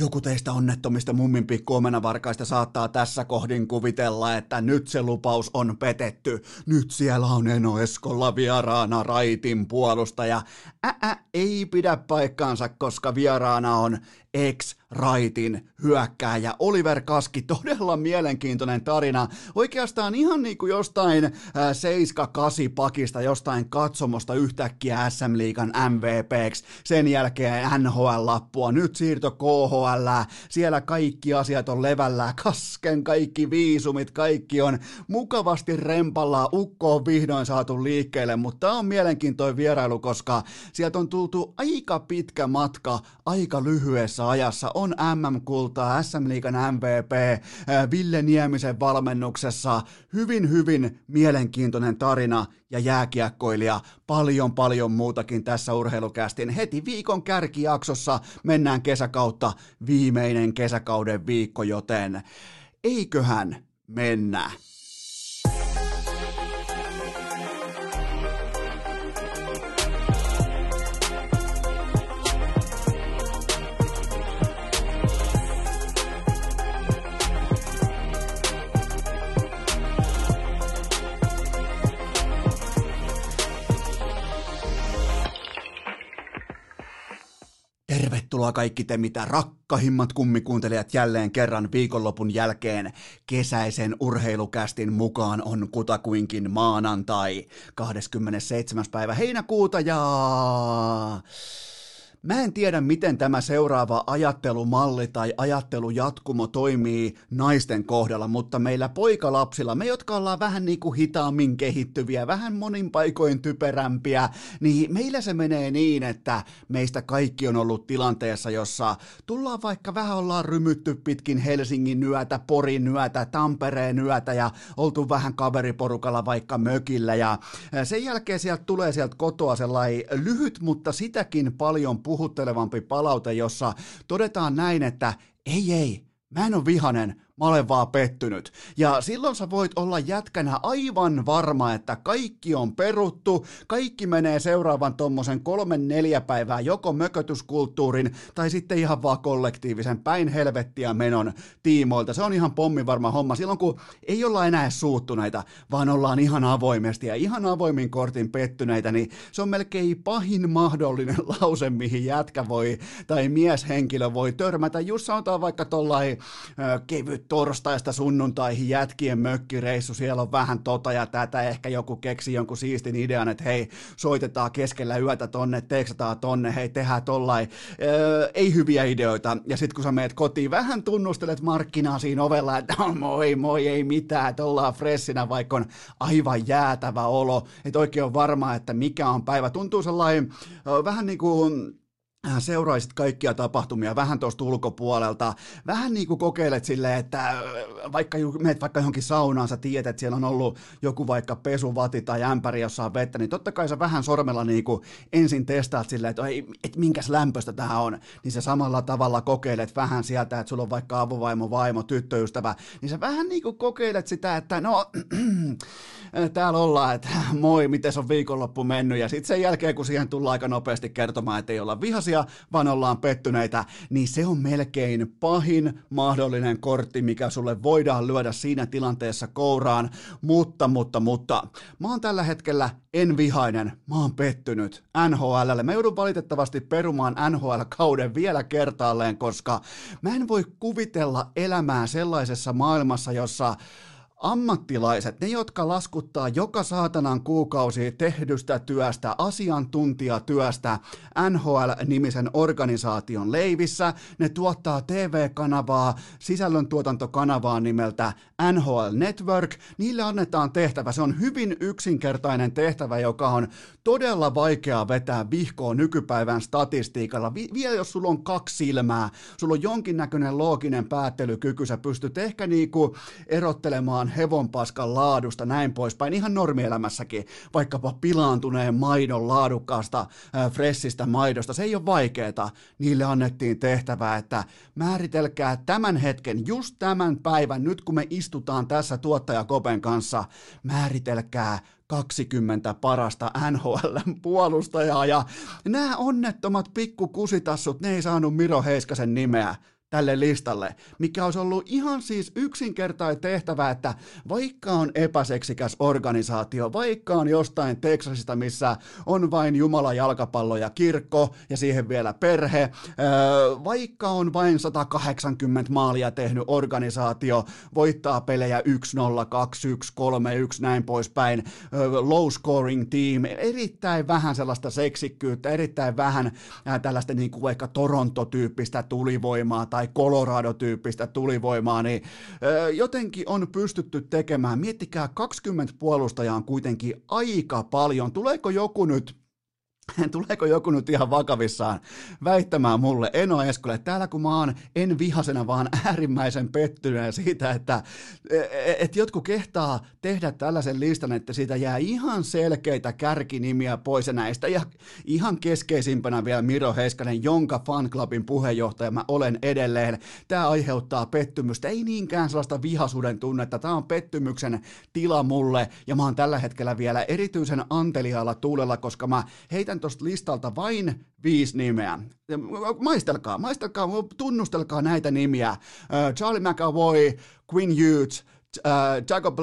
Joku teistä onnettomista mummin pikku omenavarkaista saattaa tässä kohdin kuvitella, että nyt se lupaus on petetty. Nyt siellä on Eno Eskolla vieraana raitin puolustaja. Ää, ei pidä paikkaansa, koska vieraana on ex-raitin hyökkääjä Oliver Kaski. Todella mielenkiintoinen tarina. Oikeastaan ihan niin kuin jostain äh, 7-8 pakista, jostain katsomosta yhtäkkiä SM-liigan MVPksi. Sen jälkeen NHL-lappua. Nyt siirto KHL. Siellä kaikki asiat on levällä. Kasken kaikki viisumit, kaikki on mukavasti rempalla. Ukko on vihdoin saatu liikkeelle, mutta tämä on mielenkiintoinen vierailu, koska sieltä on tultu aika pitkä matka aika lyhyessä ajassa. On MM-kultaa, SM-liigan MVP, äh, Ville Niemisen valmennuksessa. Hyvin, hyvin mielenkiintoinen tarina ja jääkiekkoilija. Paljon, paljon muutakin tässä urheilukästin. Heti viikon kärkijaksossa mennään kesäkautta viimeinen kesäkauden viikko, joten eiköhän mennä. Tervetuloa kaikki te mitä rakkahimmat kummikuuntelijat jälleen kerran viikonlopun jälkeen kesäisen urheilukästin mukaan on kutakuinkin maanantai 27. päivä heinäkuuta ja Mä en tiedä, miten tämä seuraava ajattelumalli tai ajattelujatkumo toimii naisten kohdalla, mutta meillä poikalapsilla, me jotka ollaan vähän niin kuin hitaammin kehittyviä, vähän monin paikoin typerämpiä, niin meillä se menee niin, että meistä kaikki on ollut tilanteessa, jossa tullaan vaikka vähän ollaan rymytty pitkin Helsingin yötä, Porin yötä, Tampereen yötä ja oltu vähän kaveriporukalla vaikka mökillä. Ja sen jälkeen sieltä tulee sieltä kotoa sellainen lyhyt, mutta sitäkin paljon puhuttelevampi palaute, jossa todetaan näin, että ei ei, mä en ole vihanen, mä olen vaan pettynyt. Ja silloin sä voit olla jätkänä aivan varma, että kaikki on peruttu, kaikki menee seuraavan tommosen kolmen neljä päivää joko mökötyskulttuurin tai sitten ihan vaan kollektiivisen päin helvettiä menon tiimoilta. Se on ihan pommivarma homma silloin, kun ei olla enää suuttuneita, vaan ollaan ihan avoimesti ja ihan avoimin kortin pettyneitä, niin se on melkein pahin mahdollinen lause, mihin jätkä voi tai mieshenkilö voi törmätä. Just sanotaan vaikka tollain kevyt torstaista sunnuntaihin jätkien mökkireissu, siellä on vähän tota ja tätä, ehkä joku keksi jonkun siistin idean, että hei, soitetaan keskellä yötä tonne, teksataan tonne, hei, tehdään tollain, öö, ei hyviä ideoita, ja sitten kun sä meet kotiin, vähän tunnustelet markkinaa siinä ovella, että no, moi, moi, ei mitään, että ollaan fressinä, vaikka on aivan jäätävä olo, että oikein on varma, että mikä on päivä, tuntuu sellainen, öö, vähän niin kuin, seuraisit kaikkia tapahtumia vähän tuosta ulkopuolelta, vähän niin kuin kokeilet silleen, että äh, vaikka meet vaikka johonkin saunaan, sä tiedät, että siellä on ollut joku vaikka pesuvati tai ämpäri, jossa on vettä, niin totta kai sä vähän sormella niin kuin ensin testaat silleen, että, että minkäs lämpöstä tämä on, niin sä samalla tavalla kokeilet vähän sieltä, että sulla on vaikka avovaimo, vaimo, tyttöystävä, niin sä vähän niin kuin kokeilet sitä, että no, täällä ollaan, että moi, miten on viikonloppu mennyt, ja sitten sen jälkeen, kun siihen tullaan aika nopeasti kertomaan, että ei olla vihaisia, iloisia, vaan ollaan pettyneitä, niin se on melkein pahin mahdollinen kortti, mikä sulle voidaan lyödä siinä tilanteessa kouraan, mutta, mutta, mutta, mä oon tällä hetkellä en vihainen, mä oon pettynyt NHLlle. Mä joudun valitettavasti perumaan NHL-kauden vielä kertaalleen, koska mä en voi kuvitella elämää sellaisessa maailmassa, jossa ammattilaiset, ne jotka laskuttaa joka saatanan kuukausi tehdystä työstä, asiantuntijatyöstä NHL-nimisen organisaation leivissä, ne tuottaa TV-kanavaa, sisällöntuotantokanavaa nimeltä NHL Network, niille annetaan tehtävä, se on hyvin yksinkertainen tehtävä, joka on todella vaikea vetää vihkoon nykypäivän statistiikalla, Vi- vielä jos sulla on kaksi silmää, sulla on jonkinnäköinen looginen päättelykyky, sä pystyt ehkä niinku erottelemaan puhutaan hevonpaskan laadusta, näin poispäin, ihan normielämässäkin, vaikkapa pilaantuneen maidon laadukkaasta, äh, fressistä maidosta, se ei ole vaikeeta. Niille annettiin tehtävää, että määritelkää tämän hetken, just tämän päivän, nyt kun me istutaan tässä tuottajakopen kanssa, määritelkää 20 parasta NHL-puolustajaa ja nämä onnettomat pikkukusitassut, ne ei saanut Miro Heiskasen nimeä tälle listalle, mikä olisi ollut ihan siis yksinkertainen tehtävä, että vaikka on epäseksikäs organisaatio, vaikka on jostain Texasista, missä on vain Jumala jalkapallo ja kirkko ja siihen vielä perhe, vaikka on vain 180 maalia tehnyt organisaatio, voittaa pelejä 1-0, 2-1, 3-1, näin poispäin, low scoring team, erittäin vähän sellaista seksikkyyttä, erittäin vähän tällaista niin kuin vaikka Toronto-tyyppistä tulivoimaa tai Colorado-tyyppistä tulivoimaa, niin jotenkin on pystytty tekemään. Miettikää, 20 puolustajaa on kuitenkin aika paljon. Tuleeko joku nyt Tuleeko joku nyt ihan vakavissaan väittämään mulle, Eno Eskolle, täällä kun mä oon en vihasena, vaan äärimmäisen pettyneenä siitä, että et jotkut kehtaa tehdä tällaisen listan, että siitä jää ihan selkeitä kärkinimiä pois ja näistä. Ja ihan keskeisimpänä vielä Miro Heiskanen, jonka fanclubin puheenjohtaja mä olen edelleen. Tämä aiheuttaa pettymystä, ei niinkään sellaista vihasuuden tunnetta, tämä on pettymyksen tila mulle. Ja mä oon tällä hetkellä vielä erityisen anteliaalla tuulella, koska mä heitän luen tuosta listalta vain viisi nimeä. Maistelkaa, maistelkaa, tunnustelkaa näitä nimiä. Charlie McAvoy, Quinn Hughes, äh, Jacob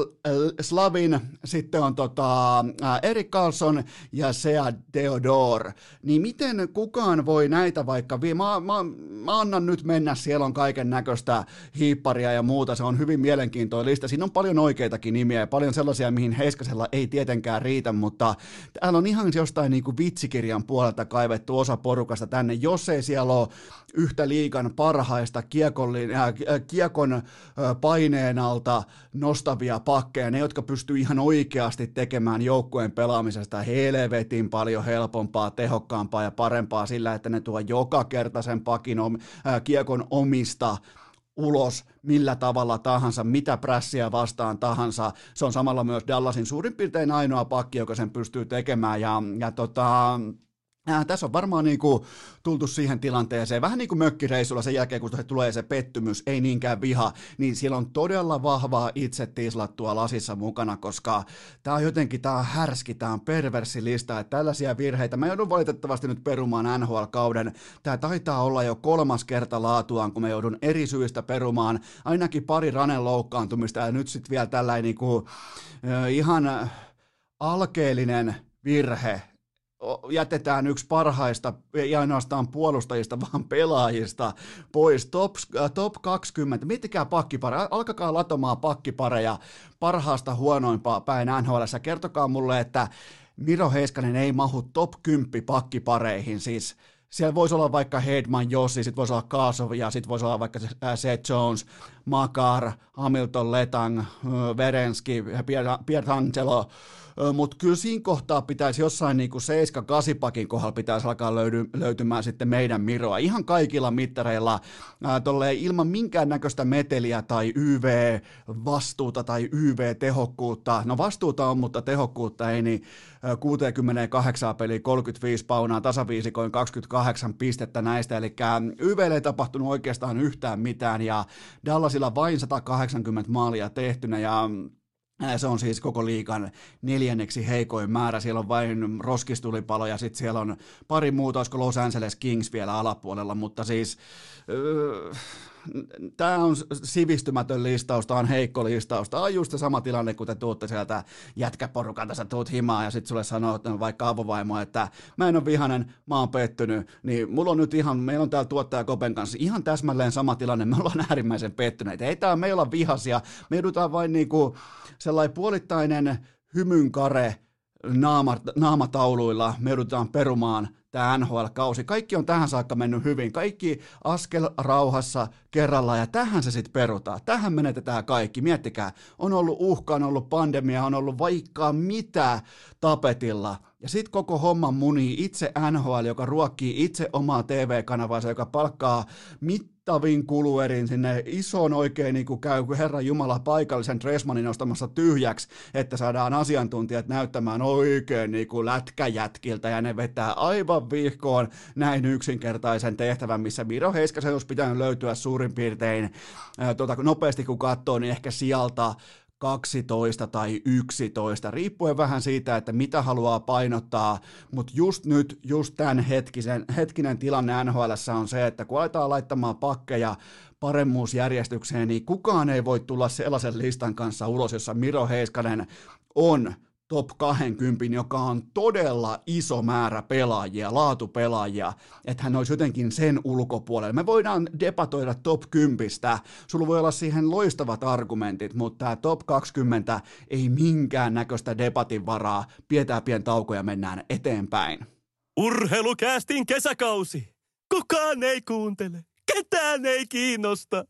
Slavin, sitten on tota, äh, Erik Carlson ja Sea Deodor. Niin miten kukaan voi näitä vaikka, vi- mä, mä, mä annan nyt mennä, siellä on kaiken näköistä hiipparia ja muuta, se on hyvin mielenkiintoinen lista. Siinä on paljon oikeitakin nimiä ja paljon sellaisia, mihin Heiskasella ei tietenkään riitä, mutta täällä on ihan jostain niin kuin vitsikirjan puolelta kaivettu osa porukasta tänne, jos ei siellä ole yhtä liikan parhaista kiekon, äh, kiekon äh, paineen alta nostavia pakkeja, ne jotka pystyy ihan oikeasti tekemään joukkueen pelaamisesta helvetin paljon helpompaa, tehokkaampaa ja parempaa sillä, että ne tuo joka kerta sen pakin om, äh, kiekon omista ulos millä tavalla tahansa, mitä prässiä vastaan tahansa. Se on samalla myös Dallasin suurin piirtein ainoa pakki, joka sen pystyy tekemään ja, ja tota, Äh, tässä on varmaan niin kuin tultu siihen tilanteeseen, vähän niin kuin mökkireissulla sen jälkeen, kun tulee se pettymys, ei niinkään viha, niin siellä on todella vahvaa itse tislattua lasissa mukana, koska tämä on jotenkin, tämä on härski, tämä on perversi lista, että tällaisia virheitä, mä joudun valitettavasti nyt perumaan NHL-kauden, tämä taitaa olla jo kolmas kerta laatuaan, kun mä joudun eri syistä perumaan, ainakin pari ranen loukkaantumista ja nyt sitten vielä tällainen niin kuin, ihan alkeellinen virhe, jätetään yksi parhaista, ei ainoastaan puolustajista, vaan pelaajista pois. Top, äh, top 20, miettikää pakkipareja, alkakaa latomaan pakkipareja parhaasta huonoimpaa päin NHL. Kertokaa mulle, että Miro Heiskanen ei mahu top 10 pakkipareihin, siis siellä voisi olla vaikka Hedman Jossi, sitten voisi olla Kaasov ja sitten voisi olla vaikka äh, Seth Jones, Makar, Hamilton, Letang, äh, Verenski, Pietrangelo, mutta kyllä siinä kohtaa pitäisi jossain niin 7-8 pakin kohdalla pitäisi alkaa löydy, löytymään sitten meidän Miroa. Ihan kaikilla mittareilla ää, ilman minkäännäköistä meteliä tai YV-vastuuta tai YV-tehokkuutta. No vastuuta on, mutta tehokkuutta ei, niin 68 peli 35 paunaa, tasaviisikoin 28 pistettä näistä, eli YV ei tapahtunut oikeastaan yhtään mitään, ja Dallasilla vain 180 maalia tehtynä, ja se on siis koko liikan neljänneksi heikoin määrä. Siellä on vain roskistulipalo ja sitten siellä on pari muuta, olisiko Los Angeles Kings vielä alapuolella, mutta siis tämä on sivistymätön listaus, tämä on heikko listaus. Tämä on just se sama tilanne, kun te tuutte sieltä jätkäporukalta, sä tuut himaa ja sitten sulle sanoo että vaikka avovaimo, että mä en ole vihanen, mä oon pettynyt, niin mulla on nyt ihan, meillä on täällä tuottaja Kopen kanssa ihan täsmälleen sama tilanne, me ollaan äärimmäisen pettyneitä. Ei tää meillä on vihasia, me joudutaan vain niinku sellainen puolittainen hymynkare naama, naamatauluilla, me joudutaan perumaan tämä NHL-kausi. Kaikki on tähän saakka mennyt hyvin. Kaikki askel rauhassa kerralla ja tähän se sitten perutaan. Tähän menetetään kaikki. Miettikää, on ollut uhka, on ollut pandemia, on ollut vaikka mitä tapetilla. Ja sitten koko homman muni itse NHL, joka ruokkii itse omaa TV-kanavaansa, joka palkkaa mit mittavin kuluerin sinne ison oikein niin kuin käy Herran Jumala paikallisen Dressmanin nostamassa tyhjäksi, että saadaan asiantuntijat näyttämään oikein niin kuin lätkäjätkiltä ja ne vetää aivan vihkoon näin yksinkertaisen tehtävän, missä Miro Heiskasen olisi pitänyt löytyä suurin piirtein ää, tuota, nopeasti kun katsoo, niin ehkä sieltä 12 tai 11, riippuen vähän siitä, että mitä haluaa painottaa, mutta just nyt, just tämän hetkisen, hetkinen tilanne NHL on se, että kun aletaan laittamaan pakkeja paremmuusjärjestykseen, niin kukaan ei voi tulla sellaisen listan kanssa ulos, jossa Miro Heiskanen on top 20, joka on todella iso määrä pelaajia, laatupelaajia, että hän olisi jotenkin sen ulkopuolella. Me voidaan debatoida top 10, sulla voi olla siihen loistavat argumentit, mutta tämä top 20 ei minkään näköistä debatin varaa, pidetään pien tauko ja mennään eteenpäin. Urheilukäästin kesäkausi! Kukaan ei kuuntele, ketään ei kiinnosta.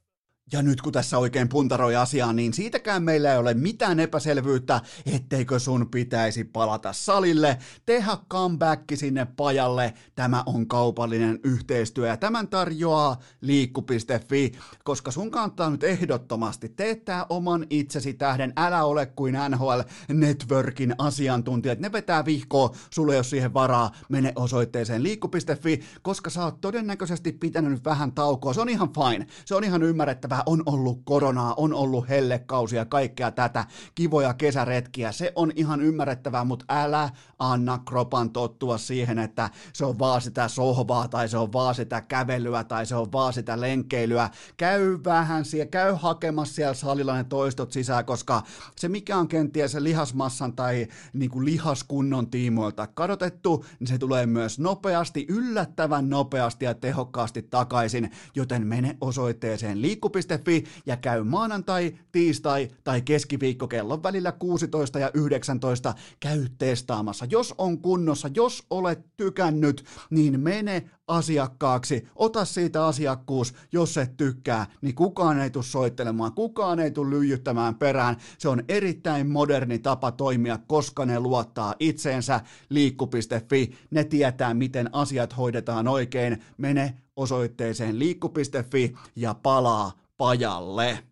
Ja nyt kun tässä oikein puntaroi asiaa, niin siitäkään meillä ei ole mitään epäselvyyttä, etteikö sun pitäisi palata salille, tehdä comeback sinne pajalle. Tämä on kaupallinen yhteistyö ja tämän tarjoaa liikku.fi, koska sun kannattaa nyt ehdottomasti teettää oman itsesi tähden. Älä ole kuin NHL Networkin asiantuntijat. Ne vetää vihkoa, sulle ole siihen varaa. Mene osoitteeseen liikku.fi, koska sä oot todennäköisesti pitänyt vähän taukoa. Se on ihan fine. Se on ihan ymmärrettävä päivää, on ollut koronaa, on ollut hellekausia, kaikkea tätä, kivoja kesäretkiä, se on ihan ymmärrettävää, mutta älä anna kropan tottua siihen, että se on vaan sitä sohvaa, tai se on vaan sitä kävelyä, tai se on vaan sitä lenkeilyä. Käy vähän siellä, käy hakemassa siellä salilla ne toistot sisään, koska se mikä on kenties se lihasmassan tai niin kuin lihaskunnon tiimoilta kadotettu, niin se tulee myös nopeasti, yllättävän nopeasti ja tehokkaasti takaisin, joten mene osoitteeseen liikku Iltalehti.fi ja käy maanantai, tiistai tai keskiviikko kellon välillä 16 ja 19. Käy testaamassa. Jos on kunnossa, jos olet tykännyt, niin mene asiakkaaksi, ota siitä asiakkuus, jos et tykkää, niin kukaan ei tule soittelemaan, kukaan ei tule lyijyttämään perään. Se on erittäin moderni tapa toimia, koska ne luottaa itseensä liikku.fi, ne tietää, miten asiat hoidetaan oikein. Mene osoitteeseen liikku.fi ja palaa pajalle.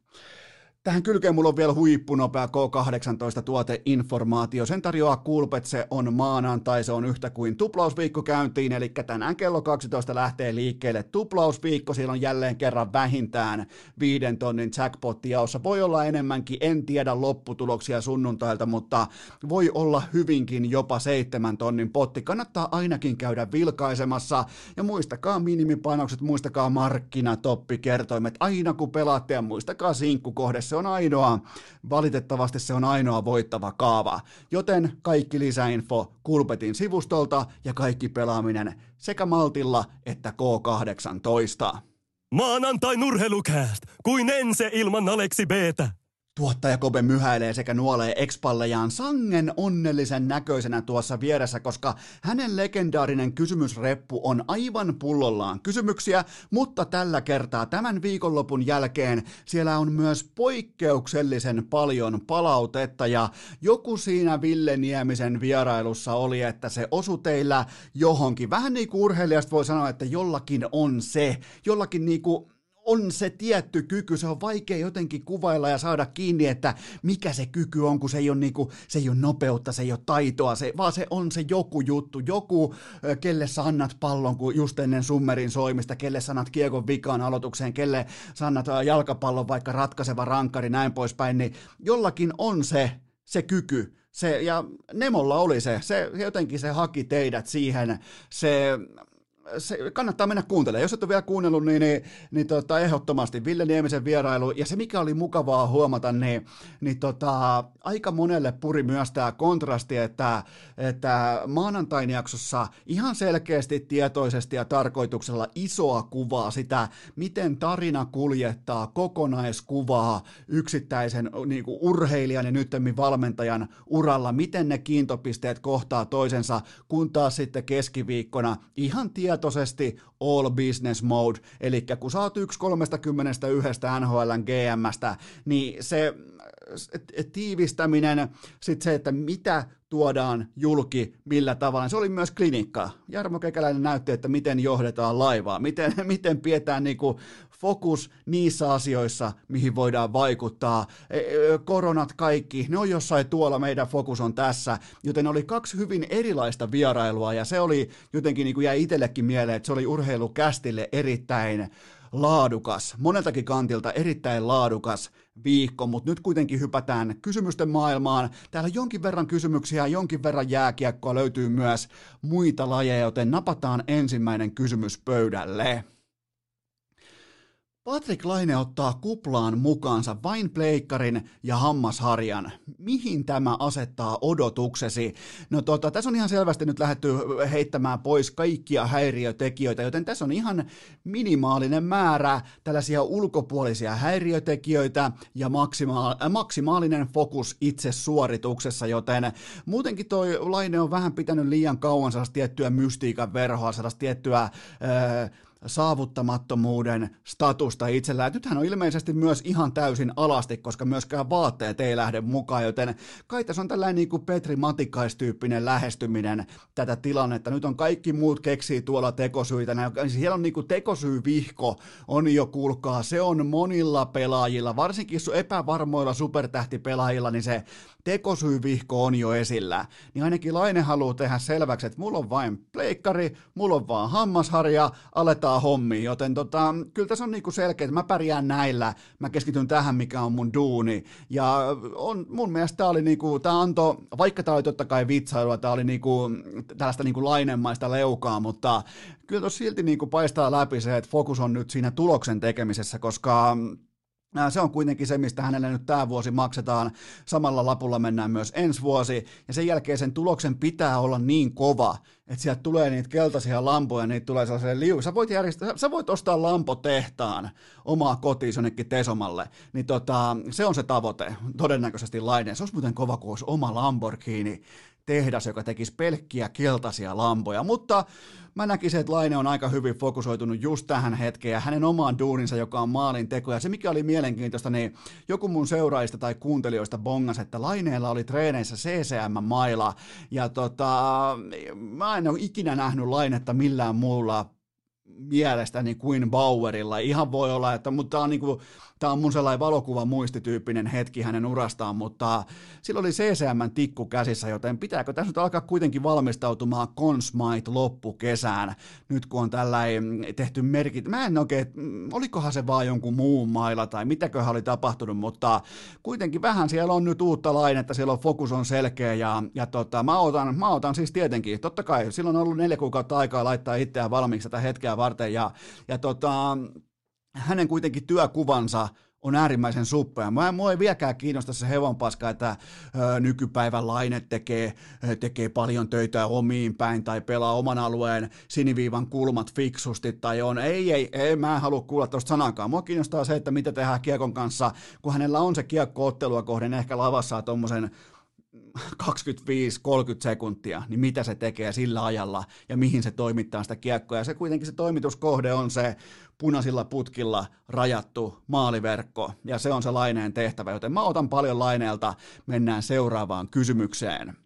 Tähän kylkeen mulla on vielä huippunopea K18 tuoteinformaatio. Sen tarjoaa Kulpet, se on maanantai, se on yhtä kuin tuplausviikko käyntiin, eli tänään kello 12 lähtee liikkeelle tuplausviikko. Siellä on jälleen kerran vähintään viiden tonnin jackpotti jaossa. Voi olla enemmänkin, en tiedä lopputuloksia sunnuntailta, mutta voi olla hyvinkin jopa seitsemän tonnin potti. Kannattaa ainakin käydä vilkaisemassa. Ja muistakaa minimipainokset, muistakaa markkinatoppikertoimet. Aina kun pelaatte ja muistakaa sinkkukohdessa se on ainoa, valitettavasti se on ainoa voittava kaava. Joten kaikki lisäinfo Kulpetin sivustolta ja kaikki pelaaminen sekä Maltilla että K18. Maanantai nurhelukääst, kuin ense ilman Aleksi Btä. Tuottaja Kobe myhäilee sekä nuolee expallejaan sangen onnellisen näköisenä tuossa vieressä, koska hänen legendaarinen kysymysreppu on aivan pullollaan kysymyksiä, mutta tällä kertaa tämän viikonlopun jälkeen siellä on myös poikkeuksellisen paljon palautetta ja joku siinä Ville Niemisen vierailussa oli, että se osu teillä johonkin. Vähän niin kuin urheilijasta voi sanoa, että jollakin on se, jollakin niin kuin on se tietty kyky, se on vaikea jotenkin kuvailla ja saada kiinni, että mikä se kyky on, kun se ei ole, niinku, se ei ole nopeutta, se ei ole taitoa, se, vaan se on se joku juttu, joku, kelle sä annat pallon kun just ennen summerin soimista, kelle sä annat kiekon vikaan aloitukseen, kelle sä annat jalkapallon vaikka ratkaiseva rankkari, näin poispäin, niin jollakin on se, se kyky, se, ja Nemolla oli se, se, jotenkin se haki teidät siihen, se se kannattaa mennä kuuntelemaan. Jos et ole vielä kuunnellut, niin, niin, niin tota, ehdottomasti Ville Niemisen vierailu. Ja se, mikä oli mukavaa huomata, niin, niin tota, aika monelle puri myös tämä kontrasti, että, että maanantain jaksossa ihan selkeästi, tietoisesti ja tarkoituksella isoa kuvaa sitä, miten tarina kuljettaa kokonaiskuvaa yksittäisen niin kuin urheilijan ja nyttemmin valmentajan uralla, miten ne kiintopisteet kohtaa toisensa, kun taas sitten keskiviikkona ihan tietoisesti tietoisesti all business mode, eli kun sä oot yksi 31 NHLn GMstä, niin se tiivistäminen, sitten se, että mitä tuodaan julki, millä tavalla. Se oli myös klinikka. Jarmo Kekäläinen näytti, että miten johdetaan laivaa, miten, miten pidetään niin fokus niissä asioissa, mihin voidaan vaikuttaa. E, e, koronat kaikki, ne on jossain tuolla, meidän fokus on tässä. Joten oli kaksi hyvin erilaista vierailua ja se oli jotenkin niin kuin jäi itsellekin mieleen, että se oli urheilukästille erittäin laadukas, moneltakin kantilta erittäin laadukas viikko, mutta nyt kuitenkin hypätään kysymysten maailmaan. Täällä jonkin verran kysymyksiä, jonkin verran jääkiekkoa löytyy myös muita lajeja, joten napataan ensimmäinen kysymys pöydälle. Patrick Laine ottaa kuplaan mukaansa vain pleikkarin ja hammasharjan. Mihin tämä asettaa odotuksesi? No tota, tässä on ihan selvästi nyt lähdetty heittämään pois kaikkia häiriötekijöitä, joten tässä on ihan minimaalinen määrä tällaisia ulkopuolisia häiriötekijöitä ja maksima- äh, maksimaalinen fokus itse suorituksessa, joten muutenkin toi Laine on vähän pitänyt liian kauan tiettyä mystiikan verhoa, sellaista tiettyä... Äh, saavuttamattomuuden statusta itsellään. Nythän on ilmeisesti myös ihan täysin alasti, koska myöskään vaatteet ei lähde mukaan, joten kai tässä on tällainen niin kuin Petri Matikaistyyppinen lähestyminen tätä tilannetta. Nyt on kaikki muut keksii tuolla tekosyitä. Siellä on niin kuin tekosyyvihko, on jo kuulkaa, se on monilla pelaajilla, varsinkin epävarmoilla supertähtipelaajilla, niin se tekosyyvihko on jo esillä, niin ainakin Laine haluaa tehdä selväksi, että mulla on vain pleikkari, mulla on vaan hammasharja, aletaan hommi, joten tota, kyllä tässä on niinku selkeä, että mä pärjään näillä, mä keskityn tähän, mikä on mun duuni, ja on, mun mielestä tämä oli niinku, tämä antoi, vaikka tämä oli totta kai vitsailua, tämä oli niinku, tällaista niinku lainemaista leukaa, mutta kyllä tuossa silti niinku paistaa läpi se, että fokus on nyt siinä tuloksen tekemisessä, koska se on kuitenkin se, mistä hänelle nyt tämä vuosi maksetaan. Samalla lapulla mennään myös ensi vuosi. Ja sen jälkeen sen tuloksen pitää olla niin kova, että sieltä tulee niitä keltaisia lampoja, niitä tulee sellaiselle liu. Sä voit, järjestää, sä voit ostaa lampotehtaan omaa kotiin jonnekin Tesomalle. Niin tota, se on se tavoite, todennäköisesti Laine. Se olisi muuten kova, kun olisi oma Lamborghini tehdas, joka tekisi pelkkiä keltaisia lampoja. Mutta mä näkisin, että Laine on aika hyvin fokusoitunut just tähän hetkeen ja hänen omaan duuninsa, joka on maalin teko. Ja se, mikä oli mielenkiintoista, niin joku mun seuraajista tai kuuntelijoista bongas, että Laineella oli treeneissä CCM-maila. Ja tota, mä en ole ikinä nähnyt Lainetta millään muulla mielestäni kuin Bauerilla. Ihan voi olla, että, mutta tämä on, niin kuin, tämä on mun sellainen valokuva muistityyppinen hetki hänen urastaan, mutta sillä oli CCM tikku käsissä, joten pitääkö tässä nyt alkaa kuitenkin valmistautumaan Consmite loppukesään, nyt kun on tällainen tehty merkit. Mä en oikein, olikohan se vaan jonkun muun mailla tai mitäköhän oli tapahtunut, mutta kuitenkin vähän siellä on nyt uutta lainetta, siellä on fokus on selkeä ja, ja tota, mä, otan, mä otan siis tietenkin, totta kai silloin on ollut neljä kuukautta aikaa laittaa itseään valmiiksi tätä hetkeä varten ja, ja tota, hänen kuitenkin työkuvansa on äärimmäisen suppea. Mä, mua ei vieläkään kiinnosta se hevonpaska, että ö, nykypäivän laine tekee, tekee paljon töitä omiin päin tai pelaa oman alueen siniviivan kulmat fiksusti tai on. Ei, ei, ei mä en halua kuulla tuosta sanakaan. Mua kiinnostaa se, että mitä tehdään kiekon kanssa, kun hänellä on se kiekko ottelua kohden ehkä lavassa tuommoisen 25-30 sekuntia, niin mitä se tekee sillä ajalla ja mihin se toimittaa sitä kiekkoa. Ja se kuitenkin se toimituskohde on se punaisilla putkilla rajattu maaliverkko, ja se on se laineen tehtävä, joten mä otan paljon laineelta, mennään seuraavaan kysymykseen.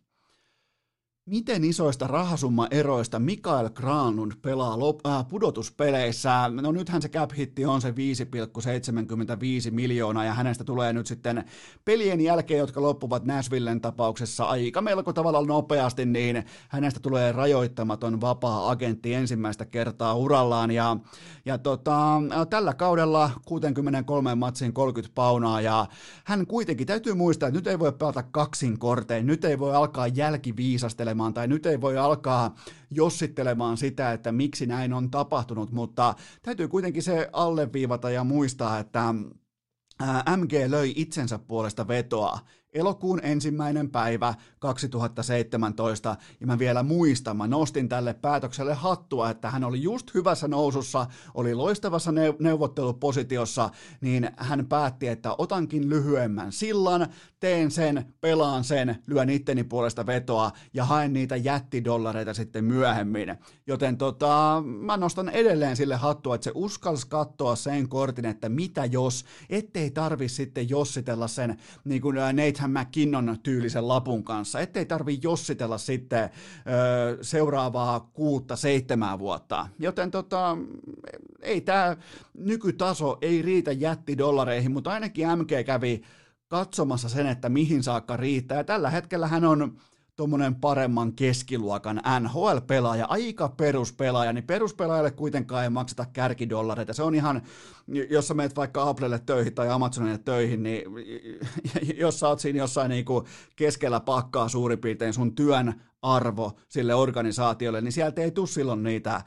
Miten isoista rahasummaeroista Mikael Granlund pelaa lop- äh, pudotuspeleissä? No nythän se cap-hitti on se 5,75 miljoonaa ja hänestä tulee nyt sitten pelien jälkeen, jotka loppuvat Nashvillen tapauksessa aika melko tavalla nopeasti, niin hänestä tulee rajoittamaton vapaa-agentti ensimmäistä kertaa urallaan ja, ja tota, tällä kaudella 63 matsin 30 paunaa ja hän kuitenkin täytyy muistaa, että nyt ei voi pelata kaksin kortein, nyt ei voi alkaa jälkiviisastelemaan jossittelemaan tai nyt ei voi alkaa jossittelemaan sitä, että miksi näin on tapahtunut, mutta täytyy kuitenkin se alleviivata ja muistaa, että MG löi itsensä puolesta vetoa elokuun ensimmäinen päivä 2017, ja mä vielä muistan, mä nostin tälle päätökselle hattua, että hän oli just hyvässä nousussa, oli loistavassa neuvottelupositiossa, niin hän päätti, että otankin lyhyemmän sillan, teen sen, pelaan sen, lyön itteni puolesta vetoa ja haen niitä jättidollareita sitten myöhemmin. Joten tota, mä nostan edelleen sille hattua, että se uskalsi katsoa sen kortin, että mitä jos, ettei tarvi sitten jossitella sen niin kuin Nathan McKinnon tyylisen lapun kanssa, ettei tarvi jossitella sitten ö, seuraavaa kuutta, seitsemää vuotta. Joten tota, ei tämä nykytaso ei riitä jättidollareihin, mutta ainakin MG kävi katsomassa sen, että mihin saakka riittää. Tällä hetkellä hän on tuommoinen paremman keskiluokan NHL-pelaaja, aika peruspelaaja, niin peruspelaajalle kuitenkaan ei makseta kärkidollareita. Se on ihan, jos sä meet vaikka Applelle töihin tai Amazonille töihin, niin jos sä oot siinä jossain niin kuin keskellä pakkaa suurin piirtein sun työn arvo sille organisaatiolle, niin sieltä ei tule silloin niitä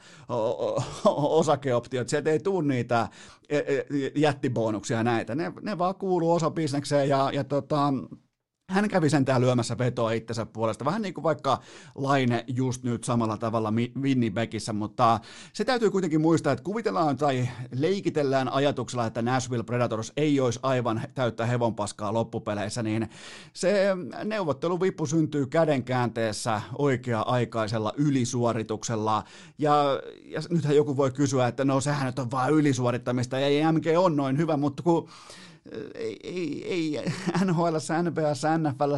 osakeoptioita, sieltä ei tule niitä e, e, jättibonuksia näitä. Ne, ne vaan kuuluu osa bisnekseen ja, ja tota, hän kävi sentään lyömässä vetoa itsensä puolesta, vähän niin kuin vaikka Laine just nyt samalla tavalla Winnipegissa, mutta se täytyy kuitenkin muistaa, että kuvitellaan tai leikitellään ajatuksella, että Nashville Predators ei olisi aivan täyttä hevonpaskaa loppupeleissä, niin se neuvotteluvippu syntyy kädenkäänteessä oikea-aikaisella ylisuorituksella, ja, ja nythän joku voi kysyä, että no sehän nyt on vain ylisuorittamista, ja ei MG on noin hyvä, mutta kun ei, ei, NHL, NBS, NFL,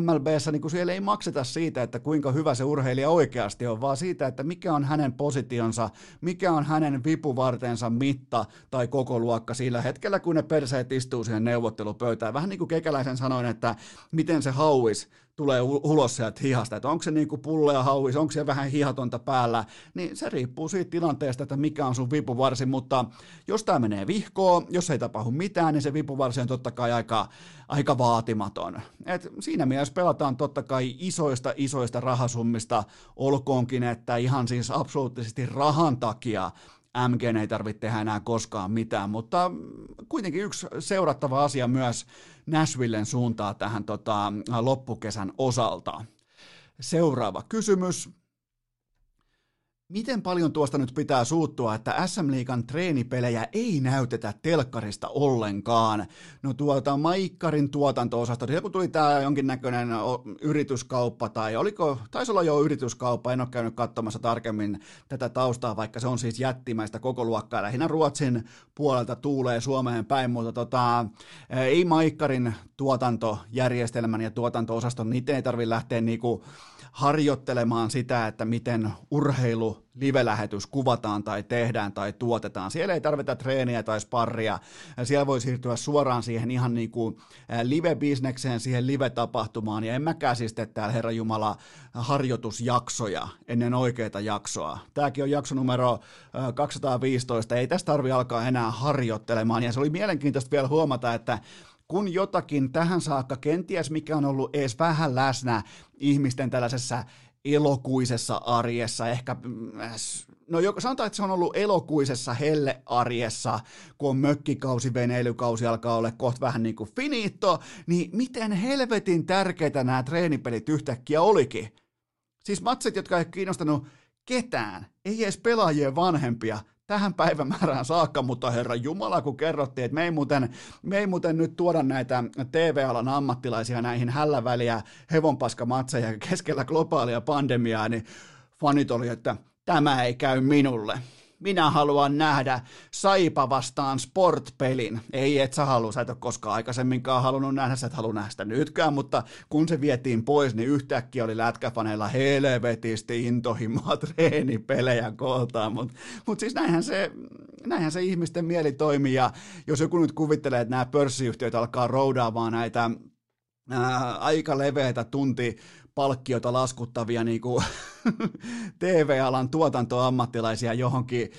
MLBssä, niin siellä ei makseta siitä, että kuinka hyvä se urheilija oikeasti on, vaan siitä, että mikä on hänen positionsa, mikä on hänen vipuvartensa mitta tai koko luokka sillä hetkellä, kun ne perseet istuu siihen neuvottelupöytään. Vähän niin kuin Kekäläisen sanoin, että miten se hauis tulee ulos sieltä hihasta, että onko se niin kuin pullea hauis, onko se vähän hihatonta päällä, niin se riippuu siitä tilanteesta, että mikä on sun vipuvarsi, mutta jos tämä menee vihkoon, jos ei tapahdu mitään, niin se vipuvarsi on totta kai aika, aika vaatimaton. Et siinä mielessä pelataan totta kai isoista isoista rahasummista, olkoonkin, että ihan siis absoluuttisesti rahan takia MG ei tarvitse tehdä enää koskaan mitään, mutta kuitenkin yksi seurattava asia myös Nashvillen suuntaa tähän tota, loppukesän osalta. Seuraava kysymys. Miten paljon tuosta nyt pitää suuttua, että SM Liikan treenipelejä ei näytetä telkkarista ollenkaan? No tuota Maikkarin tuotanto-osasto, kun tuli tämä jonkinnäköinen yrityskauppa, tai oliko, taisi olla jo yrityskauppa, en ole käynyt katsomassa tarkemmin tätä taustaa, vaikka se on siis jättimäistä koko luokkaa. Lähinnä Ruotsin puolelta tuulee Suomeen päin, mutta tota, ei Maikkarin tuotantojärjestelmän ja tuotanto-osaston, niitä ei tarvitse lähteä niinku harjoittelemaan sitä, että miten urheilu live-lähetys kuvataan tai tehdään tai tuotetaan. Siellä ei tarvita treeniä tai sparria. Siellä voi siirtyä suoraan siihen ihan niin kuin live-bisnekseen, siihen live-tapahtumaan. Ja en mäkään siis tee täällä Herra Jumala harjoitusjaksoja ennen oikeita jaksoa. Tämäkin on jakso numero 215. Ei tästä tarvi alkaa enää harjoittelemaan. Ja se oli mielenkiintoista vielä huomata, että kun jotakin tähän saakka, kenties mikä on ollut edes vähän läsnä ihmisten tällaisessa elokuisessa arjessa, ehkä, mm, no sanotaan, että se on ollut elokuisessa hellearjessa, kun on mökkikausi, veneilykausi alkaa olla kohta vähän niin kuin finito, niin miten helvetin tärkeitä nämä treenipelit yhtäkkiä olikin? Siis matsit, jotka ei kiinnostanut ketään, ei edes pelaajien vanhempia, tähän päivämäärään saakka, mutta herra Jumala, kun kerrottiin, että me ei muuten, me ei muuten nyt tuoda näitä TV-alan ammattilaisia näihin hälläväliä hevonpaskamatseja keskellä globaalia pandemiaa, niin fanit oli, että tämä ei käy minulle minä haluan nähdä Saipa vastaan sportpelin. Ei, et sä halua, sä et ole koskaan aikaisemminkaan halunnut nähdä, sä et halua nähdä sitä nytkään, mutta kun se vietiin pois, niin yhtäkkiä oli lätkäfaneilla helvetisti intohimoa treenipelejä kooltaan, mutta mut siis näinhän se, näinhän se ihmisten mieli toimii, ja jos joku nyt kuvittelee, että nämä pörssiyhtiöt alkaa roudaamaan näitä ää, aika leveitä tunti palkkiota laskuttavia niin kuin TV-alan tuotantoammattilaisia johonkin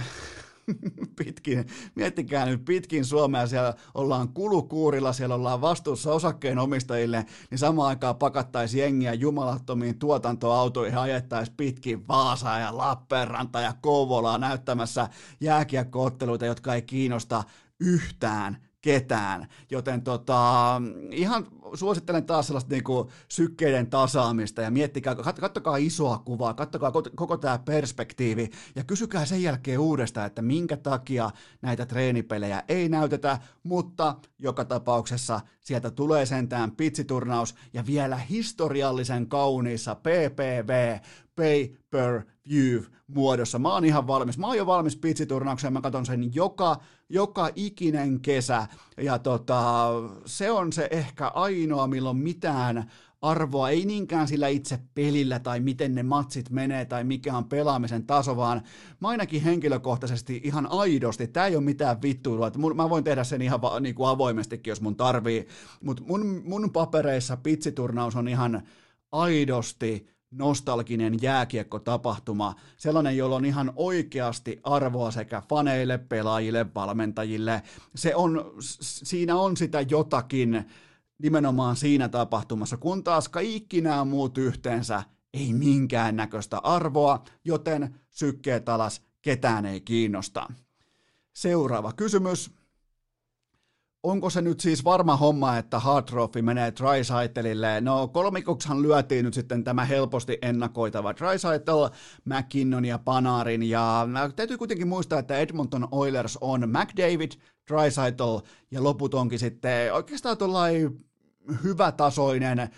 pitkin, miettikää nyt pitkin Suomea, siellä ollaan kulukuurilla, siellä ollaan vastuussa osakkeenomistajille, niin samaan aikaan pakattaisi jengiä jumalattomiin tuotantoautoihin, ajettaisiin pitkin Vaasaa ja Lappeenranta ja Kouvolaa näyttämässä jääkiekkootteluita, jotka ei kiinnosta yhtään ketään, joten tota, ihan suosittelen taas sellaista niinku sykkeiden tasaamista ja miettikää, kattokaa isoa kuvaa, kattokaa koko tämä perspektiivi ja kysykää sen jälkeen uudestaan, että minkä takia näitä treenipelejä ei näytetä, mutta joka tapauksessa sieltä tulee sentään pitsiturnaus ja vielä historiallisen kauniissa PPV, pay per view muodossa. Mä oon ihan valmis. Mä oon jo valmis pitsiturnaukseen. Mä katson sen joka, joka ikinen kesä. Ja tota, se on se ehkä ainoa, milloin mitään arvoa, ei niinkään sillä itse pelillä tai miten ne matsit menee tai mikä on pelaamisen taso, vaan mä ainakin henkilökohtaisesti ihan aidosti, tämä ei ole mitään vittuilua, että mun, mä voin tehdä sen ihan va, niin kuin avoimestikin, jos mun tarvii, mutta mun, mun papereissa pitsiturnaus on ihan aidosti nostalginen jääkiekkotapahtuma, sellainen, jolla on ihan oikeasti arvoa sekä faneille, pelaajille, valmentajille. Se on, siinä on sitä jotakin nimenomaan siinä tapahtumassa, kun taas kaikki nämä muut yhteensä ei minkäännäköistä arvoa, joten sykkeet alas, ketään ei kiinnosta. Seuraava kysymys onko se nyt siis varma homma, että Hard Trophy menee Trisaitelille? No kolmikoksihan lyötiin nyt sitten tämä helposti ennakoitava Trisaitel, McKinnon ja Panarin, ja täytyy kuitenkin muistaa, että Edmonton Oilers on McDavid, Trisaitel ja loput onkin sitten oikeastaan tuollainen hyvätasoinen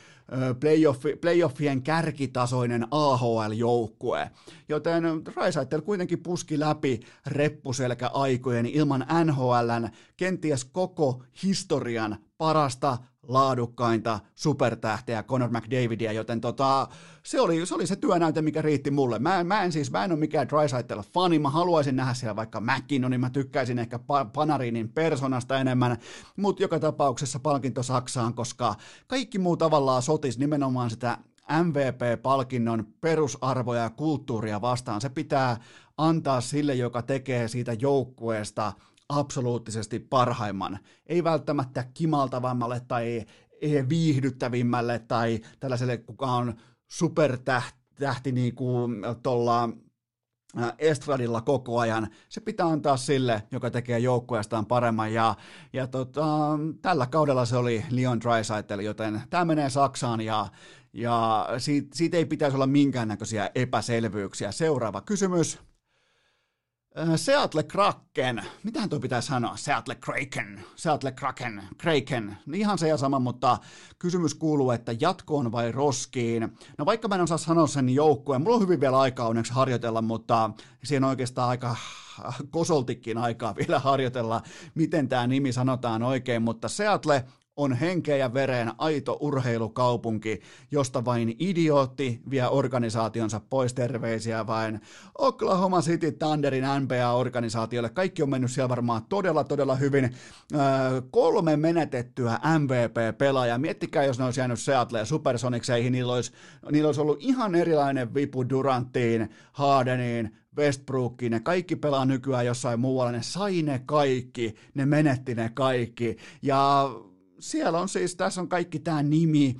playoffi, playoffien kärkitasoinen AHL-joukkue, joten Raisaitel kuitenkin puski läpi reppuselkä aikojen ilman NHLn kenties koko historian parasta laadukkainta supertähteä Conor McDavidia, joten tota, se, oli, se oli se työnäyte, mikä riitti mulle. Mä, mä en siis, mä en ole mikään Drysaitel fani, mä haluaisin nähdä siellä vaikka McKinnonin, mä tykkäisin ehkä Panarinin personasta enemmän, mutta joka tapauksessa palkinto Saksaan, koska kaikki muu tavallaan sotis nimenomaan sitä MVP-palkinnon perusarvoja ja kulttuuria vastaan. Se pitää antaa sille, joka tekee siitä joukkueesta absoluuttisesti parhaimman. Ei välttämättä kimaltavammalle tai viihdyttävimmälle tai tällaiselle, kuka on supertähti niin kuin tuolla estradilla koko ajan. Se pitää antaa sille, joka tekee joukkueestaan paremman ja, ja tota, tällä kaudella se oli Leon Draisaitl, joten tämä menee Saksaan ja, ja siitä, siitä ei pitäisi olla minkäännäköisiä epäselvyyksiä. Seuraava kysymys. Äh, Seattle Kraken, mitähän tuo pitää sanoa? Seattle Kraken, Seattle Kraken, Kraken, ihan se ja sama, mutta kysymys kuuluu, että jatkoon vai roskiin? No vaikka mä en osaa sanoa sen joukkueen, mulla on hyvin vielä aikaa onneksi harjoitella, mutta siinä on oikeastaan aika kosoltikin aikaa vielä harjoitella, miten tämä nimi sanotaan oikein, mutta Seattle on henkeä ja vereen aito urheilukaupunki, josta vain idiootti vie organisaationsa pois terveisiä vain Oklahoma City Thunderin NBA-organisaatiolle. Kaikki on mennyt siellä varmaan todella, todella hyvin. Öö, kolme menetettyä MVP-pelaajaa. Miettikää, jos ne olisi jäänyt Seattle ja Supersonicseihin, niillä olisi, niillä olisi ollut ihan erilainen vipu Duranttiin, Hardeniin, Westbrookiin, ne kaikki pelaa nykyään jossain muualla, ne sai ne kaikki, ne menetti ne kaikki, ja siellä on siis, tässä on kaikki tämä nimi,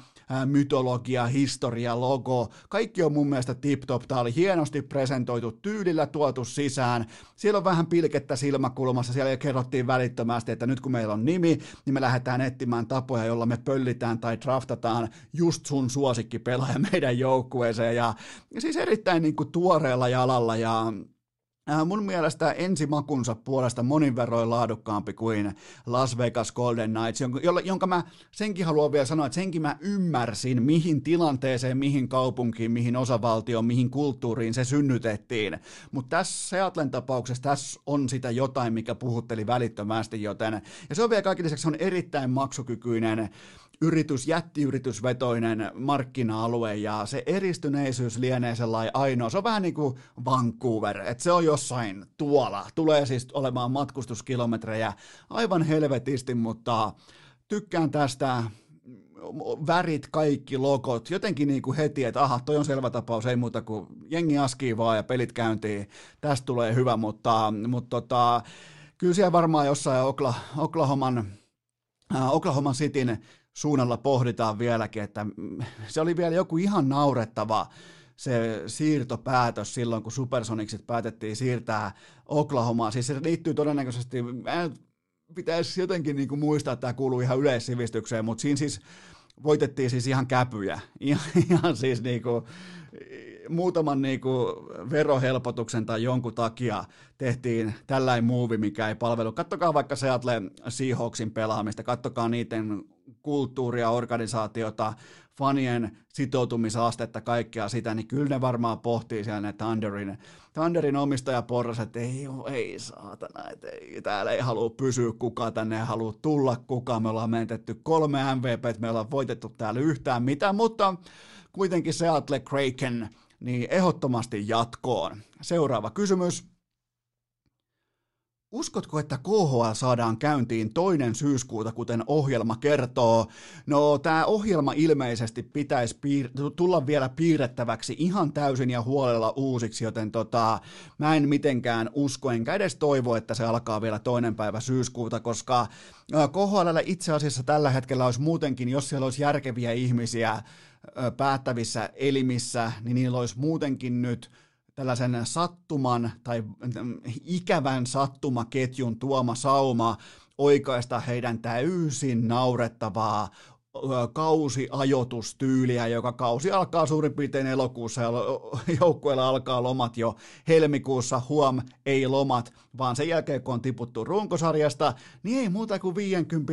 mytologia, historia, logo, kaikki on mun mielestä tip-top. Tämä oli hienosti presentoitu, tyylillä tuotu sisään. Siellä on vähän pilkettä silmäkulmassa, siellä kerrottiin välittömästi, että nyt kun meillä on nimi, niin me lähdetään etsimään tapoja, jolla me pöllitään tai draftataan just sun suosikkipelaaja meidän joukkueeseen. Ja, ja siis erittäin niin kuin tuoreella jalalla ja mun mielestä ensimakunsa puolesta monin verroin laadukkaampi kuin Las Vegas Golden Knights, jonka mä senkin haluan vielä sanoa, että senkin mä ymmärsin, mihin tilanteeseen, mihin kaupunkiin, mihin osavaltioon, mihin kulttuuriin se synnytettiin. Mutta tässä Seattlen tapauksessa tässä on sitä jotain, mikä puhutteli välittömästi, joten, ja se on vielä kaikille lisäksi on erittäin maksukykyinen yritys, jättiyritysvetoinen markkina-alue ja se eristyneisyys lienee sellainen ainoa. Se on vähän niin kuin Vancouver, että se on jossain tuolla. Tulee siis olemaan matkustuskilometrejä aivan helvetisti, mutta tykkään tästä värit, kaikki logot, jotenkin niin kuin heti, että aha, toi on selvä tapaus, ei muuta kuin jengi askii vaan ja pelit käyntiin, tästä tulee hyvä, mutta, mutta tota, kyllä siellä varmaan jossain Oklahoman, Oklahoma Cityn suunnalla pohditaan vieläkin, että se oli vielä joku ihan naurettava se siirtopäätös silloin, kun Supersonicsit päätettiin siirtää Oklahomaan. Siis se liittyy todennäköisesti, pitäisi jotenkin niin kuin muistaa, että tämä kuuluu ihan yleissivistykseen, mutta siinä siis voitettiin siis ihan käpyjä. Ihan, ihan siis niin kuin, muutaman niin kuin verohelpotuksen tai jonkun takia tehtiin tällainen muuvi, mikä ei palvelu. Kattokaa vaikka Seattle Seahawksin pelaamista, kattokaa niiden kulttuuria, organisaatiota, fanien sitoutumisastetta, kaikkea sitä, niin kyllä ne varmaan pohtii siellä ne Thunderin, Thunderin omistajaporras, että ei, ei saatana, että ei, täällä ei halua pysyä kukaan, tänne ei halua tulla kukaan, me ollaan menetetty kolme MVP, me ollaan voitettu täällä yhtään mitään, mutta kuitenkin Seattle Kraken, niin ehdottomasti jatkoon. Seuraava kysymys. Uskotko, että KHL saadaan käyntiin toinen syyskuuta, kuten ohjelma kertoo? No, tämä ohjelma ilmeisesti pitäisi piir- tulla vielä piirrettäväksi ihan täysin ja huolella uusiksi, joten tota, mä en mitenkään usko, enkä edes toivo, että se alkaa vielä toinen päivä syyskuuta, koska KHL itse asiassa tällä hetkellä olisi muutenkin, jos siellä olisi järkeviä ihmisiä päättävissä elimissä, niin niillä olisi muutenkin nyt – tällaisen sattuman tai ikävän sattumaketjun tuoma sauma oikaista heidän täysin naurettavaa kausiajotustyyliä, joka kausi alkaa suurin piirtein elokuussa ja joukkueella alkaa lomat jo helmikuussa, huom, ei lomat, vaan sen jälkeen kun on tiputtu runkosarjasta, niin ei muuta kuin 50,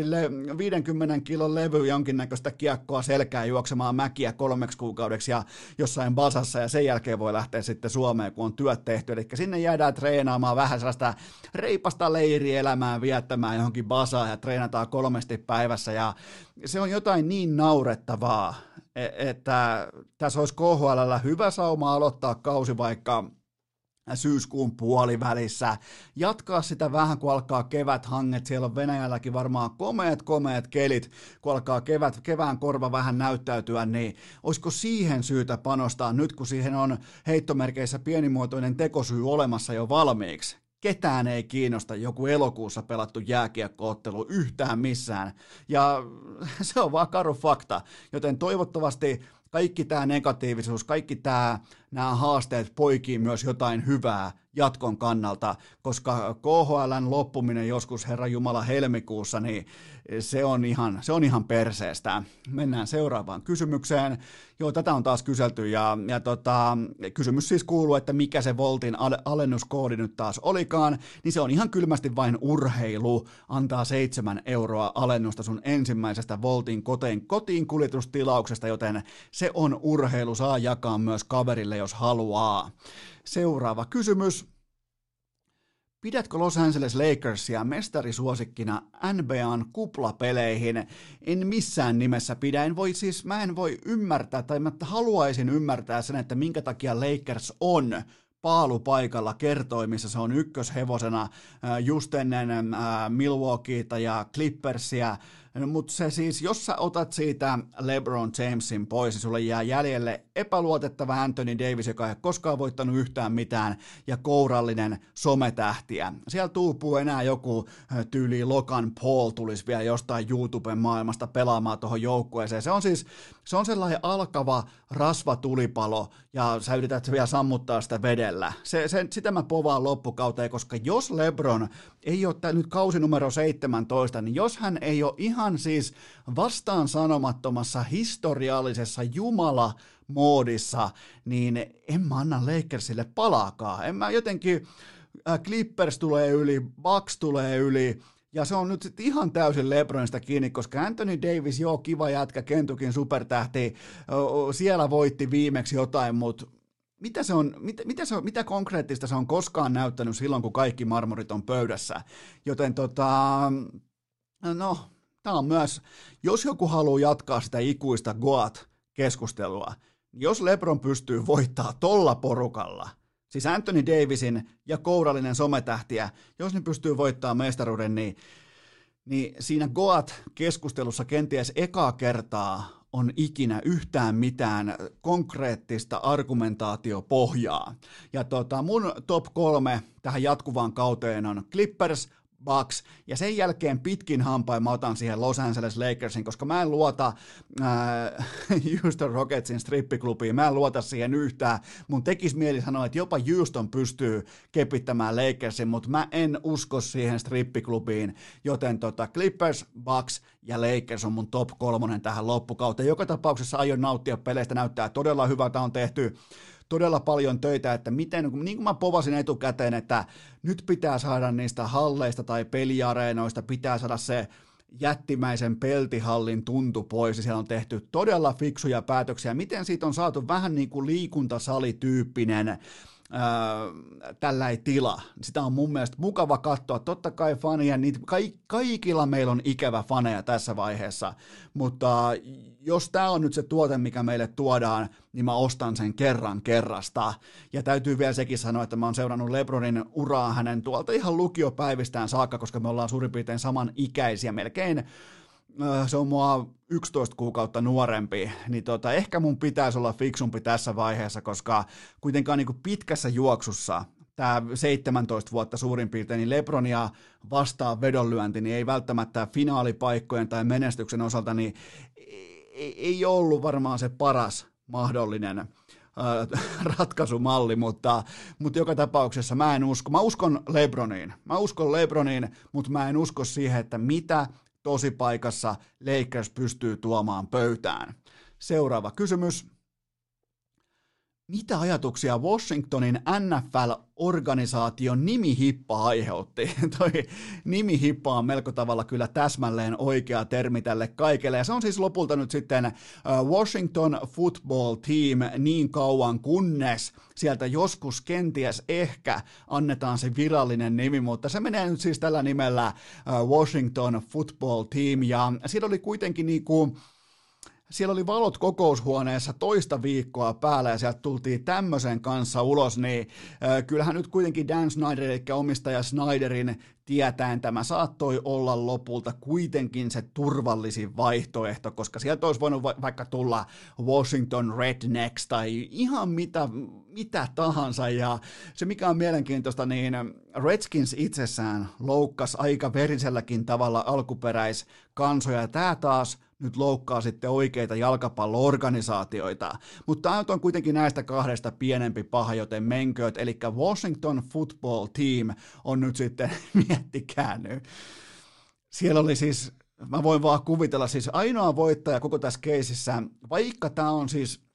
50 kilon levy jonkinnäköistä kiekkoa selkää juoksemaan mäkiä kolmeksi kuukaudeksi ja jossain basassa ja sen jälkeen voi lähteä sitten Suomeen, kun on työt tehty. Eli sinne jäädään treenaamaan vähän sellaista reipasta leirielämää viettämään johonkin basaan ja treenataan kolmesti päivässä ja se on jotain niin naurettavaa, e- että tässä olisi KHL hyvä sauma aloittaa kausi vaikka syyskuun puolivälissä. Jatkaa sitä vähän, kun alkaa kevät hanget. Siellä on Venäjälläkin varmaan komeet, komeet kelit, kun alkaa kevät, kevään korva vähän näyttäytyä, niin olisiko siihen syytä panostaa nyt, kun siihen on heittomerkeissä pienimuotoinen tekosyy olemassa jo valmiiksi? ketään ei kiinnosta joku elokuussa pelattu jääkiekkoottelu yhtään missään. Ja se on vaan karu fakta. Joten toivottavasti kaikki tämä negatiivisuus, kaikki tämä, nämä haasteet poikii myös jotain hyvää jatkon kannalta, koska KHLn loppuminen joskus Herra Jumala helmikuussa, niin se on ihan, se on ihan perseestä. Mennään seuraavaan kysymykseen. Joo, tätä on taas kyselty ja, ja tota, kysymys siis kuuluu, että mikä se Voltin alennuskoodi nyt taas olikaan, niin se on ihan kylmästi vain urheilu. Antaa seitsemän euroa alennusta sun ensimmäisestä Voltin koteen, kotiin kuljetustilauksesta, joten se on urheilu, saa jakaa myös kaverille, jos haluaa. Seuraava kysymys. Pidätkö Los Angeles Lakersia mestarisuosikkina NBAn kuplapeleihin? En missään nimessä pidä. En voi siis, mä en voi ymmärtää, tai mä haluaisin ymmärtää sen, että minkä takia Lakers on paalupaikalla kertoi, missä se on ykköshevosena äh, just ennen äh, Milwaukeeta ja Clippersia No, mutta se siis, jos sä otat siitä LeBron Jamesin pois, niin sulle jää jäljelle epäluotettava Anthony Davis, joka ei koskaan voittanut yhtään mitään, ja kourallinen sometähtiä. Siellä tuupuu enää joku tyyli Logan Paul tulisi vielä jostain YouTuben maailmasta pelaamaan tuohon joukkueeseen. Se on siis, se on sellainen alkava rasvatulipalo, ja sä yrität vielä sammuttaa sitä vedellä. Se, se, sitä mä povaan loppukauteen, koska jos LeBron ei ole nyt kausi numero 17, niin jos hän ei ole ihan siis vastaan sanomattomassa historiallisessa Jumala moodissa, niin en mä anna Lakersille palaakaan. En mä jotenkin, äh, Clippers tulee yli, Bucks tulee yli, ja se on nyt sitten ihan täysin Lebronista kiinni, koska Anthony Davis, joo, kiva jätkä, Kentukin supertähti, siellä voitti viimeksi jotain, mutta mitä, se on, mit, mitä, se on, mitä konkreettista se on koskaan näyttänyt silloin, kun kaikki marmorit on pöydässä. Joten tota, no, tämä on myös, jos joku haluaa jatkaa sitä ikuista Goat-keskustelua, niin jos LeBron pystyy voittaa tolla porukalla, siis Anthony Davisin ja kourallinen sometähtiä, jos ne pystyy voittamaan mestaruuden, niin, niin siinä Goat-keskustelussa kenties ekaa kertaa on ikinä yhtään mitään konkreettista argumentaatiopohjaa. Ja tota, mun top kolme tähän jatkuvaan kauteen on Clippers, Bucks, ja sen jälkeen pitkin hampain mä otan siihen Los Angeles Lakersin, koska mä en luota äh, Houston Rocketsin strippiklubiin, mä en luota siihen yhtään. Mun tekis mieli sanoa, että jopa Houston pystyy kepittämään Lakersin, mutta mä en usko siihen strippiklubiin, joten tota Clippers, Bucks ja Lakers on mun top kolmonen tähän loppukauteen. Joka tapauksessa aion nauttia peleistä, näyttää todella hyvältä. On tehty todella paljon töitä, että miten, niin kuin mä povasin etukäteen, että nyt pitää saada niistä halleista tai peliareenoista, pitää saada se jättimäisen peltihallin tuntu pois, ja siellä on tehty todella fiksuja päätöksiä. Miten siitä on saatu vähän niin kuin liikuntasalityyppinen tällä ei tila. Sitä on mun mielestä mukava katsoa. Totta kai faneja, niitä, kaikilla meillä on ikävä faneja tässä vaiheessa, mutta jos tämä on nyt se tuote, mikä meille tuodaan, niin mä ostan sen kerran kerrasta. Ja täytyy vielä sekin sanoa, että mä oon seurannut Lebronin uraa hänen tuolta ihan lukiopäivistään saakka, koska me ollaan suurin piirtein saman ikäisiä melkein se on mua 11 kuukautta nuorempi, niin tota, ehkä mun pitäisi olla fiksumpi tässä vaiheessa, koska kuitenkaan niin pitkässä juoksussa tämä 17 vuotta suurin piirtein, niin Lebronia vastaan vedonlyönti, niin ei välttämättä finaalipaikkojen tai menestyksen osalta, niin ei ollut varmaan se paras mahdollinen ratkaisumalli, mutta, mutta joka tapauksessa mä en usko. Mä uskon Lebroniin. Mä uskon Lebroniin, mutta mä en usko siihen, että mitä paikassa Lakers pystyy tuomaan pöytään. Seuraava kysymys. Mitä ajatuksia Washingtonin NFL-organisaation nimihippa aiheutti? Toi nimihippa on melko tavalla kyllä täsmälleen oikea termi tälle kaikelle. Ja se on siis lopulta nyt sitten Washington Football Team niin kauan kunnes sieltä joskus kenties ehkä annetaan se virallinen nimi, mutta se menee nyt siis tällä nimellä Washington Football Team. Ja siinä oli kuitenkin niin kuin siellä oli valot kokoushuoneessa toista viikkoa päällä ja sieltä tultiin tämmöisen kanssa ulos, niin äh, kyllähän nyt kuitenkin Dan Snyder, eli omistaja Snyderin tietäen tämä saattoi olla lopulta kuitenkin se turvallisin vaihtoehto, koska sieltä olisi voinut va- vaikka tulla Washington Rednecks tai ihan mitä, mitä tahansa. Ja se mikä on mielenkiintoista, niin Redskins itsessään loukkas aika veriselläkin tavalla alkuperäiskansoja. Ja tämä taas nyt loukkaa sitten oikeita jalkapalloorganisaatioita. Mutta tämä on kuitenkin näistä kahdesta pienempi paha, joten menkööt. Eli Washington Football Team on nyt sitten, miettikää nyt. Siellä oli siis, mä voin vaan kuvitella, siis ainoa voittaja koko tässä keisissä, vaikka tämä on siis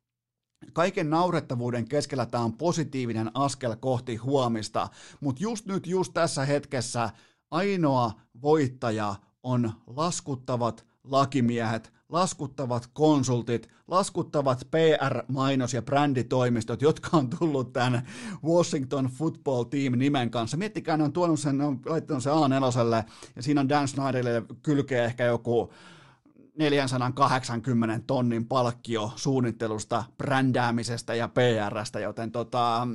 kaiken naurettavuuden keskellä tämä on positiivinen askel kohti huomista, mutta just nyt, just tässä hetkessä ainoa voittaja on laskuttavat lakimiehet, laskuttavat konsultit, laskuttavat PR-mainos- ja bränditoimistot, jotka on tullut tämän Washington Football Team nimen kanssa. Miettikää, ne on tuonut sen, ne on laittanut sen A4 ja siinä on Dan Snyderille kylkeä ehkä joku 480 tonnin palkkio suunnittelusta, brändäämisestä ja PRstä, joten tota,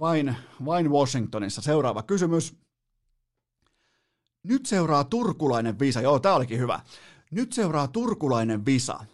vain, vain Washingtonissa. Seuraava kysymys. Nyt seuraa turkulainen visa. Joo, tää olikin hyvä. Nyt seuraa turkulainen visa.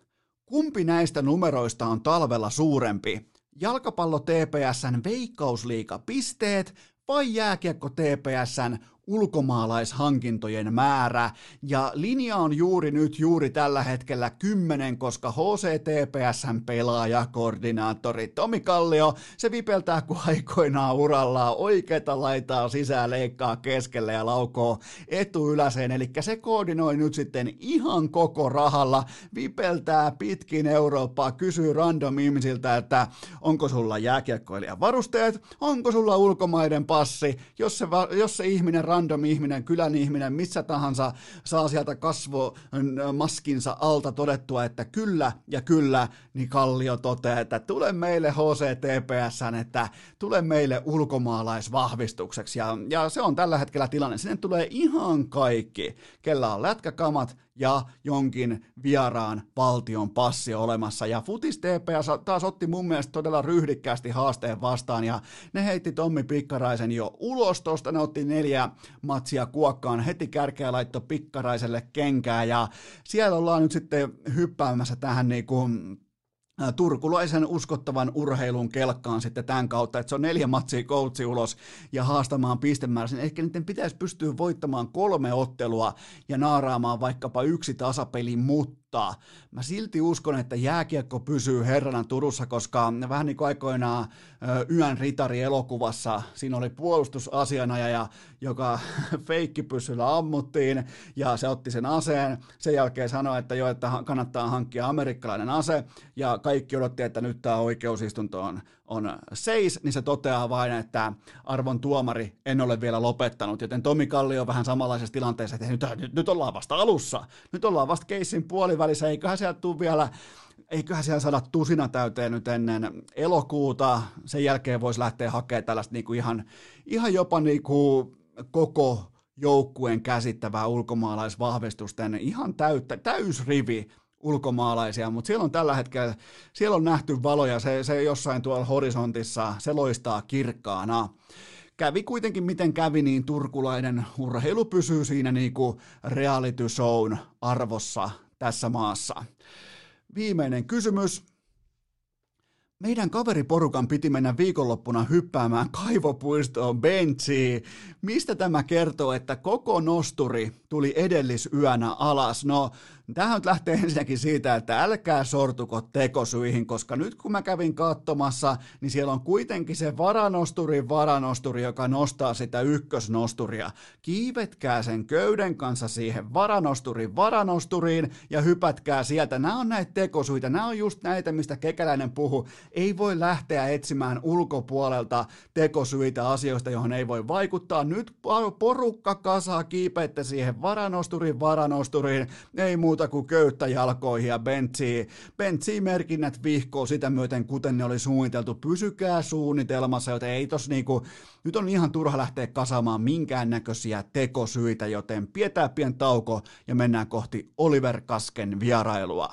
Kumpi näistä numeroista on talvella suurempi? Jalkapallo TPSn veikkausliiga pisteet vai jääkiekko TPSn ulkomaalaishankintojen määrä, ja linja on juuri nyt, juuri tällä hetkellä 10, koska HCTPSn pelaajakoordinaattori Tomi Kallio, se vipeltää kuin aikoinaan urallaan oikeita laitaa sisään, leikkaa keskelle ja laukoo etuyläseen, eli se koordinoi nyt sitten ihan koko rahalla, vipeltää pitkin Eurooppaa, kysyy random ihmisiltä, että onko sulla jääkiekkoilijan varusteet, onko sulla ulkomaiden passi, jos se, jos se ihminen random ihminen, kylän ihminen, missä tahansa saa sieltä kasvomaskinsa alta todettua, että kyllä ja kyllä, niin Kallio toteaa, että tule meille HCTPS, että tule meille ulkomaalaisvahvistukseksi. Ja, ja se on tällä hetkellä tilanne. Sinne tulee ihan kaikki, kellä on lätkäkamat, ja jonkin vieraan valtion passi olemassa. Ja Futis TPS taas otti mun mielestä todella ryhdikkäästi haasteen vastaan. Ja ne heitti Tommi Pikkaraisen jo ulos tosta, ne otti neljä matsia kuokkaan, heti kärkeä laitto Pikkaraiselle kenkää. Ja siellä ollaan nyt sitten hyppäämässä tähän niin kuin turkulaisen uskottavan urheilun kelkkaan sitten tämän kautta, että se on neljä matsia koutsi ulos ja haastamaan pistemääräisen. Ehkä niiden pitäisi pystyä voittamaan kolme ottelua ja naaraamaan vaikkapa yksi tasapeli, mutta mutta mä silti uskon, että jääkiekko pysyy herrana Turussa, koska vähän niin kuin aikoinaan Yön ritari elokuvassa, siinä oli puolustusasianajaja, joka feikkipyssyllä ammuttiin ja se otti sen aseen. Sen jälkeen sanoi, että jo, että kannattaa hankkia amerikkalainen ase ja kaikki odotti, että nyt tämä oikeusistunto on on seis, niin se toteaa vain, että arvon tuomari en ole vielä lopettanut, joten Tomi Kalli on vähän samanlaisessa tilanteessa, että nyt, nyt, nyt ollaan vasta alussa, nyt ollaan vasta keissin puolivälissä, eiköhän sieltä tule vielä eiköhän siellä saada tusina täyteen nyt ennen elokuuta, sen jälkeen voisi lähteä hakemaan tällaista niinku ihan, ihan jopa niinku koko joukkueen käsittävää ulkomaalaisvahvistusten ihan täyttä, täysrivi ulkomaalaisia, mutta siellä on tällä hetkellä, siellä on nähty valoja, se, se jossain tuolla horisontissa, se loistaa kirkkaana. Kävi kuitenkin miten kävi, niin turkulainen urheilu pysyy siinä niin kuin reality shown arvossa tässä maassa. Viimeinen kysymys. Meidän kaveriporukan piti mennä viikonloppuna hyppäämään kaivopuistoon benchiin. Mistä tämä kertoo, että koko nosturi tuli edellisyönä alas? No, Tähän nyt lähtee ensinnäkin siitä, että älkää sortuko tekosyihin, koska nyt kun mä kävin katsomassa, niin siellä on kuitenkin se varanosturi varanosturi, joka nostaa sitä ykkösnosturia. Kiivetkää sen köyden kanssa siihen varanosturin varanosturiin ja hypätkää sieltä. Nämä on näitä tekosyitä, nämä on just näitä, mistä kekäläinen puhuu. Ei voi lähteä etsimään ulkopuolelta tekosyitä asioista, johon ei voi vaikuttaa. Nyt porukka kasaa kiipeette siihen varanosturin varanosturiin, ei muuta muuta kuin köyttä jalkoihin ja bentsiin. Bentsiin merkinnät vihkoo sitä myöten, kuten ne oli suunniteltu. Pysykää suunnitelmassa, joten ei tos niinku, nyt on ihan turha lähteä kasaamaan minkäännäköisiä tekosyitä, joten pidetään pien tauko ja mennään kohti Oliver Kasken vierailua.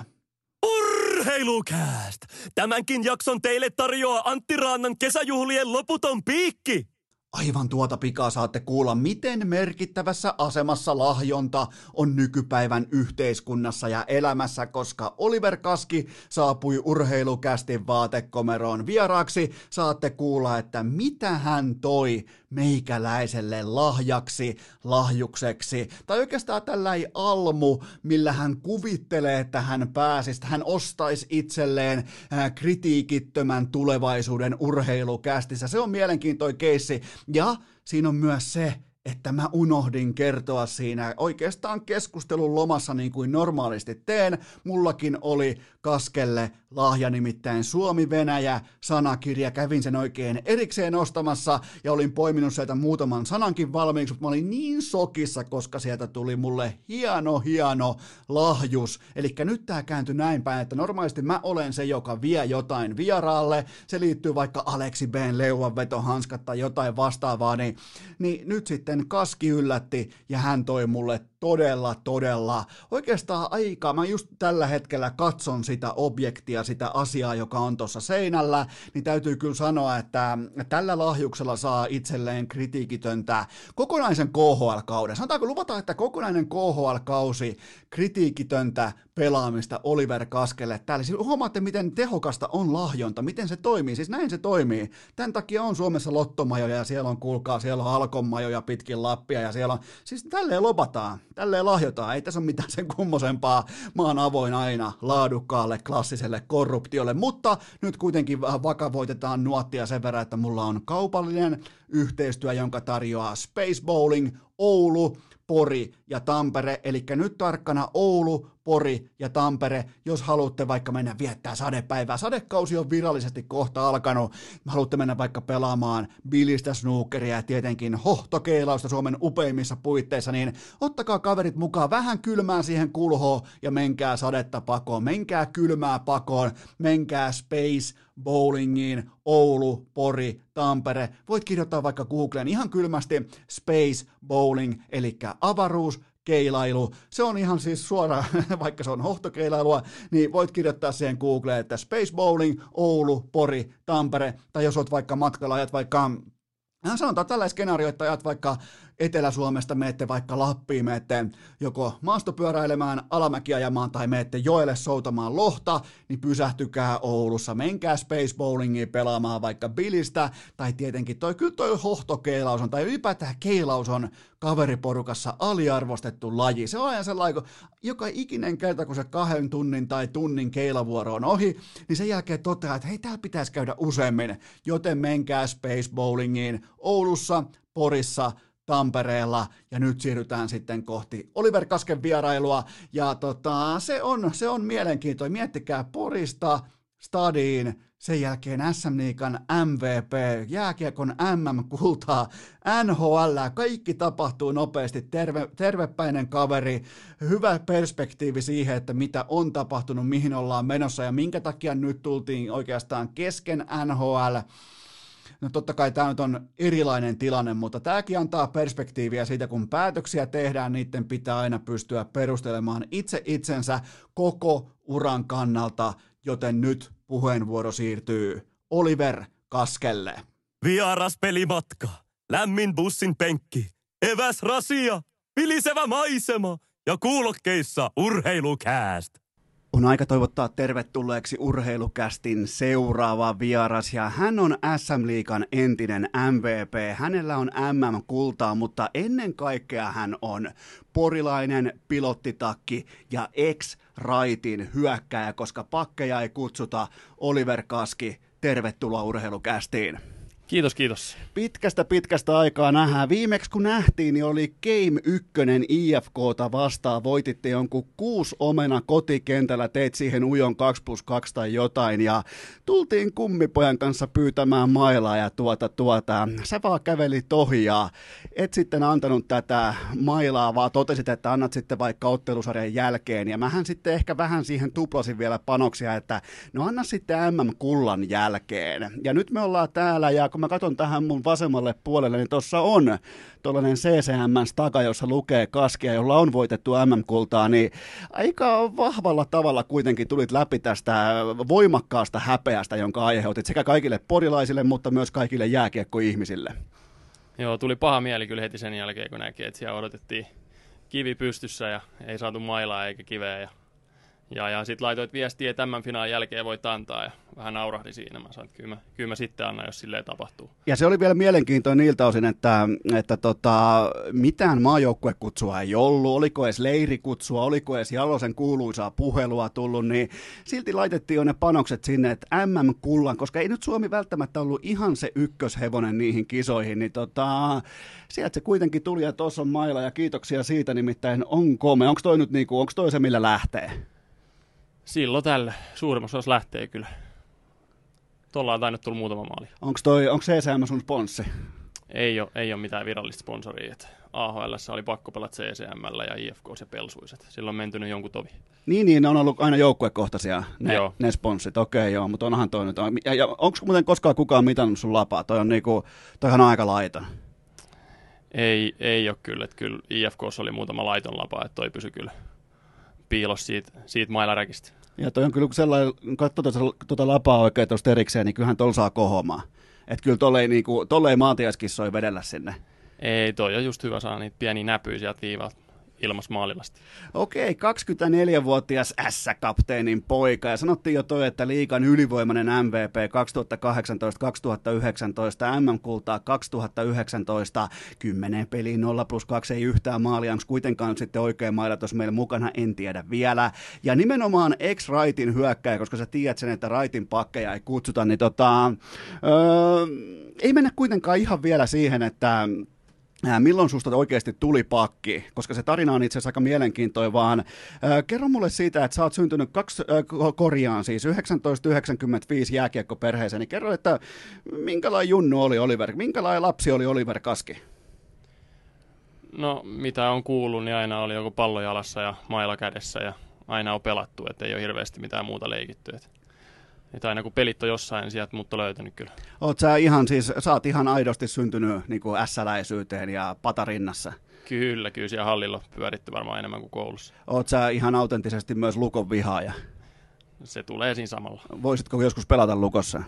Urheilukääst! Tämänkin jakson teille tarjoaa Antti Raannan kesäjuhlien loputon piikki! Aivan tuota pikaa saatte kuulla, miten merkittävässä asemassa lahjonta on nykypäivän yhteiskunnassa ja elämässä, koska Oliver Kaski saapui urheilukästin vaatekomeroon vieraaksi. Saatte kuulla, että mitä hän toi meikäläiselle lahjaksi, lahjukseksi, tai oikeastaan tällä ei almu, millä hän kuvittelee, että hän pääsisi, hän ostaisi itselleen kritiikittömän tulevaisuuden urheilukästissä. Se on mielenkiintoinen keissi, ja siinä on myös se, että mä unohdin kertoa siinä oikeastaan keskustelun lomassa niin kuin normaalisti teen. Mullakin oli Kaskelle lahja nimittäin Suomi-Venäjä sanakirja. Kävin sen oikein erikseen ostamassa ja olin poiminut sieltä muutaman sanankin valmiiksi, mutta mä olin niin sokissa, koska sieltä tuli mulle hieno, hieno lahjus. Eli nyt tää kääntyi näin päin, että normaalisti mä olen se, joka vie jotain vieraalle. Se liittyy vaikka Aleksi B. leuanvetohanskat tai jotain vastaavaa, niin, niin nyt sitten Kaski yllätti ja hän toi mulle todella, todella, oikeastaan aikaa, mä just tällä hetkellä katson sitä objektia, sitä asiaa, joka on tuossa seinällä, niin täytyy kyllä sanoa, että tällä lahjuksella saa itselleen kritiikitöntä kokonaisen KHL-kauden. Sanotaanko, luvataan, että kokonainen KHL-kausi kritiikitöntä pelaamista Oliver Kaskelle. Täällä siis huomaatte, miten tehokasta on lahjonta, miten se toimii. Siis näin se toimii. Tämän takia on Suomessa lottomajoja ja siellä on, kuulkaa, siellä on alkomajoja pitkin Lappia ja siellä on, siis tälleen lopataan, tälleen lahjotaan. Ei tässä ole mitään sen kummosempaa. Maan avoin aina laadukkaalle, klassiselle korruptiolle, mutta nyt kuitenkin vakavoitetaan nuottia sen verran, että mulla on kaupallinen yhteistyö, jonka tarjoaa Space Bowling Oulu, Pori ja Tampere, eli nyt tarkkana Oulu, Pori ja Tampere, jos haluatte vaikka mennä viettää sadepäivää. Sadekausi on virallisesti kohta alkanut. Haluatte mennä vaikka pelaamaan bilistä snookeria ja tietenkin hohtokeilausta Suomen upeimmissa puitteissa, niin ottakaa kaverit mukaan vähän kylmää siihen kulhoon ja menkää sadetta pakoon. Menkää kylmää pakoon, menkää Space Bowlingiin, Oulu, Pori, Tampere. Voit kirjoittaa vaikka Googleen ihan kylmästi Space Bowling, eli avaruus, keilailu. Se on ihan siis suora, vaikka se on hohtokeilailua, niin voit kirjoittaa siihen Googleen, että Space Bowling, Oulu, Pori, Tampere, tai jos oot vaikka matkalla, ajat vaikka hän sanotaan tällä skenaario, että ajat vaikka Etelä-Suomesta, meette vaikka Lappiin, meette joko maastopyöräilemään, alamäkiajamaan tai meette joelle soutamaan lohta, niin pysähtykää Oulussa, menkää Space Bowlingiin pelaamaan vaikka bilistä, tai tietenkin toi, kyllä toi hohtokeilaus on, tai ylipäätään keilaus on kaveriporukassa aliarvostettu laji. Se on aina sellainen, joka ikinen kerta, kun se kahden tunnin tai tunnin keilavuoro on ohi, niin sen jälkeen toteaa, että hei, täällä pitäisi käydä useammin, joten menkää Space Bowlingiin Oulussa, Porissa, Tampereella ja nyt siirrytään sitten kohti Oliver Kasken vierailua. Ja tota, se, on, se on mielenkiintoinen. Miettikää Porista stadiin, sen jälkeen SM Liikan MVP, jääkiekon MM-kultaa, NHL, kaikki tapahtuu nopeasti, terve, tervepäinen kaveri, hyvä perspektiivi siihen, että mitä on tapahtunut, mihin ollaan menossa ja minkä takia nyt tultiin oikeastaan kesken NHL, No totta kai tämä nyt on erilainen tilanne, mutta tämäkin antaa perspektiiviä siitä, kun päätöksiä tehdään, niiden pitää aina pystyä perustelemaan itse itsensä koko uran kannalta, joten nyt puheenvuoro siirtyy Oliver Kaskelle. Vieras pelimatka, lämmin bussin penkki, eväs rasia, vilisevä maisema ja kuulokkeissa urheilukääst. On aika toivottaa tervetulleeksi urheilukästin seuraava vieras ja hän on SM Liikan entinen MVP. Hänellä on MM-kultaa, mutta ennen kaikkea hän on porilainen pilottitakki ja ex-raitin hyökkäjä, koska pakkeja ei kutsuta. Oliver Kaski, tervetuloa urheilukästiin. Kiitos, kiitos. Pitkästä pitkästä aikaa nähdään. Viimeksi kun nähtiin, niin oli Game 1 IFKta vastaan. Voititte jonkun kuusi omena kotikentällä, teit siihen ujon 2 plus 2 tai jotain. Ja tultiin kummipojan kanssa pyytämään mailaa ja tuota tuota. Sä vaan kävelit ohi ja et sitten antanut tätä mailaa, vaan totesit, että annat sitten vaikka ottelusarjan jälkeen. Ja mähän sitten ehkä vähän siihen tuplasin vielä panoksia, että no anna sitten MM-kullan jälkeen. Ja nyt me ollaan täällä ja kun mä katson tähän mun vasemmalle puolelle, niin tuossa on tuollainen CCM-staka, jossa lukee kaskia, jolla on voitettu MM-kultaa, niin aika vahvalla tavalla kuitenkin tulit läpi tästä voimakkaasta häpeästä, jonka aiheutit sekä kaikille porilaisille, mutta myös kaikille jääkiekkoihmisille. Joo, tuli paha mieli kyllä heti sen jälkeen, kun näki, että siellä odotettiin kivi pystyssä ja ei saatu mailaa eikä kiveä. Ja ja, ja sitten laitoit viestiä, että tämän finaalin jälkeen voit antaa ja vähän naurahdi siinä. Mä sanoin, että kyllä mä, kyllä mä sitten annan, jos silleen tapahtuu. Ja se oli vielä mielenkiintoinen niiltä osin, että, että tota, mitään maajoukkuekutsua ei ollut, oliko edes leirikutsua, oliko edes Jalosen kuuluisaa puhelua tullut, niin silti laitettiin jo ne panokset sinne, että MM-kullan, koska ei nyt Suomi välttämättä ollut ihan se ykköshevonen niihin kisoihin, niin tota, sieltä se kuitenkin tuli ja tuossa on maila ja kiitoksia siitä nimittäin on kome. Onko toi nyt niinku, onko toi se millä lähtee? Silloin tällä suurimmassa osassa lähtee kyllä. Tuolla on tainnut tullut muutama maali. Onko toi, onko CCM sun sponssi? Ei ole, ei ole mitään virallista sponsoria. Että AHL oli pakko pelata CCM ja IFK ja Pelsuiset. Silloin on mentynyt jonkun tovi. Niin, niin, ne on ollut aina joukkuekohtaisia ne, joo. ne sponssit. Okei, okay, joo, mutta onhan toi nyt. Ja, ja onko muuten koskaan kukaan mitannut sun lapaa? Toi on niinku, toihan on aika laita. Ei, ei ole kyllä. Että kyllä IFK oli muutama laiton lapa, että toi pysy kyllä piilos siitä, siitä mailaräkistä. Ja toi on kyllä sellainen, kun katsoo tuota, tuota lapaa oikein tuosta erikseen, niin kyllähän tuolla saa kohomaan. Että kyllä tuolla ei, niinku, ei maatiaiskissoi vedellä sinne. Ei, toi on just hyvä saa niitä pieniä näpyjä sieltä viivalta ilmassa maalivasti. Okei, 24-vuotias S-kapteenin poika, ja sanottiin jo toi, että liikan ylivoimainen MVP 2018-2019, MM-kultaa 2019, 10 peliin 0 plus 2 ei yhtään maalia, onko kuitenkaan sitten oikein mailla tuossa meillä mukana, en tiedä vielä. Ja nimenomaan ex-Raitin hyökkäjä, koska sä tiedät sen, että Raitin pakkeja ei kutsuta, niin tota, öö, ei mennä kuitenkaan ihan vielä siihen, että milloin susta oikeasti tuli pakki, koska se tarina on itse asiassa aika mielenkiintoinen, vaan äh, kerro mulle siitä, että sä oot syntynyt kaksi, äh, korjaan siis 1995 jääkiekkoperheeseen, niin kerro, että minkälainen junnu oli Oliver, minkälainen lapsi oli Oliver Kaski? No, mitä on kuullut, niin aina oli joku pallo jalassa ja mailla kädessä ja aina on pelattu, että ei ole hirveästi mitään muuta leikitty. Että että aina kun pelit on jossain, niin sieltä mut on löytänyt kyllä. Oot sä ihan siis, sä oot ihan aidosti syntynyt niin kuin S-läisyyteen ja patarinnassa? Kyllä, kyllä siellä hallilla pyöritty varmaan enemmän kuin koulussa. Oot sä ihan autenttisesti myös lukon vihaaja? Se tulee siinä samalla. Voisitko joskus pelata lukossa?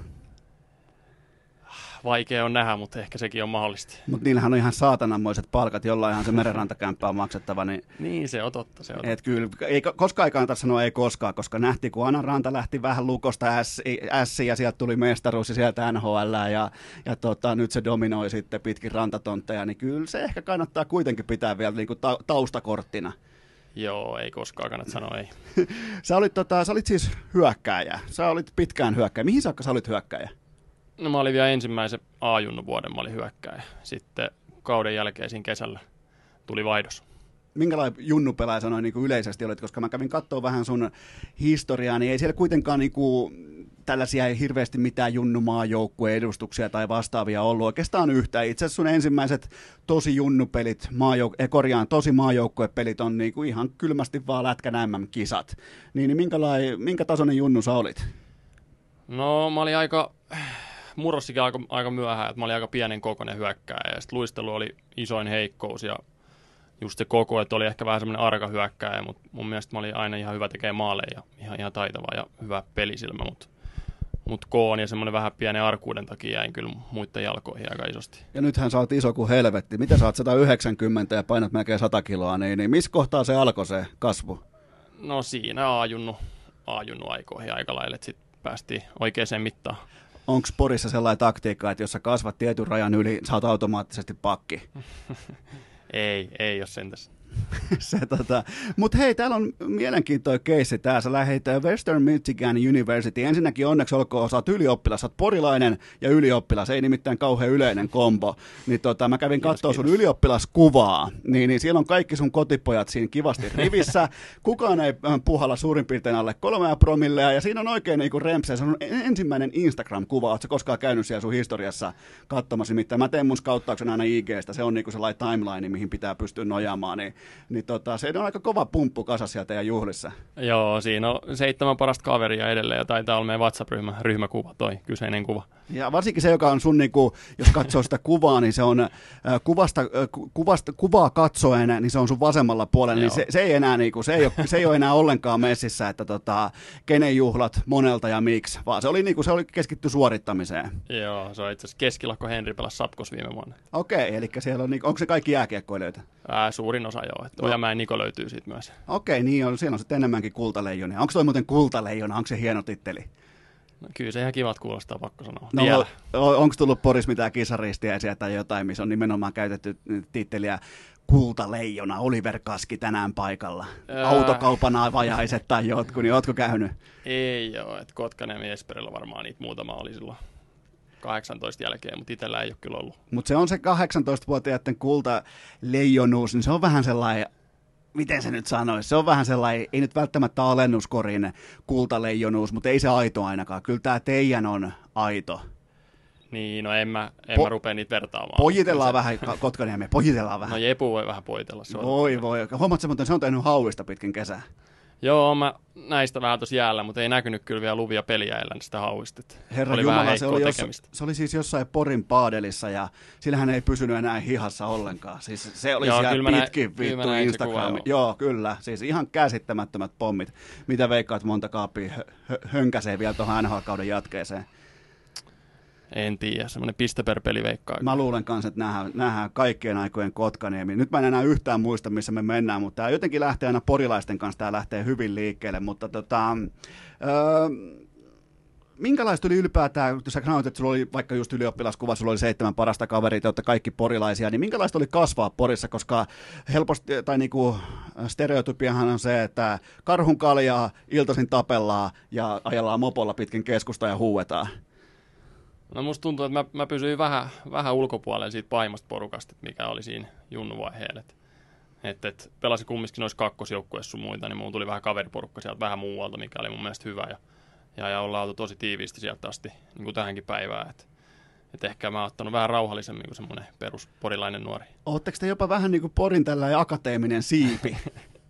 Vaikea on nähdä, mutta ehkä sekin on mahdollista. Mutta niillähän on ihan saatananmoiset palkat, jollainhan se merenrantakämppä on maksettava. Niin, niin se on totta. Se on totta. Et kyllä, ei, koskaan ei kannata sanoa ei koskaan, koska nähtiin, kun Anna Ranta lähti vähän lukosta S, S ja sieltä tuli mestaruus ja sieltä NHL ja, ja tota, nyt se dominoi sitten pitkin rantatontteja, niin kyllä se ehkä kannattaa kuitenkin pitää vielä niin kuin ta- taustakorttina. Joo, ei koskaan kannata sanoa ei. sä, olit, tota, sä olit siis hyökkääjä. Sä olit pitkään hyökkääjä. Mihin saakka sä olit hyökkääjä? No mä olin vielä ensimmäisen a vuoden, mä olin hyökkäjä. Sitten kauden jälkeen siinä kesällä tuli vaihdos. Minkälainen junnupelaaja sanoin niin kuin yleisesti olet, koska mä kävin katsoa vähän sun historiaa, niin ei siellä kuitenkaan niin kuin, tällaisia ei hirveästi mitään junnumaajoukkueen edustuksia tai vastaavia ollut oikeastaan yhtään. Itse asiassa sun ensimmäiset tosi junnupelit, maajouk- eh, korjaan, tosi maajoukkuepelit on niinku ihan kylmästi vaan lätkän MM-kisat. Niin, niin minkä tasoinen junnu sä olit? No mä olin aika, murrossikin aika, aika myöhään, että mä olin aika pienen kokoinen hyökkääjä ja sitten luistelu oli isoin heikkous ja just se koko, että oli ehkä vähän semmoinen arka hyökkääjä, mutta mun mielestä mä olin aina ihan hyvä tekee maaleja ja ihan, ihan taitava ja hyvä pelisilmä, mutta mut koon ja semmoinen vähän pienen arkuuden takia jäin kyllä muiden jalkoihin aika isosti. Ja nythän sä oot iso kuin helvetti. Mitä sä oot 190 ja painat melkein 100 kiloa, niin, niin missä kohtaa se alkoi se kasvu? No siinä aajunnu, aajunnu aikoihin aika lailla, että sitten päästiin oikeaan mittaan. Onko Porissa sellainen taktiikka, että jos sä kasvat tietyn rajan yli, oot automaattisesti pakki? ei, ei ole sentäs. se, tota. Mutta hei, täällä on mielenkiintoinen keissi tää. Sä lähdit Western Michigan University. Ensinnäkin onneksi olkoon, sä oot ylioppilas, sä oot porilainen ja ylioppilas, ei nimittäin kauhean yleinen kombo. Niin tota, mä kävin katsoa sun ylioppilaskuvaa, niin, niin siellä on kaikki sun kotipojat siinä kivasti rivissä. Kukaan ei äh, puhalla suurin piirtein alle kolmea promillea, ja siinä on oikein niinku rempse. Se on ensimmäinen Instagram-kuva, ootko koskaan käynyt siellä sun historiassa katsomassa, nimittäin mä teen mun skauttauksen aina IGstä, se on niinku sellainen timeline, mihin pitää pystyä nojaamaan, niin niin tota, se on aika kova pumppu kasa sieltä teidän juhlissa. Joo, siinä on seitsemän parasta kaveria edelleen ja taitaa olla meidän WhatsApp-ryhmä ryhmäkuva, toi kyseinen kuva. Ja varsinkin se, joka on sun, niin kuin, jos katsoo sitä kuvaa, niin se on äh, kuvasta, äh, kuvasta, kuvaa katsoen, niin se on sun vasemmalla puolella, niin se, se, ei enää, niin kuin, se, ei ole, se ei ole enää ollenkaan messissä, että tota, kenen juhlat, monelta ja miksi, vaan se oli, niin kuin, se oli keskitty suorittamiseen. Joo, se on itse asiassa keskilakko Henri pelasi Sapkos viime vuonna. Okei, okay, eli siellä on, niin, onko se kaikki jääkiekkoilijoita? Ää, suurin osa joo, että Ojamäen Niko löytyy siitä myös. Okei, niin on, siellä on sitten enemmänkin kultaleijonia. Onko toi muuten kultaleijona, onko se hieno titteli? No, kyllä se ihan kivat kuulostaa, pakko sanoa. No, onko tullut Poris mitään kisaristiäisiä tai jotain, missä on nimenomaan käytetty titteliä kultaleijona, Oliver Kaski tänään paikalla, Ää... autokaupan avajaiset tai jotkut, niin ootko käynyt? Ei ole, että Kotkanen ja Esperillä varmaan niitä muutama oli silloin 18 jälkeen, mutta itsellä ei ole kyllä ollut. Mutta se on se 18-vuotiaiden kultaleijonuus, niin se on vähän sellainen miten se nyt sanoisi, se on vähän sellainen, ei nyt välttämättä alennuskorin kultaleijonuus, mutta ei se aito ainakaan. Kyllä tämä teidän on aito. Niin, no en mä, en po- mä rupea niitä vertaamaan. Pojitellaan se... vähän, Kotkaniemi, pojitellaan vähän. No Jepu voi vähän pojitella. Se voi, voi. Huomaatko, se on tehnyt hauista pitkin kesää. Joo, mä näistä vähän tuossa jäällä, mutta ei näkynyt kyllä vielä luvia peliäillä sitä hauista. Herra oli Jumala, se oli, jos, se oli siis jossain Porin paadelissa ja sillähän ei pysynyt enää hihassa ollenkaan. Siis se oli Joo, siellä pitkin vittu Instagram. Joo, kyllä. Siis ihan käsittämättömät pommit. Mitä veikkaat monta kaappia hö- hönkäsee vielä tuohon NHL-kauden jatkeeseen? En tiedä, semmoinen piste per peli veikkaa. Mä luulen kanssa, että nähdään, nähdään kaikkien aikojen Kotkaniemi. Nyt mä en enää yhtään muista, missä me mennään, mutta tämä jotenkin lähtee aina porilaisten kanssa, tämä lähtee hyvin liikkeelle, mutta tota, öö, minkälaista oli ylipäätään, kun sä sanoit, että sulla oli vaikka just ylioppilaskuva, sulla oli seitsemän parasta kaveria, olette kaikki porilaisia, niin minkälaista oli kasvaa Porissa, koska helposti, tai niinku stereotypiahan on se, että karhun kaljaa, iltaisin tapellaan ja ajellaan mopolla pitkin keskusta ja huuetaan. No musta tuntuu, että mä, mä pysyin vähän, vähän ulkopuolella siitä pahimmasta porukasta, mikä oli siinä junnuvaiheella. Että et, et, pelasin kumminkin noissa kakkosjoukkueissa sun muita, niin mulla tuli vähän kaveriporukka sieltä vähän muualta, mikä oli mun mielestä hyvä. Ja, ja, ja ollaan oltu tosi tiiviisti sieltä asti niin kuin tähänkin päivään. Et, et ehkä mä oon ottanut vähän rauhallisemmin kuin semmoinen perusporilainen nuori. Oletteko te jopa vähän niin kuin Porin tällä akateeminen siipi?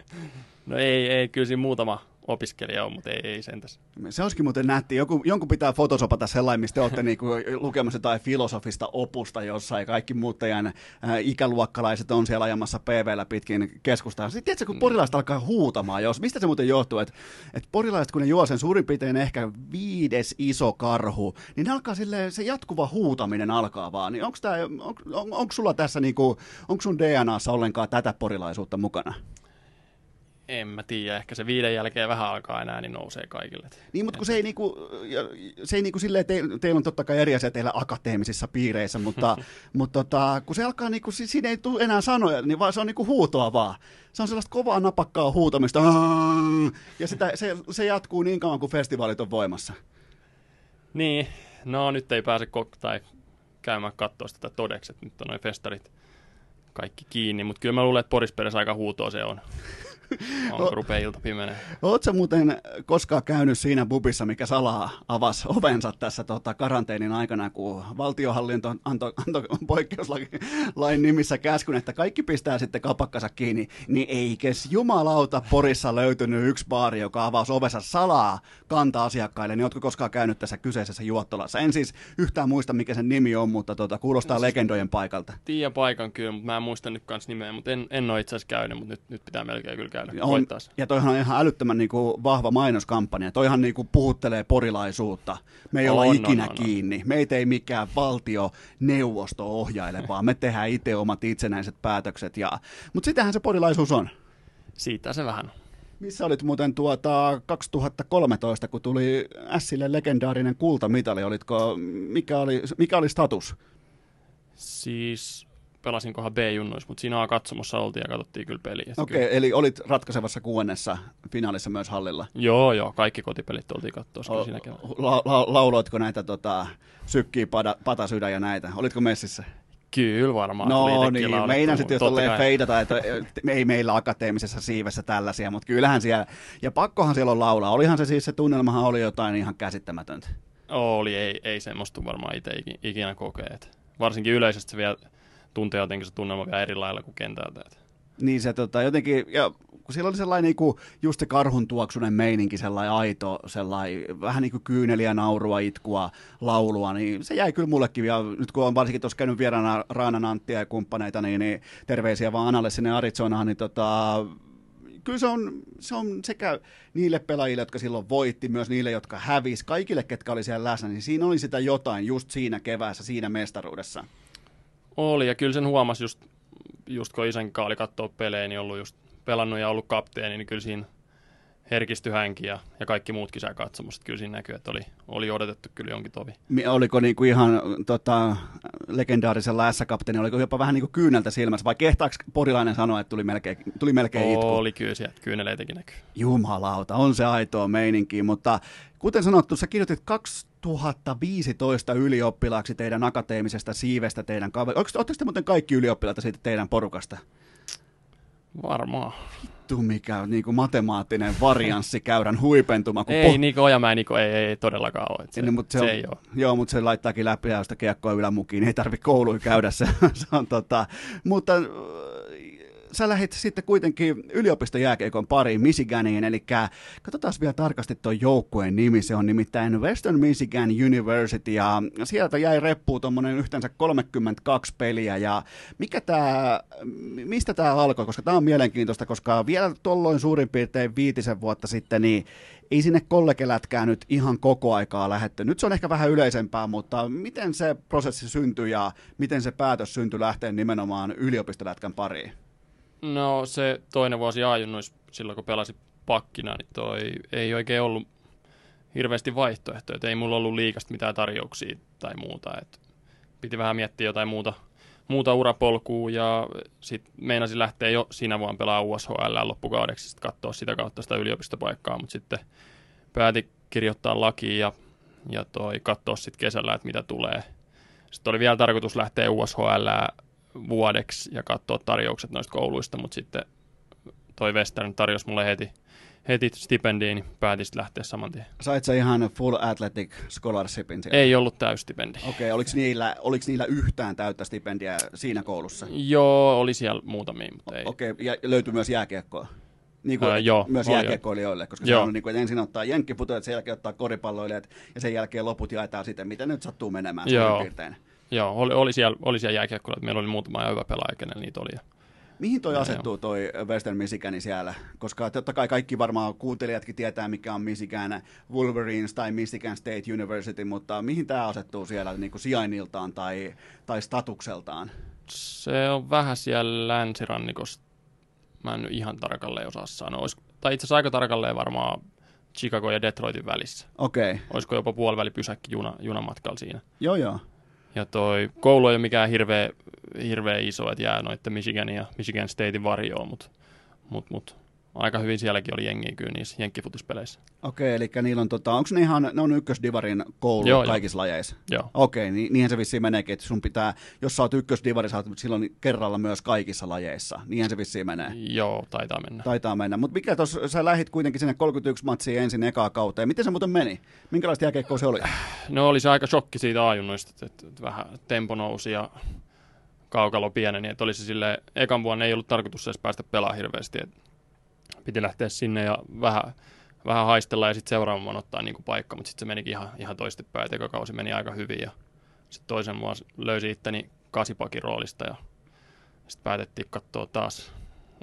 no ei, ei, kyllä siinä muutama, opiskelija on, mutta ei, ei sentäs. Se olisikin muuten nätti. Joku, jonkun pitää fotosopata sellainen, mistä te olette niinku lukemassa jotain filosofista opusta jossain. Kaikki muut teidän äh, ikäluokkalaiset on siellä ajamassa PVllä pitkin keskustaa. Sitten tiedätkö, kun mm. porilaiset alkaa huutamaan, jos, mistä se muuten johtuu, että, että porilaiset, kun ne juo sen suurin piirtein ehkä viides iso karhu, niin ne alkaa sille, se jatkuva huutaminen alkaa vaan. Niin onko on, on, sulla tässä, niinku, onko sun DNAssa ollenkaan tätä porilaisuutta mukana? En mä tiedä, ehkä se viiden jälkeen vähän alkaa enää, niin nousee kaikille. Niin, mutta kun se ei, niinku, se ei niinku silleen, te, teillä on totta kai eri asia teillä akateemisissa piireissä, mutta, mutta tota, kun se alkaa, niinku, siinä ei tule enää sanoja, niin vaan se on niinku huutoa vaan. Se on sellaista kovaa napakkaa huutamista, ja sitä, se, se jatkuu niin kauan, kuin festivaalit on voimassa. Niin, no nyt ei pääse kok- tai käymään katsoa sitä todeksi, että nyt on noin festarit kaikki kiinni, mutta kyllä mä luulen, että Porisperässä aika huutoa se on. on, rupeaa ilta pimenee. Oletko muuten koskaan käynyt siinä bubissa, mikä salaa avasi ovensa tässä tota, karanteenin aikana, kun valtiohallinto antoi anto poikkeuslain nimissä käskyn, että kaikki pistää sitten kapakkansa kiinni, niin eikös jumalauta Porissa löytynyt yksi baari, joka avasi ovensa salaa kanta-asiakkaille, niin oletko koskaan käynyt tässä kyseisessä juottolassa? En siis yhtään muista, mikä sen nimi on, mutta tota, kuulostaa legendojen paikalta. Tiedän paikan kyllä, mutta mä en muista nyt kans nimeä, mutta en, en ole itse asiassa käynyt, mutta nyt, nyt pitää melkein kyllä käydä. On, Koittaisi. ja toihan on ihan älyttömän niin kuin, vahva mainoskampanja. Toihan niin kuin, puhuttelee porilaisuutta. Me ei On, olla on, ikinä on, on. kiinni. Meitä ei mikään valtioneuvosto ohjaile, vaan me tehdään itse omat itsenäiset päätökset. Ja... Mutta sitähän se porilaisuus on. Siitä se vähän on. Missä olit muuten tuota 2013, kun tuli Sille legendaarinen kultamitali? Olitko, mikä, oli, mikä oli status? Siis pelasinkohan B-junnoissa, mutta siinä A-katsomossa oltiin ja katsottiin kyllä peliä. Okei, okay, eli olit ratkaisevassa kuudennessa finaalissa myös hallilla. Joo, joo, kaikki kotipelit oltiin katsoa siinä keväällä. La, la, lauloitko näitä tota, sykkii pada, patasydän ja näitä? Olitko messissä? Kyllä varmaan. No niin, meidän sitten jos tolleen kai. feidata, että ei meillä akateemisessa siivessä tällaisia, mutta kyllähän siellä, ja pakkohan siellä on laulaa. Olihan se siis, se tunnelmahan oli jotain ihan käsittämätöntä. Oli, ei, ei semmoista varmaan itse iki- ikinä kokee. Et varsinkin yleisesti se vielä tuntee jotenkin se tunnelma vielä eri lailla kuin kentältä. Niin se tota, jotenkin, ja kun siellä oli sellainen niin kuin, just se karhun tuoksunen meininki, sellainen aito, sellainen vähän niin kuin kyyneliä, naurua, itkua, laulua, niin se jäi kyllä mullekin. Ja nyt kun on varsinkin tuossa käynyt vieraana Raanan Anttia ja kumppaneita, niin, niin terveisiä vaan Analle sinne Arizonaan, niin tota, kyllä se on, se on sekä niille pelaajille, jotka silloin voitti, myös niille, jotka hävisi, kaikille, ketkä oli siellä läsnä, niin siinä oli sitä jotain just siinä keväässä, siinä mestaruudessa. Oli, ja kyllä sen huomasi just, just kun isän oli katsoa pelejä, niin ollut just pelannut ja ollut kapteeni, niin kyllä siinä herkistyi hänkin ja, ja kaikki muutkin saa katsomassa. Kyllä siinä näkyy, että oli, oli odotettu kyllä jonkin tovi. Oliko niinku ihan tota, legendaarisella S-kapteeni, oliko jopa vähän niinku kyyneltä silmässä, vai kehtaako porilainen sanoa, että tuli melkein, tuli melkein itku? Oli kyllä sieltä, kyyneleitäkin näkyy. Jumalauta, on se aitoa meininkiä, mutta kuten sanottu, sä kirjoitit 2015 ylioppilaaksi teidän akateemisesta siivestä teidän kaveri. Oletteko te muuten kaikki ylioppilaita siitä teidän porukasta? Varmaan. Vittu mikä niin kuin matemaattinen varianssikäyrän huipentuma. Kun Ei, Niko Ojamäen Niko ei, ei, ei todellakaan ole. Se, niin, mutta se, se, on, ei ole. Joo, mutta se laittaakin läpi ja sitä kiekkoa ylämukiin, ei tarvi kouluun käydä se. se on, tota, mutta sä lähdit sitten kuitenkin yliopistojääkeikon pariin Michiganiin, eli katsotaan vielä tarkasti tuon joukkueen nimi, se on nimittäin Western Michigan University, ja sieltä jäi reppuun tuommoinen yhteensä 32 peliä, ja mikä tää, mistä tämä alkoi, koska tämä on mielenkiintoista, koska vielä tolloin suurin piirtein viitisen vuotta sitten, niin ei sinne kollegelätkään nyt ihan koko aikaa lähetty. Nyt se on ehkä vähän yleisempää, mutta miten se prosessi syntyi ja miten se päätös syntyi lähteä nimenomaan yliopistolätkän pariin? No se toinen vuosi ajunnoissa silloin, kun pelasin pakkina, niin toi ei oikein ollut hirveästi vaihtoehtoja. Ei mulla ollut liikasta mitään tarjouksia tai muuta. Et piti vähän miettiä jotain muuta, muuta urapolkua ja sitten meinasin lähteä jo siinä vuonna pelaa USHL loppukaudeksi, sit katsoa sitä kautta sitä yliopistopaikkaa, mutta sitten päätin kirjoittaa lakiin ja, ja toi katsoa sitten kesällä, että mitä tulee. Sitten oli vielä tarkoitus lähteä USHL vuodeksi ja katsoa tarjoukset noista kouluista, mutta sitten toi Western tarjosi mulle heti, heti stipendiin, niin päätin lähteä saman tien. Sait sä ihan full athletic scholarshipin siellä? Ei ollut täystipendi. Okei, okay, oliko niillä, oliko niillä yhtään täyttä stipendiä siinä koulussa? Joo, oli siellä muutamia, mutta ei. Okei, okay, ja löytyi myös jääkiekkoa? Niin kuin, Ää, joo, myös oli, jääkiekkoilijoille, koska se Joo. on niin kuin, että ensin ottaa jenkkiputujat, sen jälkeen ottaa koripalloilijat ja sen jälkeen loput jaetaan sitten, miten nyt sattuu menemään Joo. suurin piirtein. Joo, oli, oli siellä, oli siellä jääkiekkoilla, että meillä oli muutama ja hyvä pelaaja, kenellä niitä oli. Ja Mihin toi Joo, asettuu toi Western Michigani siellä? Koska totta kai kaikki varmaan kuuntelijatkin tietää, mikä on Michigan Wolverines tai Michigan State University, mutta mihin tämä asettuu siellä niin kuin sijainniltaan tai, tai statukseltaan? se on vähän siellä länsirannikossa. Mä en nyt ihan tarkalleen osaa sanoa. Olis, tai itse asiassa aika tarkalleen varmaan Chicago ja Detroitin välissä. Okei, okay. Olisiko jopa puolivälipysäkki juna, junamatkalla siinä. joo joo. Ja toi koulu ei ole mikään hirveä, hirveä iso, että jää noitten Michigan ja Michigan Statein varjoon, mutta mut, mut, aika hyvin sielläkin oli jengiä kyllä niissä jenkkifutispelleissä. Okei, eli niillä on, tota, onko ne ihan, ne on ykkösdivarin koulu Joo, kaikissa lajeissa? Joo. Okei, niin, niinhän se vissiin meneekin, että sun pitää, jos sä oot ykkösdivari, sä oot silloin kerralla myös kaikissa lajeissa. Niinhän se vissiin menee. Joo, taitaa mennä. Taitaa mennä. Mutta mikä tuossa, sä lähit kuitenkin sinne 31 matsia ensin ekaa kauteen. Miten se muuten meni? Minkälaista jääkeikkoa se oli? No oli se aika shokki siitä ajunnoista, että, että, että vähän tempo nousi ja kaukalo pieneni. Että oli se sille, ekan vuonna ei ollut tarkoitus edes päästä pelaamaan hirveästi. Että piti lähteä sinne ja vähän, vähän haistella ja sitten seuraavan ottaa niin kuin paikka, mutta sitten se menikin ihan, ihan toistepäin. Eka kausi meni aika hyvin ja sitten toisen vuonna löysin itteni kasipakin roolista ja sitten päätettiin katsoa taas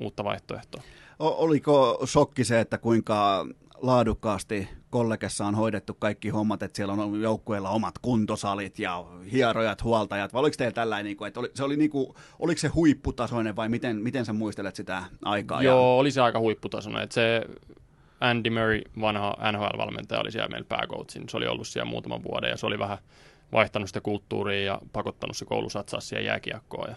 uutta vaihtoehtoa. O- oliko shokki se, että kuinka laadukkaasti kollegessa on hoidettu kaikki hommat, että siellä on joukkueella omat kuntosalit ja hierojat, huoltajat, vai oliko teillä tällainen, niin kuin, että oli, se oli niin kuin, oliko se huipputasoinen vai miten, miten sä muistelet sitä aikaa? Joo, oli se aika huipputasoinen. Että se Andy Murray, vanha NHL-valmentaja, oli siellä meillä pääkoutsin. Se oli ollut siellä muutaman vuoden ja se oli vähän vaihtanut sitä kulttuuria ja pakottanut se koulu satsaa siihen jääkiekkoon. Ja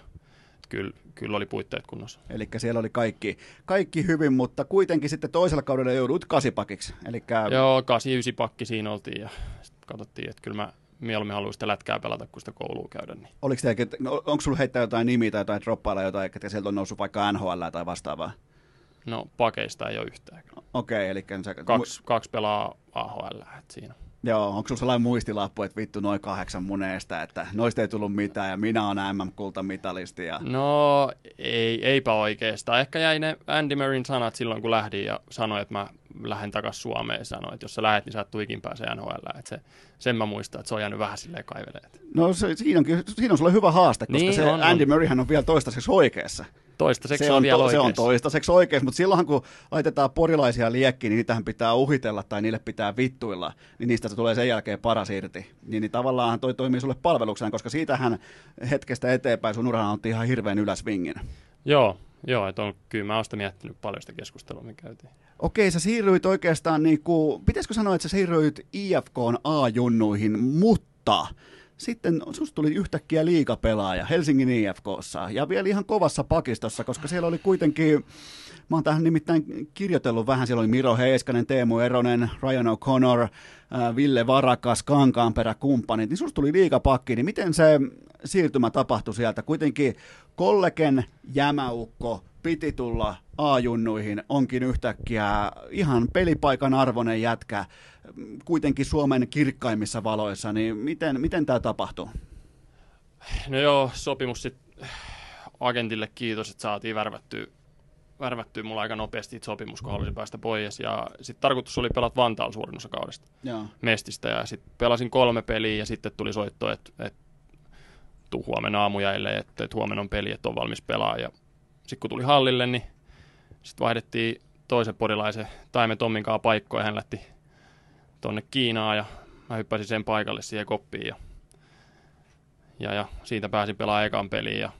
kyllä, kyllä oli puitteet kunnossa. Eli siellä oli kaikki, kaikki hyvin, mutta kuitenkin sitten toisella kaudella joudut kasipakiksi. Elikkä, Joo, 89 pakki siinä oltiin ja sitten katsottiin, että kyllä mä mieluummin haluaisin sitä lätkää pelata kuin sitä koulua käydä. Niin. oliko teillä, no, onko sulla heittää jotain nimiä tai jotain droppailla jotain, että sieltä on noussut vaikka NHL tai vastaavaa? No pakeista ei ole yhtään. Okei, eli sä, Kaksi, kaksi pelaa AHL et siinä. Joo, onko sulla sellainen muistilappu, että vittu noin kahdeksan mun eestä, että noista ei tullut mitään ja minä olen MM-kultamitalisti ja... No ei, eipä oikeastaan. Ehkä jäi ne Andy Murrayn sanat silloin, kun lähdin ja sanoi, että mä lähden takaisin Suomeen ja sanoi, että jos sä lähet, niin sä et tuu ikin pääse NHL. Että se, sen mä muistan, että se on jäänyt vähän silleen kaivelemaan. No se, siinä, onkin, siinä on sulle hyvä haaste, koska Niin, se on, Andy on. Murrayhän on vielä toistaiseksi oikeassa. Toistaiseksi se, se on, vielä to, se on toistaiseksi oikeassa, mutta silloinhan kun laitetaan porilaisia liekkiin, niin niitähän pitää uhitella tai niille pitää vittuilla, niin niistä se tulee sen jälkeen paras irti. Niin, niin tavallaan toi toimii sulle palveluksena, koska siitähän hetkestä eteenpäin sun urahan on ihan hirveän ylösvingin. Joo, joo että on, kyllä mä oon sitä miettinyt paljon sitä keskustelua, me käytiin. Okei, sä siirryit oikeastaan, niin kuin, pitäisikö sanoa, että sä siirryit IFKn A-junnuihin, mutta sitten susta tuli yhtäkkiä liikapelaaja Helsingin IFKssa ja vielä ihan kovassa pakistossa, koska siellä oli kuitenkin, mä oon tähän nimittäin kirjoitellut vähän, siellä oli Miro Heiskanen, Teemu Eronen, Ryan O'Connor, ää, Ville Varakas, Kankaanperä, kumppanit, niin susta tuli liikapakki, niin miten se siirtymä tapahtui sieltä? Kuitenkin kollegen jämäukko piti tulla A-junnuihin, onkin yhtäkkiä ihan pelipaikan arvoinen jätkä, kuitenkin Suomen kirkkaimmissa valoissa, niin miten, miten tämä tapahtuu? No joo, sopimus sitten agentille kiitos, että saatiin värvättyä, värvättyä mulla aika nopeasti sopimus, kun halusin päästä pois. Ja sitten tarkoitus oli pelata Vantaalla suurin osa kaudesta Joo. Mestistä. Ja sitten pelasin kolme peliä ja sitten tuli soitto, että, että tuu huomenna aamujäille, että, että huomenna on peli, että on valmis pelaa. Ja sitten kun tuli hallille, niin sitten vaihdettiin toisen porilaisen Taime Tommin kanssa paikkoja. Hän lähti tonne Kiinaan ja mä hyppäsin sen paikalle siihen koppiin. Ja, ja, ja siitä pääsin pelaamaan ekan peliin. Ja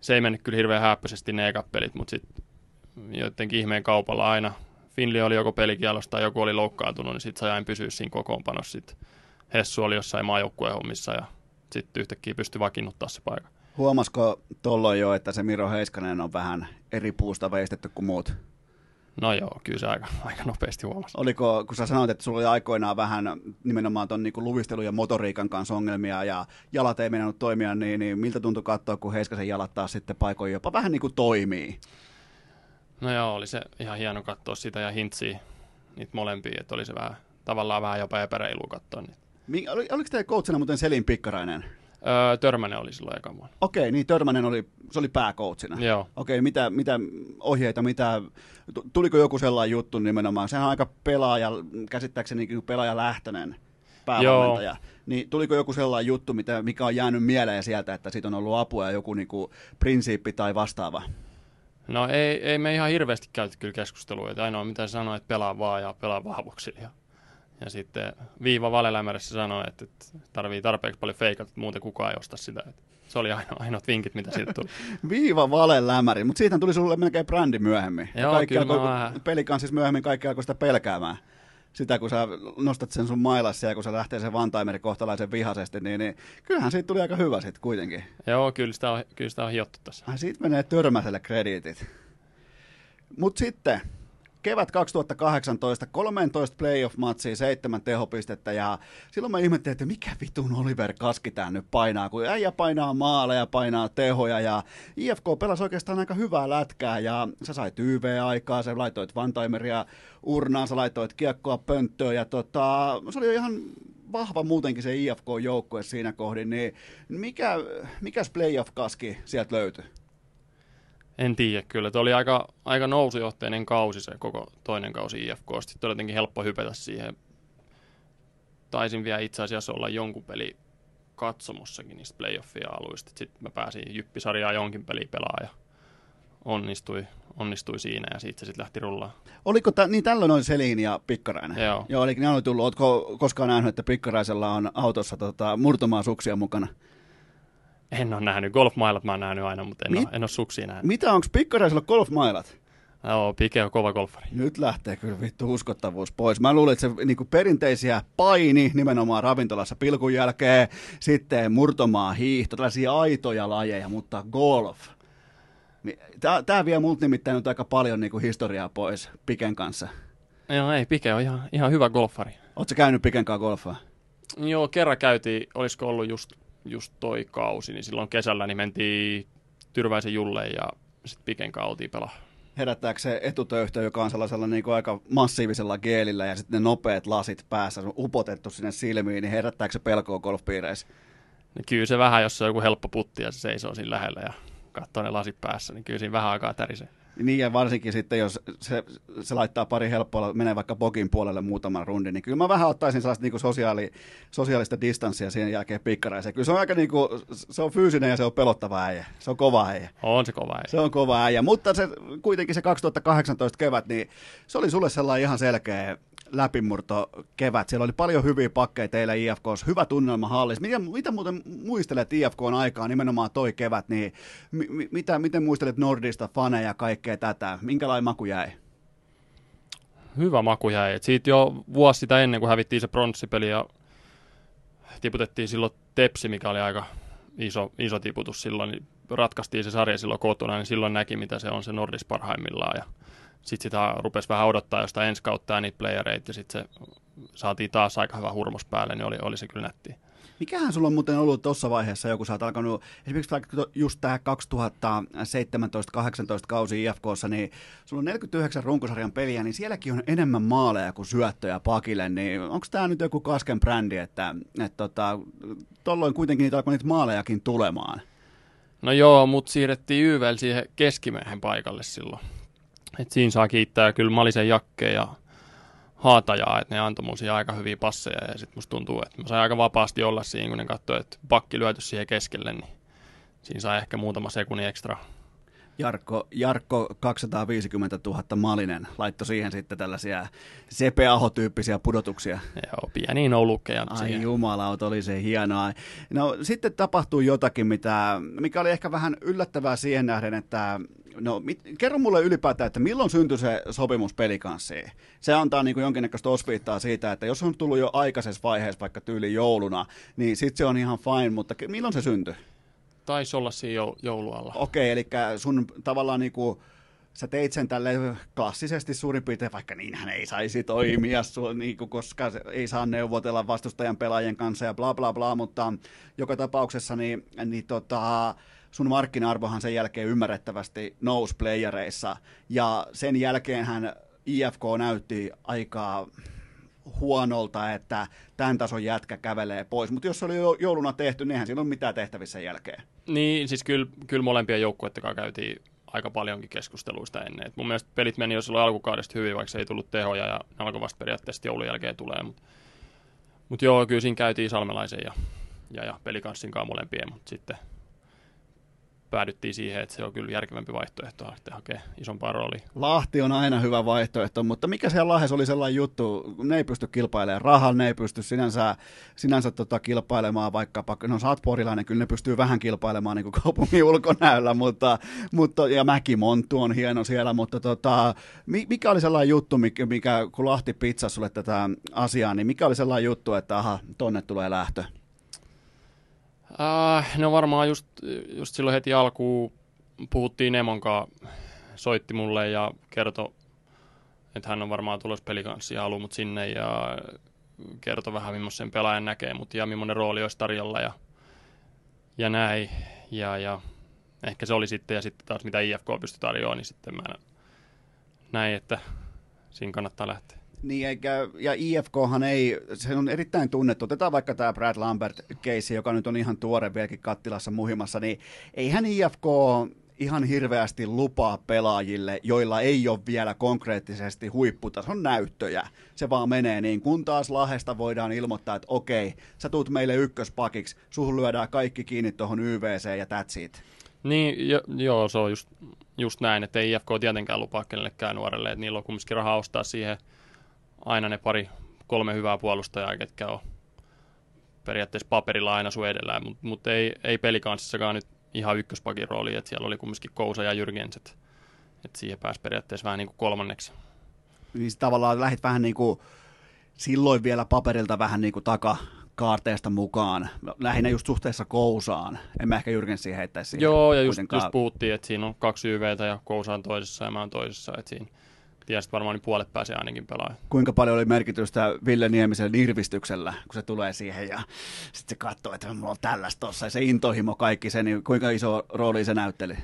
se ei mennyt kyllä hirveän häppöisesti ne ekat pelit, mutta sitten jotenkin ihmeen kaupalla aina Finli oli joko pelikielossa tai joku oli loukkaantunut, niin sitten sain pysyä siinä kokoonpanossa. Sitten Hessu oli jossain maajoukkueen hommissa ja sitten yhtäkkiä pystyi vakiinnuttaa se paikka. Huomasiko tuolloin jo, että se Miro Heiskanen on vähän eri puusta veistetty kuin muut? No joo, kyllä se aika, aika nopeasti huomasi. Oliko, kun sä sanoit, että sulla oli aikoinaan vähän nimenomaan ton niinku luvistelun ja motoriikan kanssa ongelmia ja jalat ei meinannut toimia, niin, niin miltä tuntui katsoa, kun Heiskasen jalat taas sitten paikoin jopa vähän niin kuin toimii? No joo, oli se ihan hieno katsoa sitä ja hintsiä niitä molempia, että oli se vähän, tavallaan vähän jopa epäreilua katsoa niitä. Oliko teidän coachina muuten Selin Pikkarainen? Öö, Törmänen oli silloin ekan vuonna. Okei, niin Törmänen oli, se oli pääcoachina. Joo. Okei, mitä, mitä ohjeita, mitä, tu- tuliko joku sellainen juttu nimenomaan? Sehän on aika pelaaja, käsittääkseni niin pelaajalähtöinen päävalmentaja. Niin tuliko joku sellainen juttu, mitä, mikä on jäänyt mieleen sieltä, että siitä on ollut apua ja joku niin kuin, prinsiippi tai vastaava? No ei, ei me ihan hirveästi käyty kyllä keskustelua, että ainoa mitä se sanoi, että pelaa vaan ja pelaa vahvuuksilla. Ja, sitten Viiva Valelämärässä sanoi, että, että tarvii tarpeeksi paljon feikata, että muuten kukaan ei osta sitä. Että se oli ainoa, ainoat vinkit, mitä siitä tuli. Viiva vale lämäri, mutta siitä tuli sulle melkein brändi myöhemmin. Joo, kaikki kyllä mä alkoi, vähän- Pelikansissa myöhemmin kaikki alkoi sitä pelkäämään. Sitä, kun sä nostat sen sun mailassa ja kun sä lähtee sen vantaimeri kohtalaisen vihaisesti, niin, niin kyllähän siitä tuli aika hyvä sitten kuitenkin. Joo, kyllä sitä on, kyllä sitä on hiottu tässä. Ai siitä menee törmäselle krediitit. Mutta sitten kevät 2018, 13 playoff-matsia, seitsemän tehopistettä ja silloin mä ihmettelin, että mikä vitun Oliver Kaski tää nyt painaa, kun äijä painaa maaleja, painaa tehoja ja IFK pelasi oikeastaan aika hyvää lätkää ja sä sait YV-aikaa, sä laitoit Vantaimeria urnaan, sä laitoit kiekkoa pönttöön ja tota, se oli ihan vahva muutenkin se IFK-joukkue siinä kohdin, niin mikä, mikäs playoff-kaski sieltä löytyi? En tiedä kyllä. Tuo oli aika, aika nousujohteinen kausi se koko toinen kausi IFK. Sitten oli jotenkin helppo hypätä siihen. Taisin vielä itse asiassa olla jonkun peli katsomossakin niistä playoffia aluista. Sitten mä pääsin Jyppisarjaa jonkin peli pelaa ja onnistui, onnistui siinä ja siitä se sitten lähti rullaan. Oliko ta, niin tällöin oli Selin ja Pikkarainen? Joo. Joo, eli ne oli tullut. Oletko koskaan nähnyt, että Pikkaraisella on autossa tota, murtomaa suksia mukana? En ole nähnyt. Golfmailat mä oon nähnyt aina, mutta en, Mit? ole, en ole suksia nähnyt. Mitä, onko Pikkaraisella golfmailat? Joo, Pike on kova golfari. Nyt lähtee kyllä vittu uskottavuus pois. Mä luulen, että se niinku perinteisiä paini nimenomaan ravintolassa pilkun jälkeen, sitten murtomaa hiihto, tällaisia aitoja lajeja, mutta golf. Tämä vie multa nimittäin nyt aika paljon niinku historiaa pois Piken kanssa. Joo, ei, Pike on ihan, ihan hyvä golfari. Oletko käynyt Piken kanssa golfaa? Joo, kerran käytiin, olisiko ollut just, just toi kausi, niin silloin kesällä niin mentiin Tyrväisen Julle ja sitten Piken oltiin pelaa. Herättääkö se etutöyhtö, joka on sellaisella niin kuin aika massiivisella geelillä ja sitten ne nopeat lasit päässä upotettu sinne silmiin, niin herättääkö se pelkoa golfpiireissä? No kyllä se vähän, jos se on joku helppo putti ja se seisoo siinä lähellä ja katsoo ne lasit päässä, niin kyllä siinä vähän aikaa tärisee. Niin ja varsinkin sitten, jos se, se laittaa pari helppoa, menee vaikka Bokin puolelle muutaman rundin, niin kyllä mä vähän ottaisin sellaista niin sosiaali, sosiaalista distanssia sen jälkeen pikkaraiseen. Kyllä se on aika niin kuin, se on fyysinen ja se on pelottava äijä. Se on kova äijä. On se kova äijä. Se on kova äijä, mutta se, kuitenkin se 2018 kevät, niin se oli sulle sellainen ihan selkeä läpimurto kevät. Siellä oli paljon hyviä pakkeja teillä IFKs, hyvä tunnelma hallissa. Mitä, mitä muuten muistelet IFKn aikaa, nimenomaan toi kevät, niin mi, mitä, miten muistelet Nordista, faneja ja kaikkea tätä? Minkälainen maku jäi? Hyvä maku jäi. Et siitä jo vuosi sitä ennen, kun hävittiin se pronssipeli ja tiputettiin silloin Tepsi, mikä oli aika iso, iso tiputus silloin, niin ratkaistiin se sarja silloin kotona, niin silloin näki, mitä se on se Nordis parhaimmillaan. Ja sitten sitä rupesi vähän odottaa jostain ensi kautta niitä playereita, ja sitten se saatiin taas aika hyvä hurmos päälle, niin oli, oli se kyllä nätti. Mikähän sulla on muuten ollut tuossa vaiheessa joku, sä oot alkanut, esimerkiksi vaikka just tämä 2017-2018 kausi IFKssa, niin sulla on 49 runkosarjan peliä, niin sielläkin on enemmän maaleja kuin syöttöjä pakille, niin onko tämä nyt joku kasken brändi, että, että tota, tolloin kuitenkin niitä alkoi niitä maalejakin tulemaan? No joo, mutta siirrettiin YVL siihen keskimiehen paikalle silloin. Et siinä saa kiittää kyllä Malisen Jakke ja Haatajaa, että ne antoi mulle aika hyviä passeja ja sitten musta tuntuu, että mä sain aika vapaasti olla siinä, kun ne katsoi, että pakki lyöty siihen keskelle, niin siinä sai ehkä muutama sekunnin ekstra. Jarkko, Jarkko 250 000 Malinen laittoi siihen sitten tällaisia Sepe Aho-tyyppisiä pudotuksia. Joo, pieniä noulukkeja. Ai siihen. jumalauta, oli se hienoa. No sitten tapahtui jotakin, mitä, mikä oli ehkä vähän yllättävää siihen nähden, että No, mit, kerro mulle ylipäätään, että milloin syntyi se sopimus pelikanssiin? Se antaa niin kuin jonkinnäköistä osviittaa siitä, että jos on tullut jo aikaisessa vaiheessa, vaikka tyyli jouluna, niin sitten se on ihan fine, mutta milloin se syntyi? Taisi olla siinä joulualla. Okei, eli sun tavallaan niin kuin, sä teit sen tälle klassisesti suurin piirtein, vaikka niinhän ei saisi toimia, niin kuin, koska ei saa neuvotella vastustajan pelaajien kanssa ja bla bla bla, mutta joka tapauksessa niin, niin tota, sun markkina-arvohan sen jälkeen ymmärrettävästi nousi playereissa, ja sen jälkeen hän IFK näytti aika huonolta, että tämän tason jätkä kävelee pois. Mutta jos se oli jouluna tehty, niin eihän siinä ole mitään tehtävissä jälkeen. Niin, siis kyllä, kyllä molempia joukkueiden kanssa käytiin aika paljonkin keskusteluista ennen. Et mun mielestä pelit meni jo silloin alkukaudesta hyvin, vaikka se ei tullut tehoja ja ne alkoi vasta periaatteessa joulun jälkeen tulee. Mutta mut joo, kyllä siinä käytiin Salmelaisen ja, ja, ja pelikanssin kanssa molempien, mutta sitten päädyttiin siihen, että se on kyllä järkevämpi vaihtoehto että hakee isompaa roolia. Lahti on aina hyvä vaihtoehto, mutta mikä siellä Lahdessa oli sellainen juttu, ne ei pysty kilpailemaan rahalla, ne ei pysty sinänsä, sinänsä tota kilpailemaan vaikkapa, no sä oot porilainen, kyllä ne pystyy vähän kilpailemaan niin kuin kaupungin ulkonäöllä, mutta, mutta, ja Mäkimonttu on hieno siellä, mutta tota, mikä oli sellainen juttu, mikä, mikä kun Lahti pizzasi sulle tätä asiaa, niin mikä oli sellainen juttu, että aha, tonne tulee lähtö? Äh, no varmaan just, just silloin heti alkuun puhuttiin Nemon kanssa soitti mulle ja kertoi, että hän on varmaan tulossa pelikanssia haluaa mut sinne ja kertoi vähän, millaisen pelaajan näkee mut ja millainen rooli olisi tarjolla ja, ja näin. Ja, ja ehkä se oli sitten, ja sitten taas mitä IFK pystyi tarjoamaan, niin sitten mä näin, että siinä kannattaa lähteä. Niin, eikä, ja IFKhan ei, se on erittäin tunnettu. Otetaan vaikka tämä Brad Lambert-keissi, joka nyt on ihan tuore vieläkin kattilassa muhimassa, niin eihän IFK ihan hirveästi lupaa pelaajille, joilla ei ole vielä konkreettisesti huipputason näyttöjä. Se vaan menee niin, kun taas Lahesta voidaan ilmoittaa, että okei, sä tuut meille ykköspakiksi, suhun lyödään kaikki kiinni tuohon YVC ja that's it. Niin, jo, joo, se on just, just näin, että ei IFK tietenkään lupaa kenellekään nuorelle, että niillä on kumminkin rahaa ostaa siihen aina ne pari, kolme hyvää puolustajaa, ketkä on periaatteessa paperilla aina sun edellään, mutta mut ei, ei pelikanssissakaan nyt ihan ykköspakin rooli, että siellä oli kumminkin Kousa ja Jyrgens, että, siihen pääsi periaatteessa vähän niin kuin kolmanneksi. Niin tavallaan lähit vähän niin kuin silloin vielä paperilta vähän niin kuin taka, kaarteesta mukaan, lähinnä just suhteessa Kousaan. En mä ehkä Jyrgensiin heittäisi siihen. Joo, ja just, just puhuttiin, että siinä on kaksi YVtä ja Kousa on toisessa ja mä oon toisessa, että siinä tiesit varmaan niin puolet pääsee ainakin pelaamaan. Kuinka paljon oli merkitystä Ville Niemisen nirvistyksellä, kun se tulee siihen ja sitten se katsoo, että mulla on tällaista tossa ja se intohimo kaikki se, niin kuinka iso rooli se näytteli?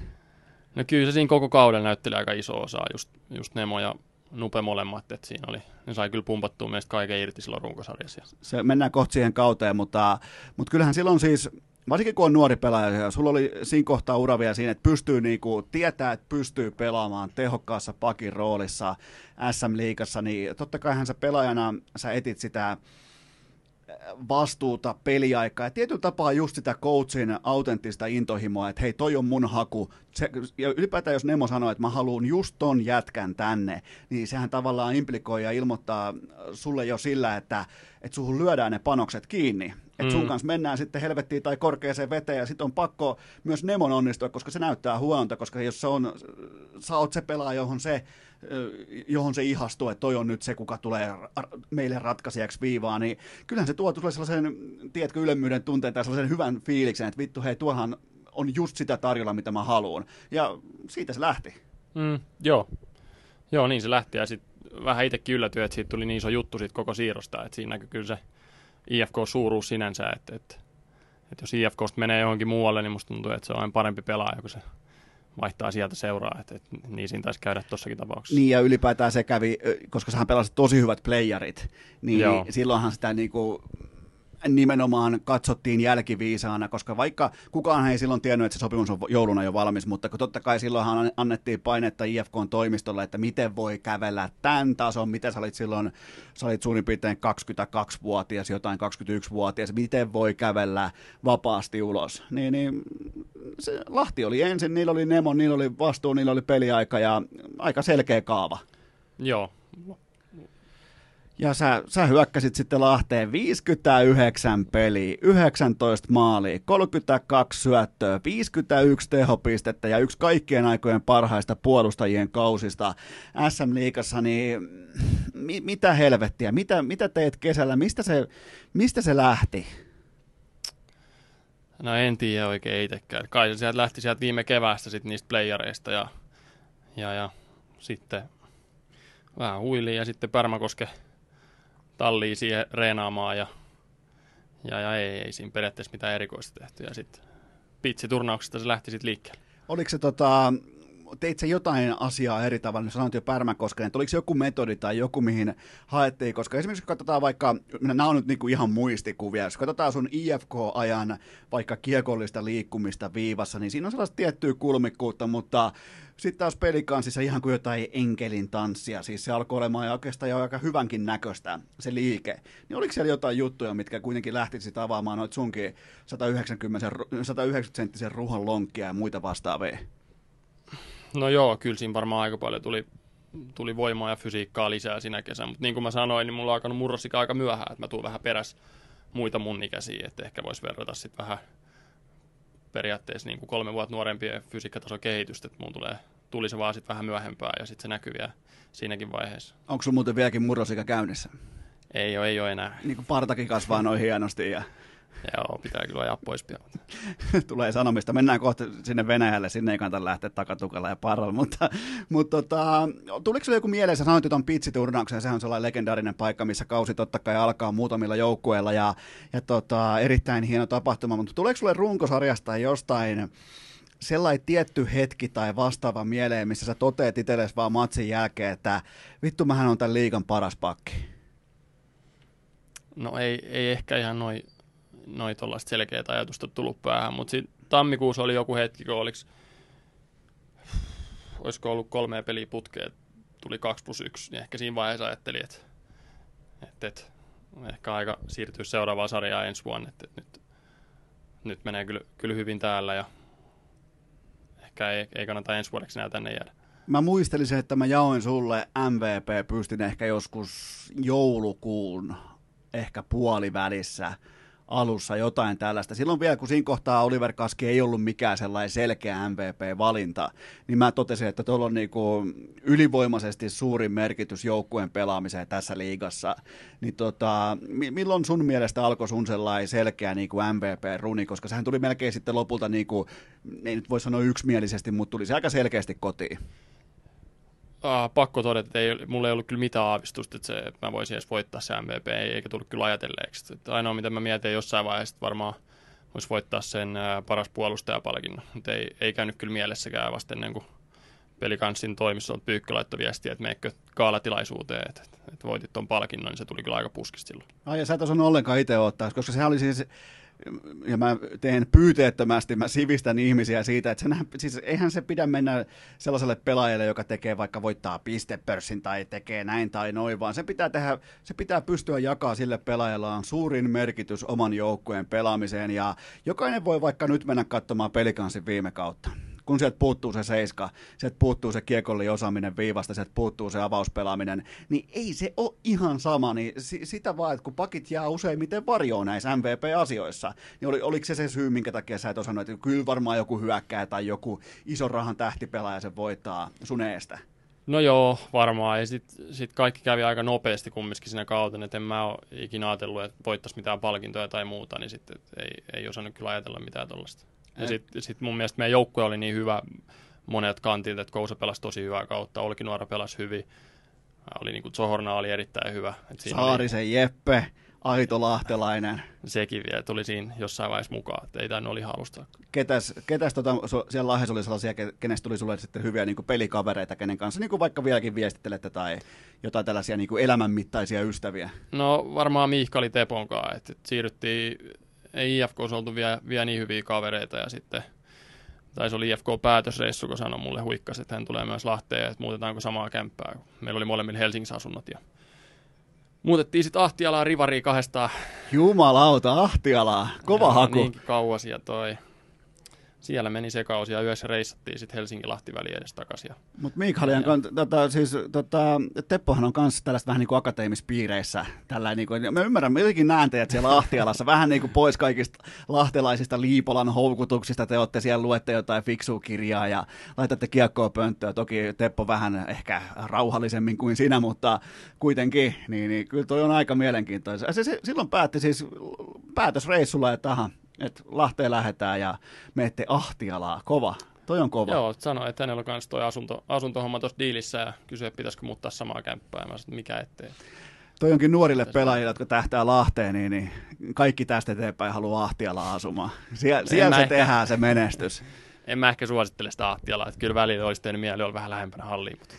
No kyllä se siinä koko kauden näytteli aika iso osa, just, just Nemo ja Nupe molemmat, että siinä oli, ne sai kyllä pumpattua meistä kaiken irti silloin runkosarjassa. Se mennään kohta siihen kauteen, mutta, mutta kyllähän silloin siis varsinkin kun on nuori pelaaja, ja sulla oli siinä kohtaa ura vielä siinä, että pystyy niinku, tietää, että pystyy pelaamaan tehokkaassa pakin roolissa SM-liigassa, niin totta kaihan sä pelaajana sä etit sitä vastuuta, peliaikaa ja tietyllä tapaa just sitä coachin autenttista intohimoa, että hei toi on mun haku. Se, ja ylipäätään jos Nemo sanoo, että mä haluan just ton jätkän tänne, niin sehän tavallaan implikoi ja ilmoittaa sulle jo sillä, että, että suhun lyödään ne panokset kiinni. Että sun mm. kanssa mennään sitten helvettiin tai korkeaseen veteen ja sitten on pakko myös Nemon onnistua, koska se näyttää huonolta, koska jos se on, sä oot se pelaaja, johon se, johon se ihastuu, että toi on nyt se, kuka tulee meille ratkaisijaksi viivaa, niin kyllähän se tuo tulee sellaisen, tiedätkö, ylemmyyden tunteen tai sellaisen hyvän fiiliksen, että vittu, hei, tuohan on just sitä tarjolla, mitä mä haluan. Ja siitä se lähti. Mm, joo. Joo, niin se lähti ja sitten vähän itsekin yllätyin, että siitä tuli niin iso juttu siitä koko siirrosta, että siinä näkyy kyllä se IFK-suuruus sinänsä, että, että, että jos IFKsta menee johonkin muualle, niin musta tuntuu, että se on parempi pelaaja, kun se vaihtaa sieltä seuraa, että, että niin siinä taisi käydä tuossakin tapauksessa. Niin ja ylipäätään se kävi, koska sähän pelasit tosi hyvät playerit, niin Joo. silloinhan sitä niinku, nimenomaan katsottiin jälkiviisaana, koska vaikka kukaan ei silloin tiennyt, että se sopimus on jouluna jo valmis, mutta totta kai silloinhan annettiin painetta IFKn toimistolle, että miten voi kävellä tämän tason, mitä sä olit silloin, sä olit suurin piirtein 22-vuotias, jotain 21-vuotias, miten voi kävellä vapaasti ulos. Niin, niin se Lahti oli ensin, niillä oli Nemo, niillä oli vastuu, niillä oli peliaika ja aika selkeä kaava. Joo, ja sä, sä hyökkäsit sitten Lahteen 59 peliä, 19 maalia, 32 syöttöä, 51 tehopistettä ja yksi kaikkien aikojen parhaista puolustajien kausista SM-liigassa, niin mi, mitä helvettiä, mitä, mitä teet kesällä, mistä se, mistä se lähti? No en tiedä oikein itsekään. Kai se sieltä lähti sieltä viime keväästä sitten niistä playareista ja, ja, ja sitten vähän huiliin ja sitten Pärmäkoske talliin siihen reenaamaan ja, ja, ja ei, ei siinä periaatteessa mitään erikoista tehty. Ja sitten pitsiturnauksesta se lähti sitten liikkeelle. Oliko se tota, teit sä jotain asiaa eri tavalla, niin sanoit jo Pärmäkosken, että oliko se joku metodi tai joku, mihin haettiin, koska esimerkiksi katsotaan vaikka, nämä on nyt niinku ihan muistikuvia, jos katsotaan sun IFK-ajan vaikka kiekollista liikkumista viivassa, niin siinä on sellaista tiettyä kulmikkuutta, mutta sitten taas pelikansissa ihan kuin jotain enkelin tanssia, siis se alkoi olemaan oikeastaan jo aika hyvänkin näköistä se liike. Niin oliko siellä jotain juttuja, mitkä kuitenkin lähtisit avaamaan noita sunkin 190, 190 senttisen ruhan lonkkia ja muita vastaavia? No joo, kyllä siinä varmaan aika paljon tuli, tuli voimaa ja fysiikkaa lisää sinä kesänä, mutta niin kuin mä sanoin, niin mulla on alkanut murrosika aika myöhään, että mä tuun vähän peräs muita mun ikäisiä, että ehkä voisi verrata sitten vähän periaatteessa niin kuin kolme vuotta nuorempien fysiikkatason kehitystä, että mun tulee, tuli se vaan sitten vähän myöhempää ja sitten se näkyy vielä siinäkin vaiheessa. Onko sun muuten vieläkin murrosikä käynnissä? Ei ole, ei ole enää. Niin kuin partakin kasvaa noin hienosti ja Joo, pitää kyllä ajaa pois pian. Tulee sanomista. Mennään kohta sinne Venäjälle, sinne ei kannata lähteä takatukalla ja paralla. Mutta, mutta tota, tuliko sinulle joku mieleen, sä sanoit tuon pitsiturnauksen, sehän on sellainen legendaarinen paikka, missä kausi totta kai alkaa muutamilla joukkueilla ja, ja tota, erittäin hieno tapahtuma, mutta tuleeko sinulle runkosarjasta jostain sellainen tietty hetki tai vastaava mieleen, missä sä toteet itsellesi vaan matsin jälkeen, että vittu mähän on tämän liigan paras pakki? No ei, ei ehkä ihan noin noi tuollaista selkeät ajatusta tullut päähän, mutta sitten tammikuussa oli joku hetki, kun oliks, olisiko ollut kolme peliä putkeen, tuli 2 plus 1, niin ehkä siinä vaiheessa ajattelin, että, että, että ehkä aika siirtyä seuraavaan sarjaan ensi vuonna, että, että nyt, nyt menee kyllä, kyllä hyvin täällä ja ehkä ei, ei kannata ensi vuodeksi enää tänne jäädä. Mä muistelisin, että mä jaoin sulle MVP, pystyn ehkä joskus joulukuun, ehkä puolivälissä alussa jotain tällaista. Silloin vielä, kun siinä kohtaa Oliver Kaski ei ollut mikään sellainen selkeä MVP-valinta, niin mä totesin, että tuolla on niinku ylivoimaisesti suurin merkitys joukkueen pelaamiseen tässä liigassa. Niin tota, milloin sun mielestä alkoi sun sellainen selkeä niinku MVP-runi, koska sehän tuli melkein sitten lopulta, niinku, ei nyt voi sanoa yksimielisesti, mutta tuli se aika selkeästi kotiin uh, pakko todeta, että ei, mulla ei ollut kyllä mitään aavistusta, että, se, että mä voisin edes voittaa se MVP, eikä tullut kyllä ajatelleeksi. Että ainoa, mitä mä mietin jossain vaiheessa, että varmaan voisi voittaa sen uh, paras puolustajapalkinnon, mutta ei, ei käynyt kyllä mielessäkään vasta ennen kuin pelikanssin toimissa on Pyykkö laittoi viestiä, että meikö kaalatilaisuuteen, että, että voitit tuon palkinnon, niin se tuli kyllä aika puskista silloin. Ai ja sä et ollenkaan itse ottaa, koska sehän oli siis ja mä teen pyyteettömästi, mä sivistän ihmisiä siitä, että se, siis eihän se pidä mennä sellaiselle pelaajalle, joka tekee vaikka voittaa pistepörssin tai tekee näin tai noin, vaan se pitää, tehdä, se pitää pystyä jakaa sille pelaajalle on suurin merkitys oman joukkueen pelaamiseen. Ja jokainen voi vaikka nyt mennä katsomaan pelikansin viime kautta kun sieltä puuttuu se seiska, sieltä puuttuu se kiekolli osaaminen viivasta, sieltä puuttuu se avauspelaaminen, niin ei se ole ihan sama, niin sitä vaan, että kun pakit jää useimmiten varjoon näissä MVP-asioissa, niin oli, oliko se se syy, minkä takia sä et osannut, että kyllä varmaan joku hyökkää tai joku ison rahan tähtipelaaja se voittaa sun eestä? No joo, varmaan. Ja sitten sit kaikki kävi aika nopeasti kumminkin siinä kautta, että en mä ole ikinä ajatellut, että voittaisi mitään palkintoja tai muuta, niin sitten ei, ei osannut kyllä ajatella mitään tuollaista. Ja sitten sit mun mielestä meidän joukkue oli niin hyvä monet kantit, että Kousa pelasi tosi hyvää kautta, Olkinuora pelasi hyvin. Oli niin kuin Zohorna oli erittäin hyvä. Et siinä Saarisen oli... Jeppe, aito lahtelainen. Sekin vielä tuli siinä jossain vaiheessa mukaan, että ei tainnut oli halusta. Ketäs, ketäs tota, siellä Lahdessa oli sellaisia, kenestä tuli sulle sitten hyviä niin kuin pelikavereita, kenen kanssa niin kuin vaikka vieläkin viestittelette tai jotain tällaisia niin kuin elämänmittaisia ystäviä? No varmaan Mihkali Teponkaan, että siirryttiin ei IFK oltu vielä, vielä niin hyviä kavereita ja sitten tai se oli IFK-päätösreissu, kun sanoi mulle huikkas, että hän tulee myös Lahteen, että muutetaanko samaa kämppää. Meillä oli molemmilla Helsingissä asunnot ja muutettiin sitten Ahtialaa Rivariin kahdesta. Jumalauta, Ahtialaa, kova ja haku. Niin kauas ja toi siellä meni se kausi ja yössä reissattiin sitten Helsinki-Lahti väliin edes takaisin. Mutta Mikhalian, ja... tota, siis, tota, Teppohan on kanssa tällaista vähän niin kuin akateemispiireissä. Tällä, niin kuin, mä ymmärrän, mä jotenkin näen teidät siellä Ahtialassa vähän niin kuin pois kaikista lahtelaisista Liipolan houkutuksista. Te olette siellä, luette jotain fiksua kirjaa ja laitatte kiekkoa pönttöä. Toki Teppo vähän ehkä rauhallisemmin kuin sinä, mutta kuitenkin, niin, niin kyllä toi on aika mielenkiintoista. Se, se, silloin päätti siis päätösreissulla, että aha, että Lahteen lähdetään ja menette Ahtialaa. Kova. Toi on kova. Joo, sanoi, että hänellä on myös toi asunto, asuntohomma tuossa diilissä ja kysyi, että pitäisikö muuttaa samaa kämppää. Mä sanoin, mikä ettei. Toi onkin nuorille pelaajille, jotka tähtää Lahteen, niin, niin kaikki tästä eteenpäin haluaa Ahtialaa asumaan. Sie- siellä se ehkä, tehdään se menestys. En mä ehkä suosittele sitä Ahtialaa, että kyllä välillä olisi tehnyt mieli olla vähän lähempänä halliin, mutta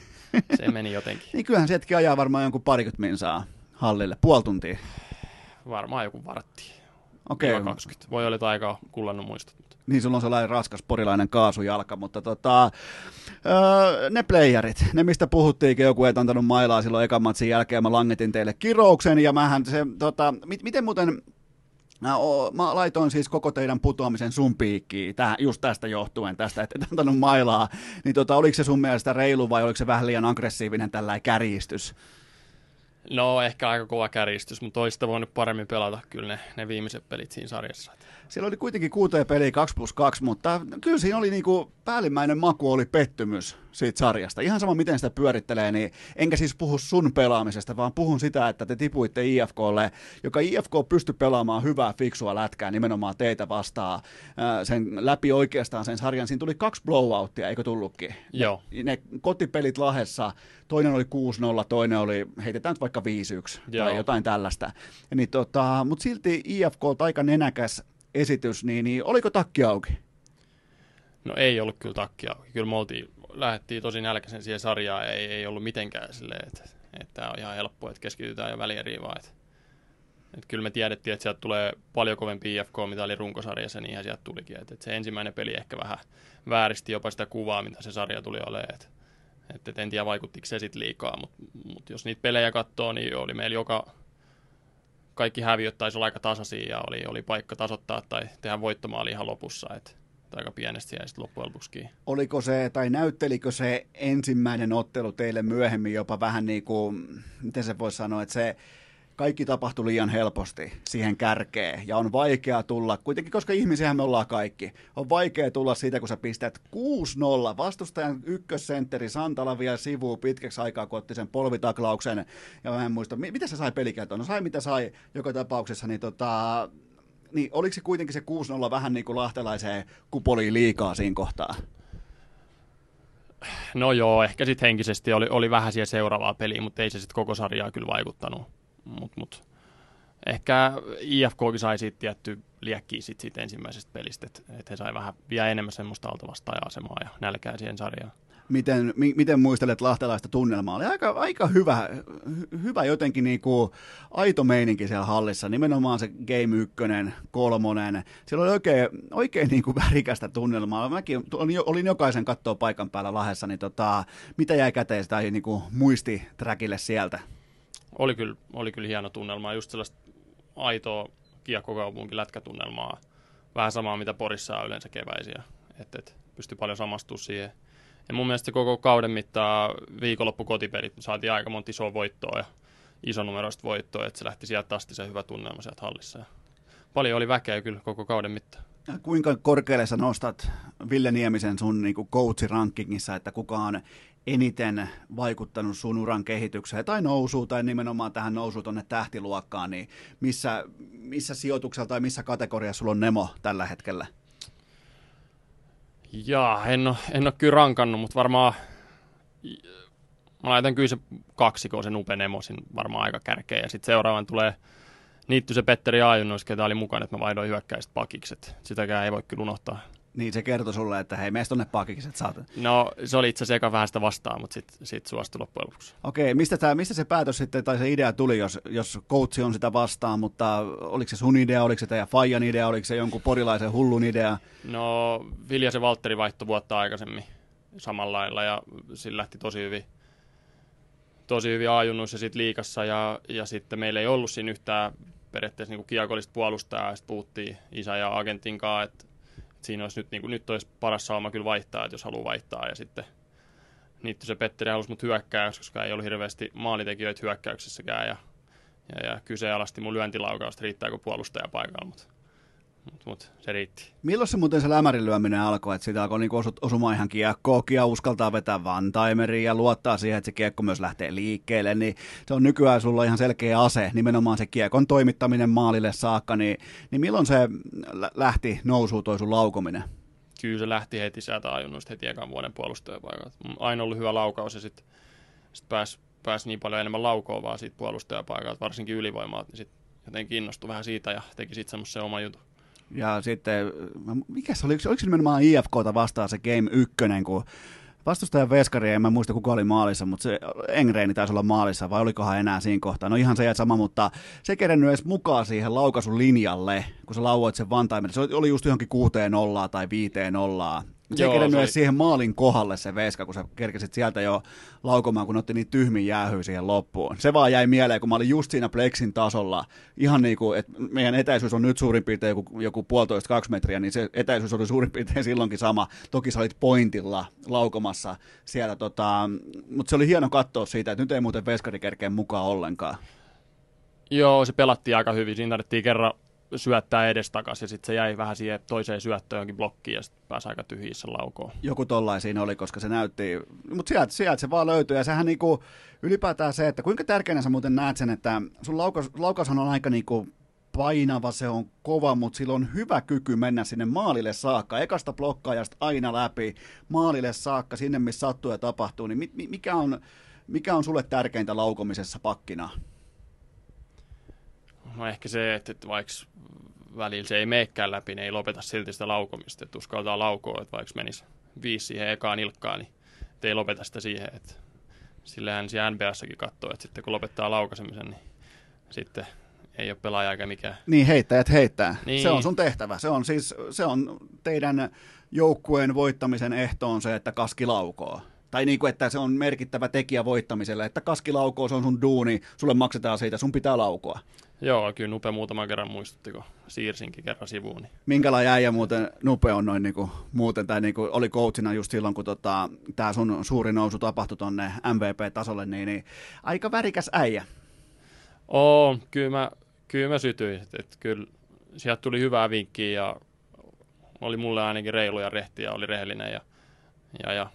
se meni jotenkin. niin kyllähän se ajaa varmaan jonkun parikymmentä minsaa hallille, puoli tuntia. Varmaan joku vartti. Okei. Okay. 20. Voi olla, että aika kullannut muistot. Niin, sulla on sellainen raskas porilainen kaasujalka, mutta tota, öö, ne playerit, ne mistä puhuttiinkin, joku ei antanut mailaa silloin ekan matsin jälkeen, mä langetin teille kirouksen, ja mähän se, tota, mit, miten muuten, Mä, mä laitoin siis koko teidän putoamisen sun piikkiin, täh, just tästä johtuen, tästä, että et antanut mailaa. Niin tota, oliko se sun mielestä reilu vai oliko se vähän liian aggressiivinen tällainen kärjistys? No ehkä aika kova kärjistys, mutta toista voinut paremmin pelata kyllä ne, ne viimeiset pelit siinä sarjassa. Siellä oli kuitenkin kuuteen peliä 2 plus 2, mutta kyllä siinä oli niinku päällimmäinen maku oli pettymys siitä sarjasta. Ihan sama, miten sitä pyörittelee, niin enkä siis puhu sun pelaamisesta, vaan puhun sitä, että te tipuitte IFKlle, joka IFK pystyi pelaamaan hyvää, fiksua lätkää nimenomaan teitä vastaan sen läpi oikeastaan sen sarjan. Siinä tuli kaksi blowouttia, eikö tullutkin? Joo. Ne, ne kotipelit Lahessa, toinen oli 6-0, toinen oli, heitetään nyt vaikka 5-1 Joo. tai jotain tällaista. Niin tota, Mutta silti IFK aika nenäkäs esitys, niin, niin oliko takki auki? No ei ollut kyllä takki auki. Kyllä me oltiin, lähdettiin tosi nälkäisen siihen sarjaan, ei, ei ollut mitenkään silleen, että, että on ihan helppo, että keskitytään jo välieriin vaan. Että, että kyllä me tiedettiin, että sieltä tulee paljon kovempi IFK, mitä oli runkosarjassa, niin ihan sieltä tulikin. Että, että se ensimmäinen peli ehkä vähän vääristi jopa sitä kuvaa, mitä se sarja tuli olemaan. Että, että en tiedä vaikuttiko se sitten liikaa, mutta, mutta jos niitä pelejä katsoo, niin oli meillä joka, kaikki häviöt taisi olla aika tasaisia ja oli, oli paikka tasoittaa tai tehdä voittomaali ihan lopussa. Että aika pienesti jäi sitten loppujen lopuksi Oliko se, tai näyttelikö se ensimmäinen ottelu teille myöhemmin jopa vähän niin kuin, miten se voisi sanoa, että se kaikki tapahtui liian helposti siihen kärkeen ja on vaikea tulla, kuitenkin koska ihmisiä me ollaan kaikki, on vaikea tulla siitä, kun sä pistät 6-0, vastustajan ykkössentteri Santala vielä sivuun pitkäksi aikaa, kun otti sen polvitaklauksen, ja mä en muista, mitä se sai pelikäyttöön, no sai mitä sai joka tapauksessa, niin tota, niin oliko se kuitenkin se 6-0 vähän niin kuin lahtelaiseen kupoliin liikaa siinä kohtaa? No joo, ehkä sitten henkisesti oli, oli vähän siellä seuraavaa peliä, mutta ei se sitten koko sarjaa kyllä vaikuttanut. Mut, mut. Ehkä IFKkin sai siitä tietty liekkiä sit siitä ensimmäisestä pelistä, että et he sai vähän vielä enemmän semmoista altavastaaja-asemaa ja nälkää siihen sarjaan miten, mi, miten muistelet lahtelaista tunnelmaa? Oli aika, aika hyvä, hyvä jotenkin niin kuin aito meininki siellä hallissa, nimenomaan se Game 1, kolmonen. Siellä oli oikein, oikein niin kuin värikästä tunnelmaa. Mäkin olin, olin jokaisen kattoa paikan päällä Lahessa, niin tota, mitä jäi käteen tai niin kuin muisti trackille sieltä? Oli kyllä, oli kyllä hieno tunnelma, just sellaista aitoa kiekkokaupunki lätkätunnelmaa. Vähän samaa, mitä Porissa on yleensä keväisiä. Että et, pystyi paljon samastumaan siihen ja mun mielestä koko kauden mittaa viikonloppu kotipelit saatiin aika monta isoa voittoa ja isonumeroista voittoa, että se lähti sieltä asti se hyvä tunnelma sieltä hallissa. Ja paljon oli väkeä kyllä koko kauden mittaan. Kuinka korkealle sä nostat Ville Niemisen sun niin coach-rankingissa, että kuka on eniten vaikuttanut sun uran kehitykseen tai nousuun tai nimenomaan tähän nousuun tuonne tähtiluokkaan, niin missä, missä sijoituksella tai missä kategoriassa sulla on Nemo tällä hetkellä? Jaa, en ole, en ole kyllä rankannut, mutta varmaan mä laitan kyllä se kaksiko, sen upen emosin varmaan aika kärkeä. Ja sitten seuraavan tulee niitty se Petteri Aajunnois, ketä oli mukana, että mä vaihdoin hyökkäistä pakikset. Sitäkään ei voi kyllä unohtaa. Niin se kertoi sulle, että hei, meistä tonne pakiksi, että saat. No se oli itse asiassa eka vähän sitä vastaan, mutta sitten sit suostui loppujen lopuksi. Okei, mistä, tää, mistä se päätös sitten, tai se idea tuli, jos, jos coach on sitä vastaan, mutta oliko se sun idea, oliko se teidän Fajan idea, oliko se jonkun porilaisen hullun idea? No Vilja Valtteri vaihtoi vuotta aikaisemmin samalla lailla ja sillä lähti tosi hyvin tosi hyvin ajunnuissa sit liikassa ja, ja sitten meillä ei ollut siinä yhtään periaatteessa niin kiekollista puolustajaa ja sitten puhuttiin isä ja agentin kanssa, että siinä olisi nyt, niin kuin, nyt olisi paras sauma kyllä vaihtaa, että jos haluaa vaihtaa. Ja sitten niitti se Petteri halusi mut hyökkää, koska ei ollut hirveästi maalitekijöitä hyökkäyksessäkään. Ja, ja, ja kyseenalaisti mun lyöntilaukausta, riittääkö puolustaja paikalla, mutta mut, mut, se riitti. Milloin se muuten se lämärin lyöminen alkoi, että siitä alkoi niinku osu, osumaan ihan kiekkoakin ja uskaltaa vetää vantaimeriin ja luottaa siihen, että se kiekko myös lähtee liikkeelle, niin se on nykyään sulla ihan selkeä ase, nimenomaan se kiekon toimittaminen maalille saakka, niin, niin milloin se lähti nousuun toi sun laukominen? Kyllä se lähti heti sieltä ajunnoista heti ekan vuoden puolustajapaikalta. Aina ollut hyvä laukaus ja sitten sit pääsi pääs niin paljon enemmän laukoa vaan siitä puolustajapaikalta, varsinkin ylivoimaa, niin sitten jotenkin innostui vähän siitä ja teki sitten semmoisen oman jutun. Ja sitten, mikä se oli, oliko se nimenomaan IFKta vastaan se Game 1, kun vastustajan veskari, en mä muista kuka oli maalissa, mutta se Engreeni taisi olla maalissa, vai olikohan enää siinä kohtaa. No ihan se jäät sama, mutta se kerennyt edes mukaan siihen laukaisun linjalle, kun sä lauoit sen vantaimen. Se oli just johonkin kuuteen nollaa tai viiteen nollaa. Se ei kerennyt oli... siihen maalin kohdalle se veska, kun sä kerkesit sieltä jo laukomaan, kun otti niin tyhmin jäähyä siihen loppuun. Se vaan jäi mieleen, kun mä olin just siinä plexin tasolla, ihan niin kuin, että meidän etäisyys on nyt suurin piirtein joku, joku puolitoista kaksi metriä, niin se etäisyys oli suurin piirtein silloinkin sama. Toki sä olit pointilla laukomassa siellä, tota, mutta se oli hieno katsoa siitä, että nyt ei muuten veskari kerkeä mukaan ollenkaan. Joo, se pelattiin aika hyvin. Siinä tarvittiin kerran syöttää edestakas ja sitten se jäi vähän siihen toiseen syöttöön jonkin blokkiin ja sitten pääsi aika tyhjissä laukoon. Joku tollaisiin oli, koska se näytti, mutta sieltä, sieltä se vaan löytyi ja sehän niinku, ylipäätään se, että kuinka tärkeänä sä muuten näet sen, että sun laukaus, on aika niinku painava, se on kova, mutta sillä on hyvä kyky mennä sinne maalille saakka, ekasta blokkaajasta aina läpi, maalille saakka, sinne missä sattuu ja tapahtuu, niin mikä on, mikä on sulle tärkeintä laukomisessa pakkina? No ehkä se, että, että vaikka välillä se ei meekään läpi, niin ei lopeta silti sitä laukomista, että uskaltaa laukoa, että vaikka menisi viisi siihen ekaan ilkkaan, niin ei lopeta sitä siihen, että sillähän siellä NBAssakin katsoo, että sitten kun lopettaa laukasemisen, niin sitten ei ole pelaaja eikä mikään. Niin, heittäjät heittää. Niin. Se on sun tehtävä. Se on siis, se on teidän joukkueen voittamisen ehto on se, että kaski laukoo. Tai niin kuin, että se on merkittävä tekijä voittamiselle, että kaski laukoo, se on sun duuni, sulle maksetaan siitä, sun pitää laukoa. Joo, kyllä Nupe muutaman kerran muistutti, kun siirsinkin kerran sivuun. Niin. Minkälainen äijä muuten Nupe on noin niin kuin, muuten, tai niin kuin oli coachina just silloin, kun tota, tämä sun suuri nousu tapahtui tonne MVP-tasolle, niin, niin aika värikäs äijä. Oo, kyllä mä, kyllä mä sytyin. Että, että kyllä sieltä tuli hyvää vinkkiä ja oli mulle ainakin reilu ja rehti ja oli rehellinen ja, ja, ja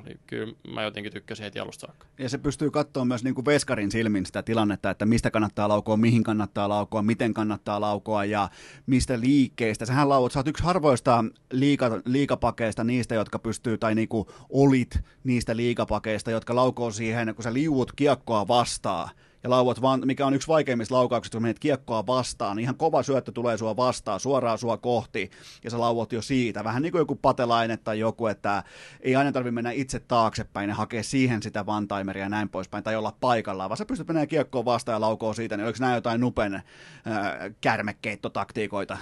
oli, kyllä mä jotenkin tykkäsin heti alusta saakka. Ja se pystyy katsoa myös niin kuin veskarin silmin sitä tilannetta, että mistä kannattaa laukoa, mihin kannattaa laukoa, miten kannattaa laukoa ja mistä liikkeistä. Sähän lauot, sä oot yksi harvoista liika, liikapakeista niistä, jotka pystyy, tai niin kuin olit niistä liikapakeista, jotka laukoo siihen, kun sä liuut kiekkoa vastaan ja lauat vaan, mikä on yksi vaikeimmista laukauksista, kun menet kiekkoa vastaan, niin ihan kova syöttö tulee sua vastaan, suoraan sua kohti, ja sä lauot jo siitä. Vähän niin kuin joku patelainen tai joku, että ei aina tarvitse mennä itse taaksepäin ja hakea siihen sitä vantaimeria ja näin poispäin, tai olla paikallaan, vaan sä pystyt menemään kiekkoon vastaan ja laukoo siitä, niin oliko nämä jotain nupen äh, kärmekeittotaktiikoita?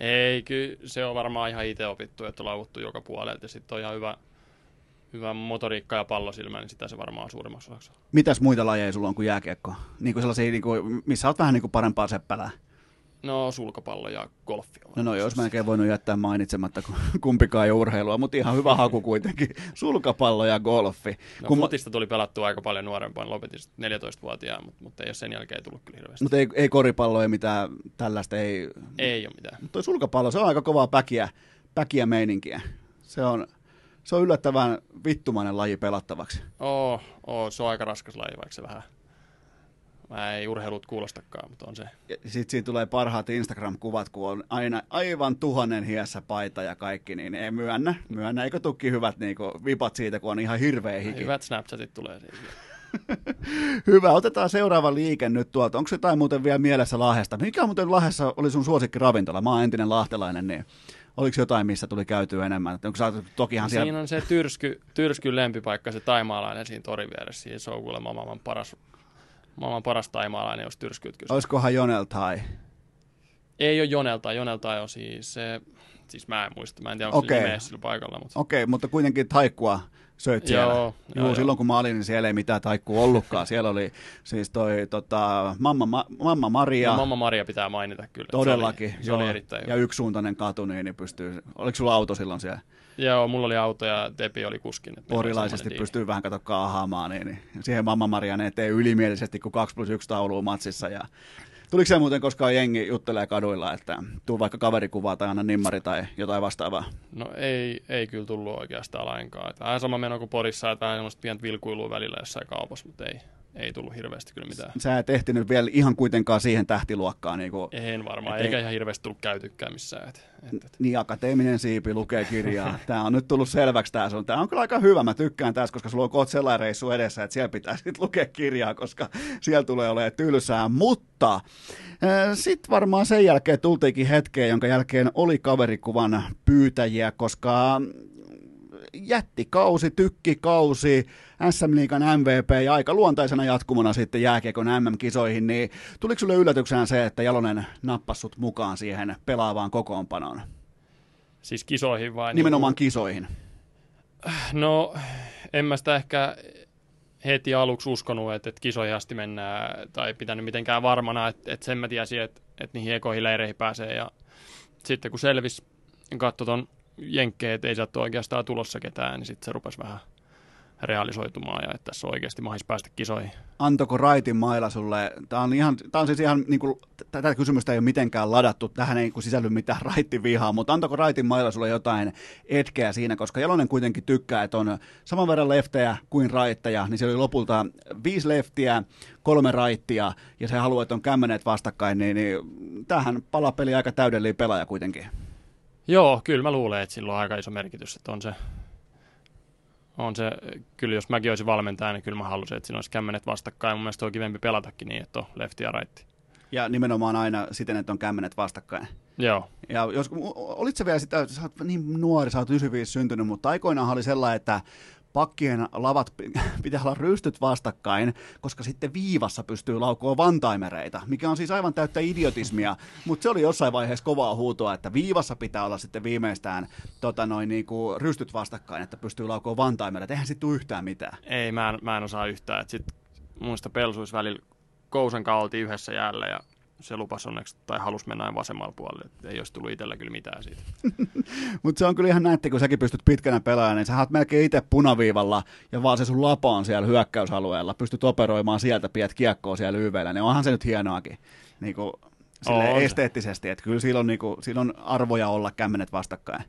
Ei, kyllä se on varmaan ihan itse opittu, että on lauvuttu joka puolelta, ja sitten on ihan hyvä, hyvä motoriikka ja pallosilmä, niin sitä se varmaan on suurimmassa osassa. Mitäs muita lajeja sulla on kuin jääkiekko? Niin kuin sellaisia, niin kuin, missä olet vähän niin kuin parempaa seppälää? No sulkapallo ja golfi. No, no jos melkein voinut jättää mainitsematta kumpikaan ei urheilua, mutta ihan hyvä haku kuitenkin. Sulkapallo ja golfi. No Kun fotista tuli pelattua aika paljon nuorempaan, lopetin 14-vuotiaan, mutta, mutta ei ole sen jälkeen tullut kyllä hirveästi. Mutta ei, ei koripallo, ei mitään tällaista, ei... Ei ole mitään. Mutta sulkapallo, se on aika kovaa päkiä, päkiä meininkiä. Se on, se on yllättävän vittumainen laji pelattavaksi. Oo, oo, se on aika raskas laji, vaikka se vähän Mä ei urheilut kuulostakaan, mutta on se. Sitten siinä tulee parhaat Instagram-kuvat, kun on aina aivan tuhannen hiessä paita ja kaikki, niin ei myönnä. Myönnä, eikö tukki hyvät niin kuin, vipat siitä, kun on ihan hirveä hiki. Hyvät Snapchatit tulee siitä. Hyvä, otetaan seuraava liike nyt tuolta. Onko jotain muuten vielä mielessä Lahdesta? Mikä muuten Lahdessa oli sun suosikki ravintola? Mä oon entinen lahtelainen, niin Oliko jotain, missä tuli käytyä enemmän? Onko sä, tokihan siellä... Siinä on se tyrsky, tyrsky lempipaikka, se taimaalainen siinä torin vieressä. Se on kuulemma maailman paras, maailman paras taimaalainen, jos tyrskyt kysyy. Olisikohan Jonel Tai? Ei ole Jonel Tai. Jonel Tai on siis se, siis mä en muista, mä en tiedä, onko okay. se sillä paikalla. Mutta... Okei, okay, mutta kuitenkin taikkua söit siellä. Joo, joo, joo, silloin kun mä olin, niin siellä ei mitään taikkua ollutkaan. Siellä oli siis toi tota, Mamma, Ma, Mamma Maria. No, Mamma Maria pitää mainita kyllä. Todellakin. Se oli, se oli erittäin ja yksisuuntainen katu, niin, niin pystyy. Oliko sulla auto silloin siellä? Joo, mulla oli auto ja Tepi oli kuskin. Porilaisesti pystyy vähän kato kaahaamaan, niin, niin siihen Mamma Maria ne tee ylimielisesti kuin 2 plus 1 taulua matsissa ja Tuliko se muuten koskaan jengi juttelee kaduilla, että tuu vaikka kaverikuvaa tai anna nimmari tai jotain vastaavaa? No ei, ei kyllä tullut oikeastaan lainkaan. Vähän sama meno kuin Porissa, että vähän semmoista pientä vilkuilua välillä jossain kaupassa, mutta ei, ei tullut hirveästi kyllä mitään. Sä et ehtinyt vielä ihan kuitenkaan siihen tähtiluokkaan. Niin kuin, en varmaan, eikä ei... ihan hirveästi tullut käytykään missään. Et, et, et. Niin, akateeminen siipi lukee kirjaa. Tämä on nyt tullut selväksi tämä sun. Tämä on kyllä aika hyvä, mä tykkään tässä, koska sulla on kohta sellainen reissu edessä, että siellä pitää sitten lukea kirjaa, koska siellä tulee olemaan tylsää. Mutta sitten varmaan sen jälkeen tultiinkin hetkeen, jonka jälkeen oli kaverikuvan pyytäjiä, koska jättikausi, tykkikausi, SM Liigan MVP ja aika luontaisena jatkumona sitten jääkiekon MM-kisoihin, niin tuliko sinulle yllätyksenä se, että Jalonen nappasi sut mukaan siihen pelaavaan kokoonpanoon? Siis kisoihin vai? Nimenomaan niin kuin... kisoihin. No, en mä sitä ehkä heti aluksi uskonut, että, että kisoihin asti mennään tai pitänyt mitenkään varmana, että, että sen mä tiesin, että, että niihin ekoihin leireihin pääsee ja sitten kun selvisi, katsoi ton jenkkeen, että ei sieltä oikeastaan tulossa ketään, niin sitten se rupesi vähän, realisoitumaan ja että tässä on oikeasti mahis päästä kisoihin. Antako Raitin mailla sulle, tämä on, ihan, tämä on siis ihan, niin kuin, tätä kysymystä ei ole mitenkään ladattu, tähän ei sisälly mitään Raitin vihaa, mutta antako Raitin mailla sulle jotain etkeä siinä, koska Jalonen kuitenkin tykkää, että on saman verran leftejä kuin raitteja, niin se oli lopulta viisi leftiä, kolme raittia, ja se haluaa, että on kämmenet vastakkain, niin, niin tähän palapeli aika täydellinen pelaaja kuitenkin. Joo, kyllä mä luulen, että sillä on aika iso merkitys, että on se, on se, kyllä jos mäkin olisin valmentaja, niin kyllä mä haluaisin, että siinä olisi kämmenet vastakkain. Mun mielestä on kivempi pelatakin niin, että on lefti ja raitti. Ja nimenomaan aina siten, että on kämmenet vastakkain. Joo. Ja jos, olit se vielä sitä, sä oot niin nuori, sä oot 95 syntynyt, mutta aikoinaan oli sellainen, että pakkien lavat pitää olla rystyt vastakkain, koska sitten viivassa pystyy laukoa vantaimereita, mikä on siis aivan täyttä idiotismia, mutta se oli jossain vaiheessa kovaa huutoa, että viivassa pitää olla sitten viimeistään tota noin, niinku, rystyt vastakkain, että pystyy laukoa vantaimereita. Eihän sitten yhtään mitään. Ei, mä en, mä en osaa yhtään. Et sit muista pelsuis välillä Kousen kanssa oltiin yhdessä jäällä ja se lupas onneksi, tai halusi mennä aina vasemmalla puolelle. Et ei olisi tullut itsellä kyllä mitään siitä. Mutta se on kyllä ihan näette, kun säkin pystyt pitkänä pelaamaan, niin sä oot melkein itse punaviivalla ja vaan se sun lapa on siellä hyökkäysalueella. Pystyt operoimaan sieltä, piet kiekkoa siellä YVllä, niin onhan se nyt hienoakin niin kuin, on esteettisesti, että kyllä silloin, niin kuin, silloin arvoja olla kämmenet vastakkain.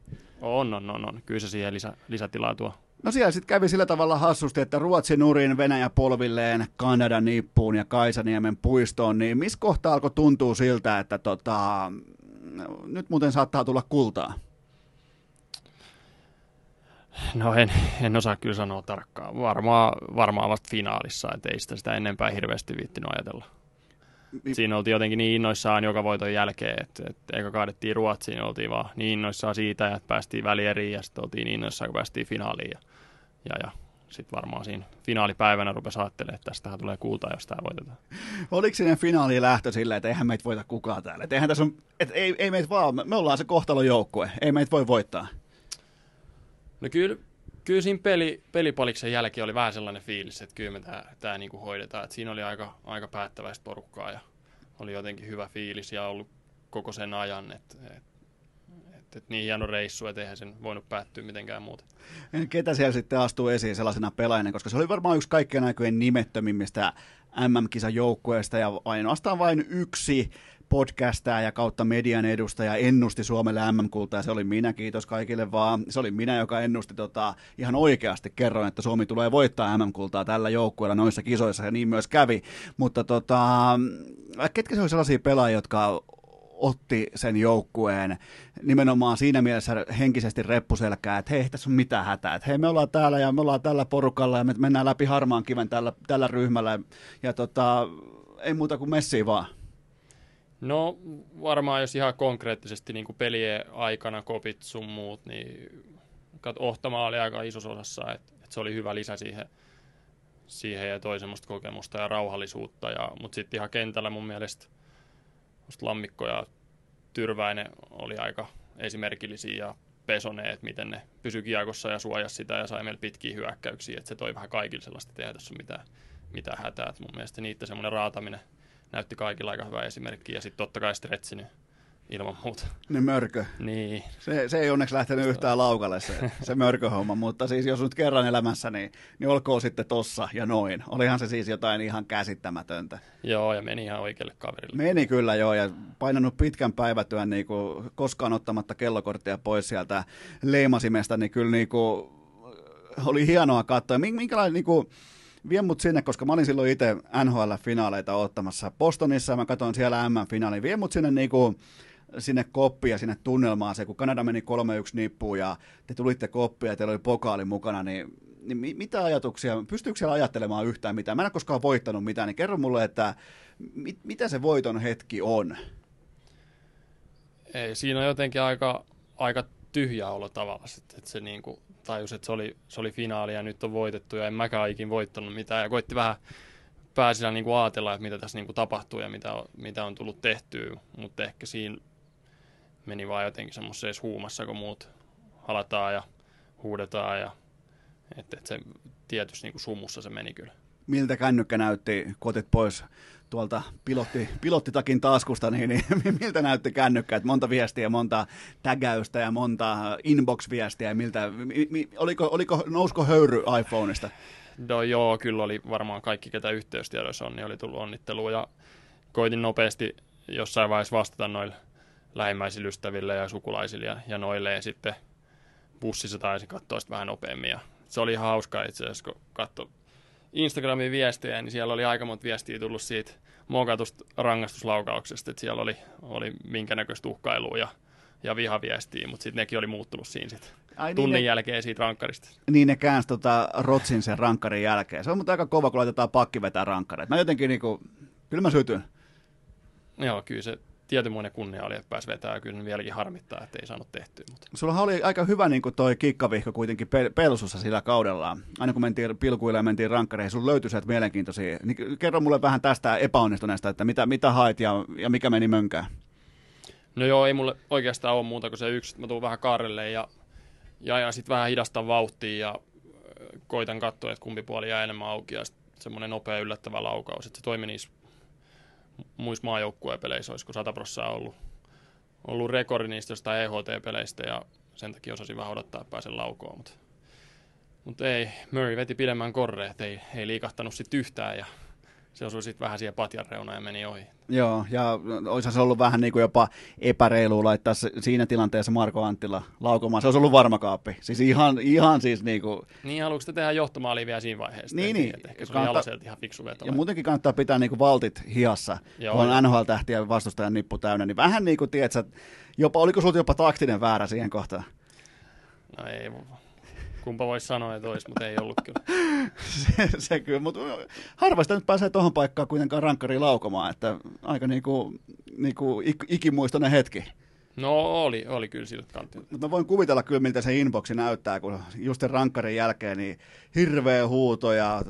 On, on, on, on. Kyllä se siihen lisä, lisätilaa tuo. No siellä sitten kävi sillä tavalla hassusti, että Ruotsin nurin, Venäjä polvilleen, Kanada nippuun ja Kaisaniemen puistoon, niin missä kohtaa alkoi tuntua siltä, että tota, nyt muuten saattaa tulla kultaa? No en, en osaa kyllä sanoa tarkkaan. Varmaan, varmaan vasta finaalissa, että ei sitä, sitä enempää hirveästi viittinyt ajatella. Siinä oltiin jotenkin niin innoissaan joka voiton jälkeen, että, että eikä kaadettiin Ruotsiin, oltiin vaan niin innoissaan siitä, että päästiin välieriin ja sitten oltiin niin innoissaan, kun päästiin finaaliin. Ja, ja, ja sitten varmaan siinä finaalipäivänä rupesi ajattelemaan, että tästähän tulee kultaa, jos tämä voitetaan. Oliko sinne finaaliin lähtö silleen, että eihän meitä voita kukaan täällä? Että eihän tässä on, että ei, ei meitä vaan, me ollaan se kohtalon joukkue, ei meitä voi voittaa. No kyllä, kyllä siinä peli, pelipaliksen jälkeen oli vähän sellainen fiilis, että kyllä me tämä, kuin hoidetaan. Että siinä oli aika, aika päättäväistä porukkaa ja oli jotenkin hyvä fiilis ja ollut koko sen ajan, että, että että, että niin hieno reissu, että eihän sen voinut päättyä mitenkään muuta. Ketä siellä sitten astuu esiin sellaisena pelaajana, koska se oli varmaan yksi kaikkien aikojen nimettömimmistä MM-kisajoukkueesta ja ainoastaan vain yksi podcastaa ja kautta median edustaja ennusti Suomelle MM-kultaa, se oli minä, kiitos kaikille vaan. Se oli minä, joka ennusti tota, ihan oikeasti, kerroin, että Suomi tulee voittaa MM-kultaa tällä joukkueella noissa kisoissa, ja niin myös kävi. Mutta tota, ketkä se oli sellaisia pelaajia, jotka otti sen joukkueen nimenomaan siinä mielessä henkisesti reppuselkää, että hei, tässä on mitään hätää, että hei, me ollaan täällä ja me ollaan tällä porukalla ja me mennään läpi harmaan kiven tällä, tällä ryhmällä ja tota, ei muuta kuin messiä vaan. No varmaan jos ihan konkreettisesti niin kuin pelien aikana kopit sun muut, niin Ohtama oli aika isossa osassa, että, että se oli hyvä lisä siihen, siihen ja toi semmoista kokemusta ja rauhallisuutta. Ja, mutta sitten ihan kentällä mun mielestä Lammikko ja Tyrväinen oli aika esimerkillisiä ja pesoneet, miten ne pysyi kiekossa ja suojasi sitä ja sai meillä pitkiä hyökkäyksiä. että se toi vähän kaikille sellaista tehdä tässä mitään, mitään hätää. Et mun mielestä niitä semmoinen raataminen – näytti kaikilla aika hyvä esimerkki. Ja sitten totta kai stretsi niin ilman muuta. Niin mörkö. Niin. Se, se ei onneksi lähtenyt yhtään laukalle se, se mörköhomma, mutta siis jos nyt kerran elämässä, niin, niin olkoon sitten tossa ja noin. Olihan se siis jotain ihan käsittämätöntä. Joo, ja meni ihan oikealle kaverille. Meni kyllä joo, ja painanut pitkän päivätyön niin kuin koskaan ottamatta kellokorttia pois sieltä leimasimesta, niin kyllä niin kuin, oli hienoa katsoa. Minkälainen niin kuin, vie mut sinne, koska mä olin silloin itse NHL-finaaleita ottamassa Bostonissa ja mä katsoin siellä M-finaalin. Vie mut sinne niinku, sinne koppia ja sinne tunnelmaan se, kun Kanada meni 3-1 nippuun ja te tulitte koppia ja teillä oli pokaali mukana, niin, niin mitä ajatuksia, pystyykö siellä ajattelemaan yhtään mitään? Mä en ole koskaan voittanut mitään, niin kerro mulle, että mit, mitä se voiton hetki on? Ei, siinä on jotenkin aika, aika tyhjä olo tavallaan, että se niin kuin tajus, että se oli, se oli finaali ja nyt on voitettu ja en mäkään ikin voittanut mitään ja koitti vähän pääsillä niin kuin ajatella, että mitä tässä niin kuin tapahtuu ja mitä on, mitä on tullut tehtyä, mutta ehkä siinä meni vaan jotenkin semmoisessa huumassa, kun muut halataan ja huudetaan ja että, että se tietysti niin kuin sumussa se meni kyllä. miltä kännykkä näytti, kun otit pois tuolta pilotti, pilottitakin taskusta, niin, niin miltä näytti kännykkä, että monta viestiä, monta tägäystä ja monta inbox-viestiä, miltä, mi, mi, oliko, oliko, nousko höyry iPhoneista? No joo, kyllä oli varmaan kaikki, ketä yhteystiedoissa on, niin oli tullut onnittelua ja koitin nopeasti jossain vaiheessa vastata noille lähimmäisille ystäville ja sukulaisille ja, ja noille ja sitten bussissa taisin katsoa vähän nopeammin ja se oli ihan hauskaa itse asiassa, kun katsoi Instagramin viestejä, niin siellä oli aika monta viestiä tullut siitä mokatusta rangaistuslaukauksesta, että siellä oli, oli minkä näköistä uhkailua ja, ja vihaviestiä, mutta sitten nekin oli muuttunut siinä sitten. Ai niin tunnin ne, jälkeen siitä rankkarista. Niin ne käänsi tota Rotsin sen rankkarin jälkeen. Se on mutta aika kova, kun laitetaan pakki vetää rankkareita. Mä jotenkin niinku, kyllä mä sytyn. Joo, kyllä se tietynmoinen kunnia oli, että pääsi vetämään. Kyllä vieläkin harmittaa, että ei saanut tehtyä. Mutta. Sulla oli aika hyvä niin toi kikkavihko kuitenkin pel- pelsussa sillä kaudella. Aina kun mentiin pilkuille ja mentiin rankkareihin, sulla löytyi sieltä mielenkiintoisia. Niin kerro mulle vähän tästä epäonnistuneesta, että mitä, mitä hait ja, ja mikä meni mönkään. No joo, ei mulle oikeastaan ole muuta kuin se yksi. Mä tuun vähän kaarelle ja, ja, ja sitten vähän hidastan vauhtia ja koitan katsoa, että kumpi puoli jää enemmän auki ja semmoinen nopea yllättävä laukaus, että se toimi niissä muissa maajoukkuepeleissä, olisiko 100 prosenttia ollut, ollut rekordi niistä jostain EHT-peleistä ja sen takia osasin vähän odottaa, että pääsen laukoon, mutta, mutta ei, Murray veti pidemmän korreet, ei, ei liikahtanut sitten yhtään ja se osui sitten vähän siihen patjan reunaan ja meni ohi. Joo, ja olisi se ollut vähän niin kuin jopa epäreilu laittaa siinä tilanteessa Marko Anttila laukomaan. Se olisi ollut varma kaappi. Siis ihan, ihan siis niin kuin... Niin, haluatko tehdä johtomaali vielä siinä vaiheessa? Niin, niin. Ehkä se kannattaa... ihan fiksu veto. Ja muutenkin kannattaa pitää niin kuin valtit hiassa, Joo, kun on NHL-tähtiä vastustajan nippu täynnä. Niin vähän niin kuin, tiedätkö, jopa, oliko sinulla jopa taktinen väärä siihen kohtaan? No ei, Kumpa voisi sanoa, että olisi, mutta ei ollut kyllä. se, se kyllä, mutta harva sitä nyt pääsee tuohon paikkaan kuitenkaan rankkariin laukomaan, että aika niinku, niinku ik, ikimuistoinen hetki. No oli, oli kyllä siltä kantilta. Mutta mä voin kuvitella kyllä, miltä se inboxi näyttää, kun just sen rankkarin jälkeen niin hirveä huuto ja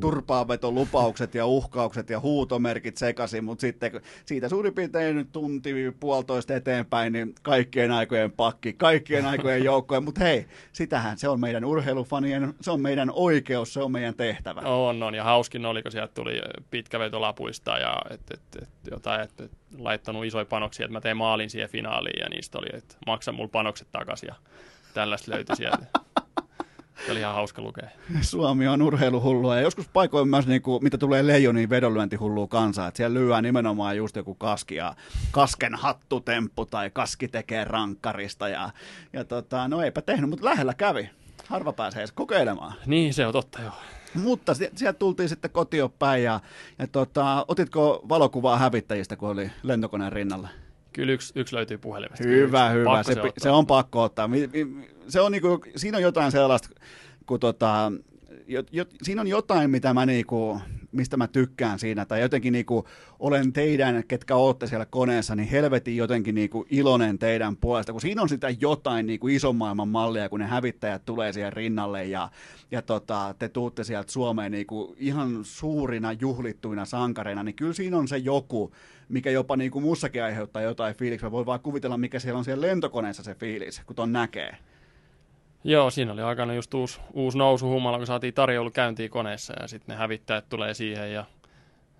turpaavetolupaukset ja uhkaukset ja huutomerkit sekaisin, mutta sitten siitä suurin piirtein nyt tunti puolitoista eteenpäin, niin kaikkien aikojen pakki, kaikkien aikojen joukkojen, mutta hei, sitähän se on meidän urheilufanien, se on meidän oikeus, se on meidän tehtävä. On, on, ja hauskin oli, kun sieltä tuli pitkä veto lapuista ja et, et, et, jotain, että et, laittanut isoja panoksia, että mä tein maalin siihen finaaliin ja niistä oli, että maksa mulle panokset takaisin ja tällaista löytyi sieltä. Se oli ihan hauska lukea. Suomi on urheiluhullua ja joskus paikoin myös, niin kuin, mitä tulee leijoniin, vedonlyöntihullua kansaa. Että siellä lyödään nimenomaan just joku kaski ja kasken hattutemppu tai kaski tekee rankkarista. Ja, ja tota, no eipä tehnyt, mutta lähellä kävi. Harva pääsee edes kokeilemaan. Niin, se on totta joo. Mutta sieltä tultiin sitten kotiin päin ja, ja tota, otitko valokuvaa hävittäjistä, kun oli lentokoneen rinnalla? Kyllä yksi, yksi löytyy puhelimesta. Hyvä, hyvä. Se, se, se on pakko ottaa. Se on niinku, siinä on jotain sellaista, kun tota, jo, jo, siinä on jotain, mitä mä niinku, mistä mä tykkään siinä, tai jotenkin niinku, olen teidän, ketkä olette siellä koneessa, niin helvetin jotenkin niinku iloinen teidän puolesta, kun siinä on sitä jotain niinku ison maailman mallia, kun ne hävittäjät tulee siihen rinnalle, ja, ja tota, te tuutte sieltä Suomeen niinku ihan suurina juhlittuina sankareina, niin kyllä siinä on se joku, mikä jopa niinku mussakin aiheuttaa jotain fiiliksiä. Voi vaan kuvitella, mikä siellä on siellä lentokoneessa se fiilis, kun ton näkee. Joo, siinä oli aikana just uusi, uusi nousu hummalla, kun saatiin tarjoulu käyntiin koneessa ja sitten ne hävittäjät tulee siihen ja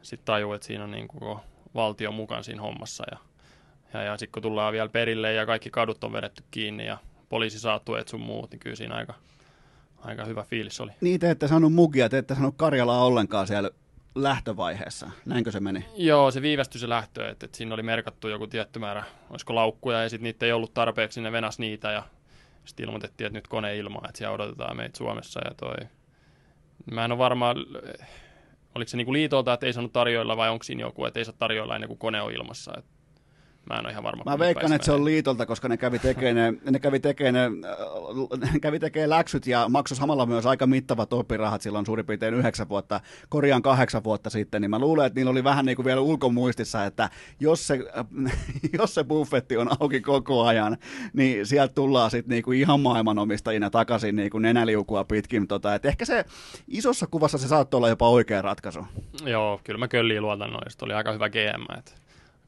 sitten tajuu, että siinä on niin koko valtio mukaan siinä hommassa. Ja, ja, ja sitten kun tullaan vielä perille ja kaikki kadut on vedetty kiinni ja poliisi saa tuet sun muut, niin kyllä siinä aika, aika hyvä fiilis oli. Niin, te ette saanut mugia, te ette saanut Karjalaa ollenkaan siellä lähtövaiheessa, näinkö se meni? Joo, se viivästyi se lähtö, että, että siinä oli merkattu joku tietty määrä, olisiko laukkuja ja sitten niitä ei ollut tarpeeksi, ne venas niitä ja sitten ilmoitettiin, että nyt kone ilmaa, että siellä odotetaan meitä Suomessa ja toi. Mä en ole varma, oliko se niinku liitolta, että ei saanut tarjoilla vai onko siinä joku, että ei saa tarjoilla ennen kuin kone on ilmassa. Että Mä en ole ihan varma. Mä veikkaan, että se on liitolta, koska ne kävi tekemään ne, ne, kävi tekemään ne, ne kävi tekemään läksyt ja maksoi samalla myös aika mittavat opirahat silloin suurin piirtein yhdeksän vuotta, korjaan kahdeksan vuotta sitten, niin mä luulen, että niillä oli vähän niin kuin vielä ulkomuistissa, että jos se, jos se buffetti on auki koko ajan, niin sieltä tullaan sitten niin kuin ihan maailmanomistajina takaisin niin kuin nenäliukua pitkin. Tota, että ehkä se isossa kuvassa se saattoi olla jopa oikea ratkaisu. Joo, kyllä mä kölliin luotan noista. Oli aika hyvä GM, että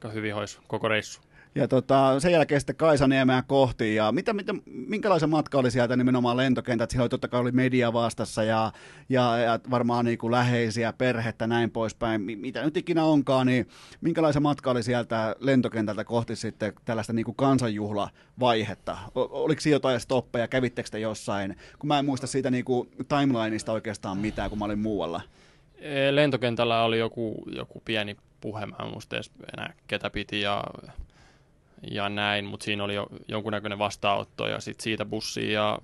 aika hyvin hois koko reissu. Ja tota, sen jälkeen sitten Kaisaniemeä kohti. Ja mitä, mitä, minkälaisen matka oli sieltä nimenomaan lentokentät? Siellä oli totta kai oli media vastassa ja, ja, ja varmaan niin kuin läheisiä, perhettä, näin poispäin. Mitä nyt ikinä onkaan, niin minkälaisen matka oli sieltä lentokentältä kohti sitten tällaista niin kuin kansanjuhlavaihetta? Oliko siinä jotain stoppeja? Kävittekö te jossain? Kun mä en muista siitä niin kuin timelineista oikeastaan mitään, kun mä olin muualla. Lentokentällä oli joku, joku pieni puhe, mä en muista edes enää ketä piti ja ja näin, mutta siinä oli jo jonkunnäköinen vastaanotto ja sitten siitä bussiin ja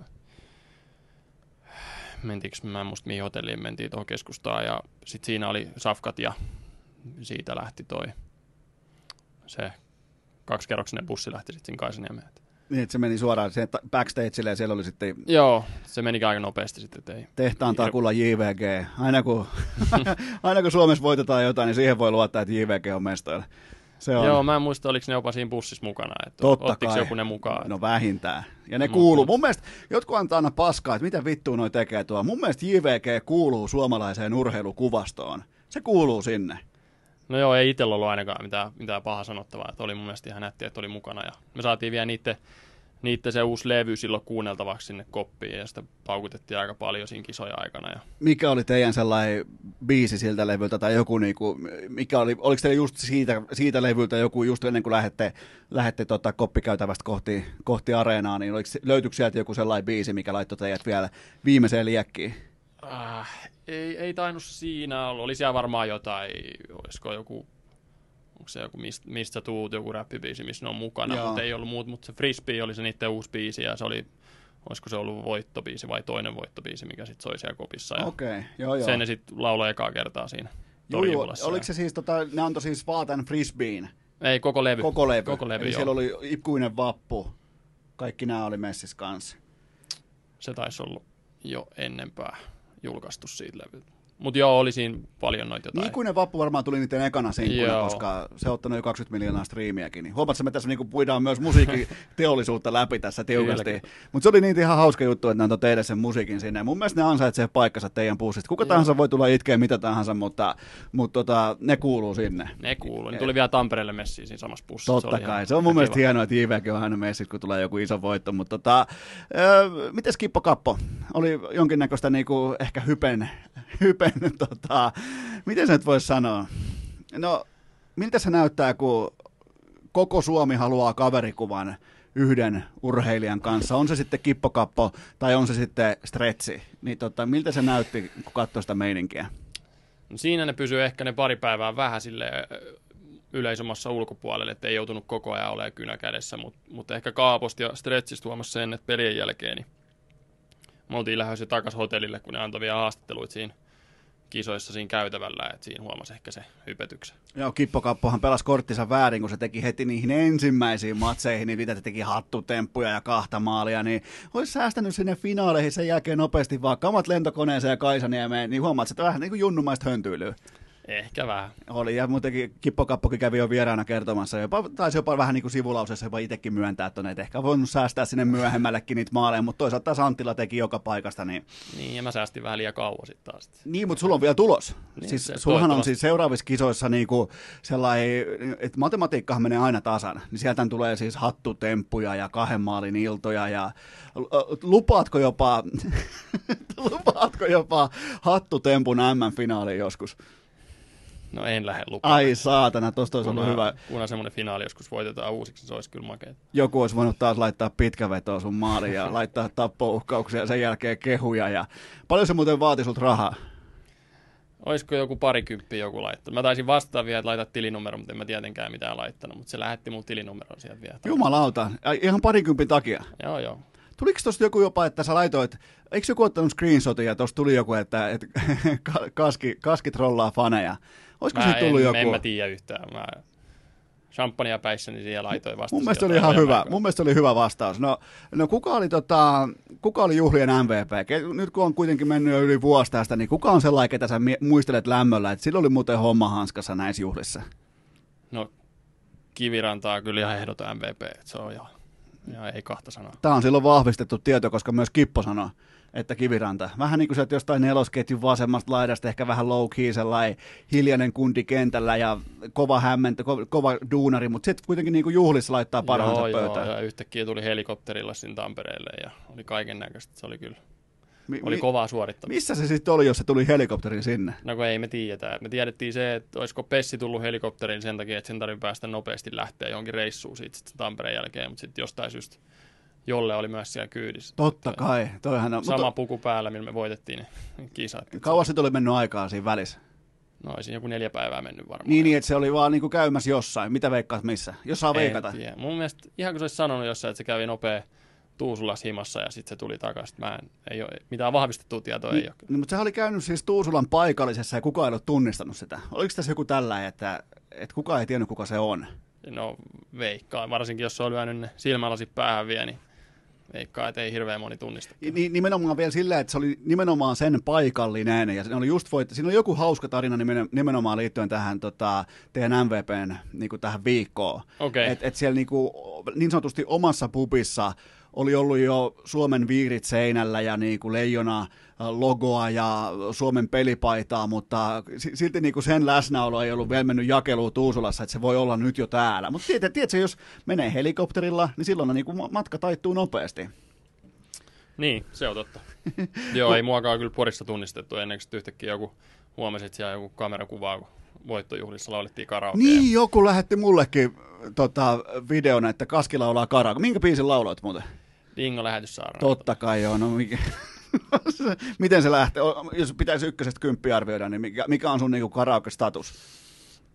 mentiinkö, mä en muista mihin hotelliin mentiin tuohon keskustaan ja sitten siinä oli safkat ja siitä lähti toi se kaksikerroksinen bussi lähti sitten Kaisaniemeen. Niin, että se meni suoraan sen backstageille ja siellä oli sitten... Joo, se meni aika nopeasti sitten. Ei, tehtaan takulla JVG. Aina kun, aina kun Suomessa voitetaan jotain, niin siihen voi luottaa, että JVG on mestoilla. Se on. Joo, mä en muista, oliko ne jopa siinä bussissa mukana. Että Totta kai. joku ne mukaan? No vähintään. Ja ne Mut, kuuluu. Mun mielestä jotkut antaa aina paskaa, että mitä vittua noi tekee tuo. Mun mielestä JVG kuuluu suomalaiseen urheilukuvastoon. Se kuuluu sinne. No joo, ei itsellä ollut ainakaan mitään, mitään paha sanottavaa. Että oli mun mielestä ihan nättiä, että oli mukana. Ja me saatiin vielä niiden niitä se uusi levy silloin kuunneltavaksi sinne koppiin ja sitä paukutettiin aika paljon siinä kisoja aikana. Ja... Mikä oli teidän sellainen biisi siltä levyltä tai joku, niinku, mikä oli, oliko teillä just siitä, siitä levyltä joku just ennen kuin lähette, lähette tota koppikäytävästä kohti, kohti areenaa, niin oliko, löytyykö sieltä joku sellainen biisi, mikä laittoi teidät vielä viimeiseen liekkiin? Äh, ei, ei tainnut siinä olla. Oli siellä varmaan jotain, olisiko joku onko se joku mistä, mistä tuut, joku räppibiisi, missä ne on mukana, Joo. mutta ei ollut muut, mutta se Frisbee oli se niiden uusi biisi ja se oli, olisiko se ollut voittobiisi vai toinen voittobiisi, mikä sitten soi siellä kopissa. Okei, okay. joo joo. Sen ne sitten lauloi ekaa kertaa siinä Joo, joo. Oliko se siis, tota, ne antoi siis Vaatan Frisbeen? Ei, koko levy. Koko levy. Koko levy Eli siellä oli ikuinen vappu. Kaikki nämä oli messissä kanssa. Se taisi olla jo ennempää julkaistu siitä levyltä. Mutta joo, oli siinä paljon noita jotain. Ikuinen vappu varmaan tuli niiden ekana sinkkuna, koska se on ottanut jo 20 miljoonaa striimiäkin. Niin huomaatko, me tässä niinku puidaan myös musiikkiteollisuutta läpi tässä tiukasti. Mutta se oli niin ihan hauska juttu, että ne antoi teille sen musiikin sinne. Mun mielestä ne ansaitsee paikkansa teidän pussista. Kuka joo. tahansa voi tulla itkeä mitä tahansa, mutta, mutta tota, ne kuuluu sinne. Ne kuuluu. Ne tuli vielä Tampereelle messiin siinä samassa pussissa. Totta se kai. Se on mun mielestä kiva. hienoa, että JVG on aina messissä, kun tulee joku iso voitto. Mutta tota, äh, miten Kippo Kappo? Oli jonkinnäköistä niinku ehkä hypen, hypen tota, miten se nyt voisi sanoa? No, miltä se näyttää, kun koko Suomi haluaa kaverikuvan yhden urheilijan kanssa, on se sitten kippokappo tai on se sitten stretsi, niin tota, miltä se näytti, kun katsoi sitä meininkiä? No siinä ne pysyy ehkä ne pari päivää vähän sille yleisömassa ulkopuolelle, että ei joutunut koko ajan olemaan kynä kädessä, mutta mut ehkä Kaaposta ja Stretchistä huomasi sen, että pelien jälkeen niin me oltiin lähdössä takaisin hotellille, kun ne antoi vielä haastatteluita siinä kisoissa siinä käytävällä, että siinä huomasi ehkä se hypetyksen. Joo, Kippokappohan pelasi korttinsa väärin, kun se teki heti niihin ensimmäisiin matseihin, niin mitä teki hattutemppuja ja kahta maalia, niin olisi säästänyt sinne finaaleihin sen jälkeen nopeasti vaan kamat lentokoneeseen ja Kaisaniemeen, niin huomaat, että vähän niin kuin junnumaista höntyilyä. Ehkä vähän. Oli, ja muutenkin Kippo Kappokin kävi jo vieraana kertomassa, jopa, taisi jopa vähän niin kuin sivulauseessa jopa itsekin myöntää että ehkä voinut säästää sinne myöhemmällekin niitä maaleja, mutta toisaalta taas Anttila teki joka paikasta. Niin, niin ja mä säästin vähän liian kauan sitten taas. Niin, mutta sulla on vielä tulos. Niin, siis sullahan on siis seuraavissa kisoissa niin kuin sellainen, että matematiikkahan menee aina tasan, niin sieltä tulee siis hattutemppuja ja kahden maalin iltoja ja lupaatko jopa, lupaatko jopa hattutempun M-finaali joskus? No en lähde lupaan. Ai saatana, tosta olisi ollut hyvä. Kun semmoinen finaali joskus voitetaan uusiksi, se olisi kyllä makea. Joku olisi voinut taas laittaa pitkävetoa sun maaliin ja laittaa tappouhkauksia ja sen jälkeen kehuja. Ja... Paljon se muuten vaati sulta rahaa? Olisiko joku parikymppi joku laittanut? Mä taisin vastaa vielä, että laita tilinumero, mutta en mä tietenkään mitään laittanut. Mutta se lähetti mun tilinumeron sieltä vielä. Jumalauta, ihan parikympin takia? Joo, joo. Tuliko tuosta joku jopa, että sä laitoit, eikö joku ottanut screenshotin ja tuosta tuli joku, että, että kaski, kaski trollaa faneja? Olisiko siitä tullut en, joku? En mä tiedä yhtään. Mä champagnea päissä, niin siellä laitoin vasta. Mun mielestä oli ihan hyvä. Mun mielestä oli hyvä vastaus. No, no kuka, oli tota, kuka oli juhlien MVP? Nyt kun on kuitenkin mennyt jo yli vuosi tästä, niin kuka on sellainen, ketä sä muistelet lämmöllä, että sillä oli muuten homma hanskassa näissä juhlissa? No, Kivirantaa kyllä ihan ehdoton MVP, että se on jo, ja ei kahta sanaa. Tämä on silloin vahvistettu tieto, koska myös Kippo sanoi, että Kiviranta. Vähän niin kuin sä oot jostain nelosketjun vasemmasta laidasta, ehkä vähän low key, sellainen hiljainen kundi kentällä ja kova hämmentä, ko- kova duunari, mutta sitten kuitenkin niin kuin juhlissa laittaa parhaansa joo, pöytään. Joo, ja yhtäkkiä tuli helikopterilla sinne Tampereelle ja oli kaiken näköistä. Se oli kyllä, Mi- oli mi- kovaa suorittamista. Missä se sitten oli, jos se tuli helikopterin sinne? No kun ei me tiedetä. Me tiedettiin se, että olisiko Pessi tullut helikopteriin sen takia, että sen tarvitsee päästä nopeasti lähteä johonkin reissuun siitä sitten Tampereen jälkeen, mutta sitten jostain syystä Jolle oli myös siellä kyydissä. Totta kai. Toihan on, Sama mutta puku päällä, millä me voitettiin ne kisat. kauas sitten oli mennyt aikaa siinä välissä? No olisi joku neljä päivää mennyt varmaan. Niin, niin, että se oli vaan niinku käymässä jossain. Mitä veikkaat missä? Jos saa veikata. tiedä. Mun mielestä ihan kun se olisi sanonut jossain, että se kävi nopea Tuusulas himassa ja sitten se tuli takaisin. Mä en, ei ole, mitään vahvistettua tietoa ei ole. Niin, mutta se oli käynyt siis Tuusulan paikallisessa ja kukaan ei ollut tunnistanut sitä. Oliko tässä joku tällä, että, että kukaan ei tiennyt kuka se on? No veikkaan, varsinkin jos se on lyönyt ne silmälasit päähän vielä, niin veikkaan, että ei hirveän moni tunnista. Ni, nimenomaan vielä sillä, että se oli nimenomaan sen paikallinen, ja se oli just voitti, siinä oli joku hauska tarina nimen- nimenomaan liittyen tähän tota, teidän MVPn niin kuin tähän viikkoon. Okei. Et, et siellä niin, kuin, niin sanotusti omassa pubissa oli ollut jo Suomen viirit seinällä ja niin kuin leijona logoa ja Suomen pelipaitaa, mutta si- silti niin kuin sen läsnäolo ei ollut vielä mennyt jakeluun Tuusulassa, että se voi olla nyt jo täällä. Mutta tiedätkö, tiedätkö, jos menee helikopterilla, niin silloin on niin kuin matka taittuu nopeasti. Niin, se on totta. Joo, ei muakaan kyllä Porissa tunnistettu ennen kuin yhtäkkiä joku huomasi, että siellä joku kamerakuvaa, kun voittojuhlissa laulettiin karaokea. Niin, joku lähetti mullekin tota, videon, että Kaski laulaa karaoke. Minkä biisin lauloit muuten? Dingo lähetyssaarna. Totta kai joo, no mikä... Miten se lähtee? Jos pitäisi ykkösestä kymppi arvioida, niin mikä, mikä on sun niinku karaoke-status?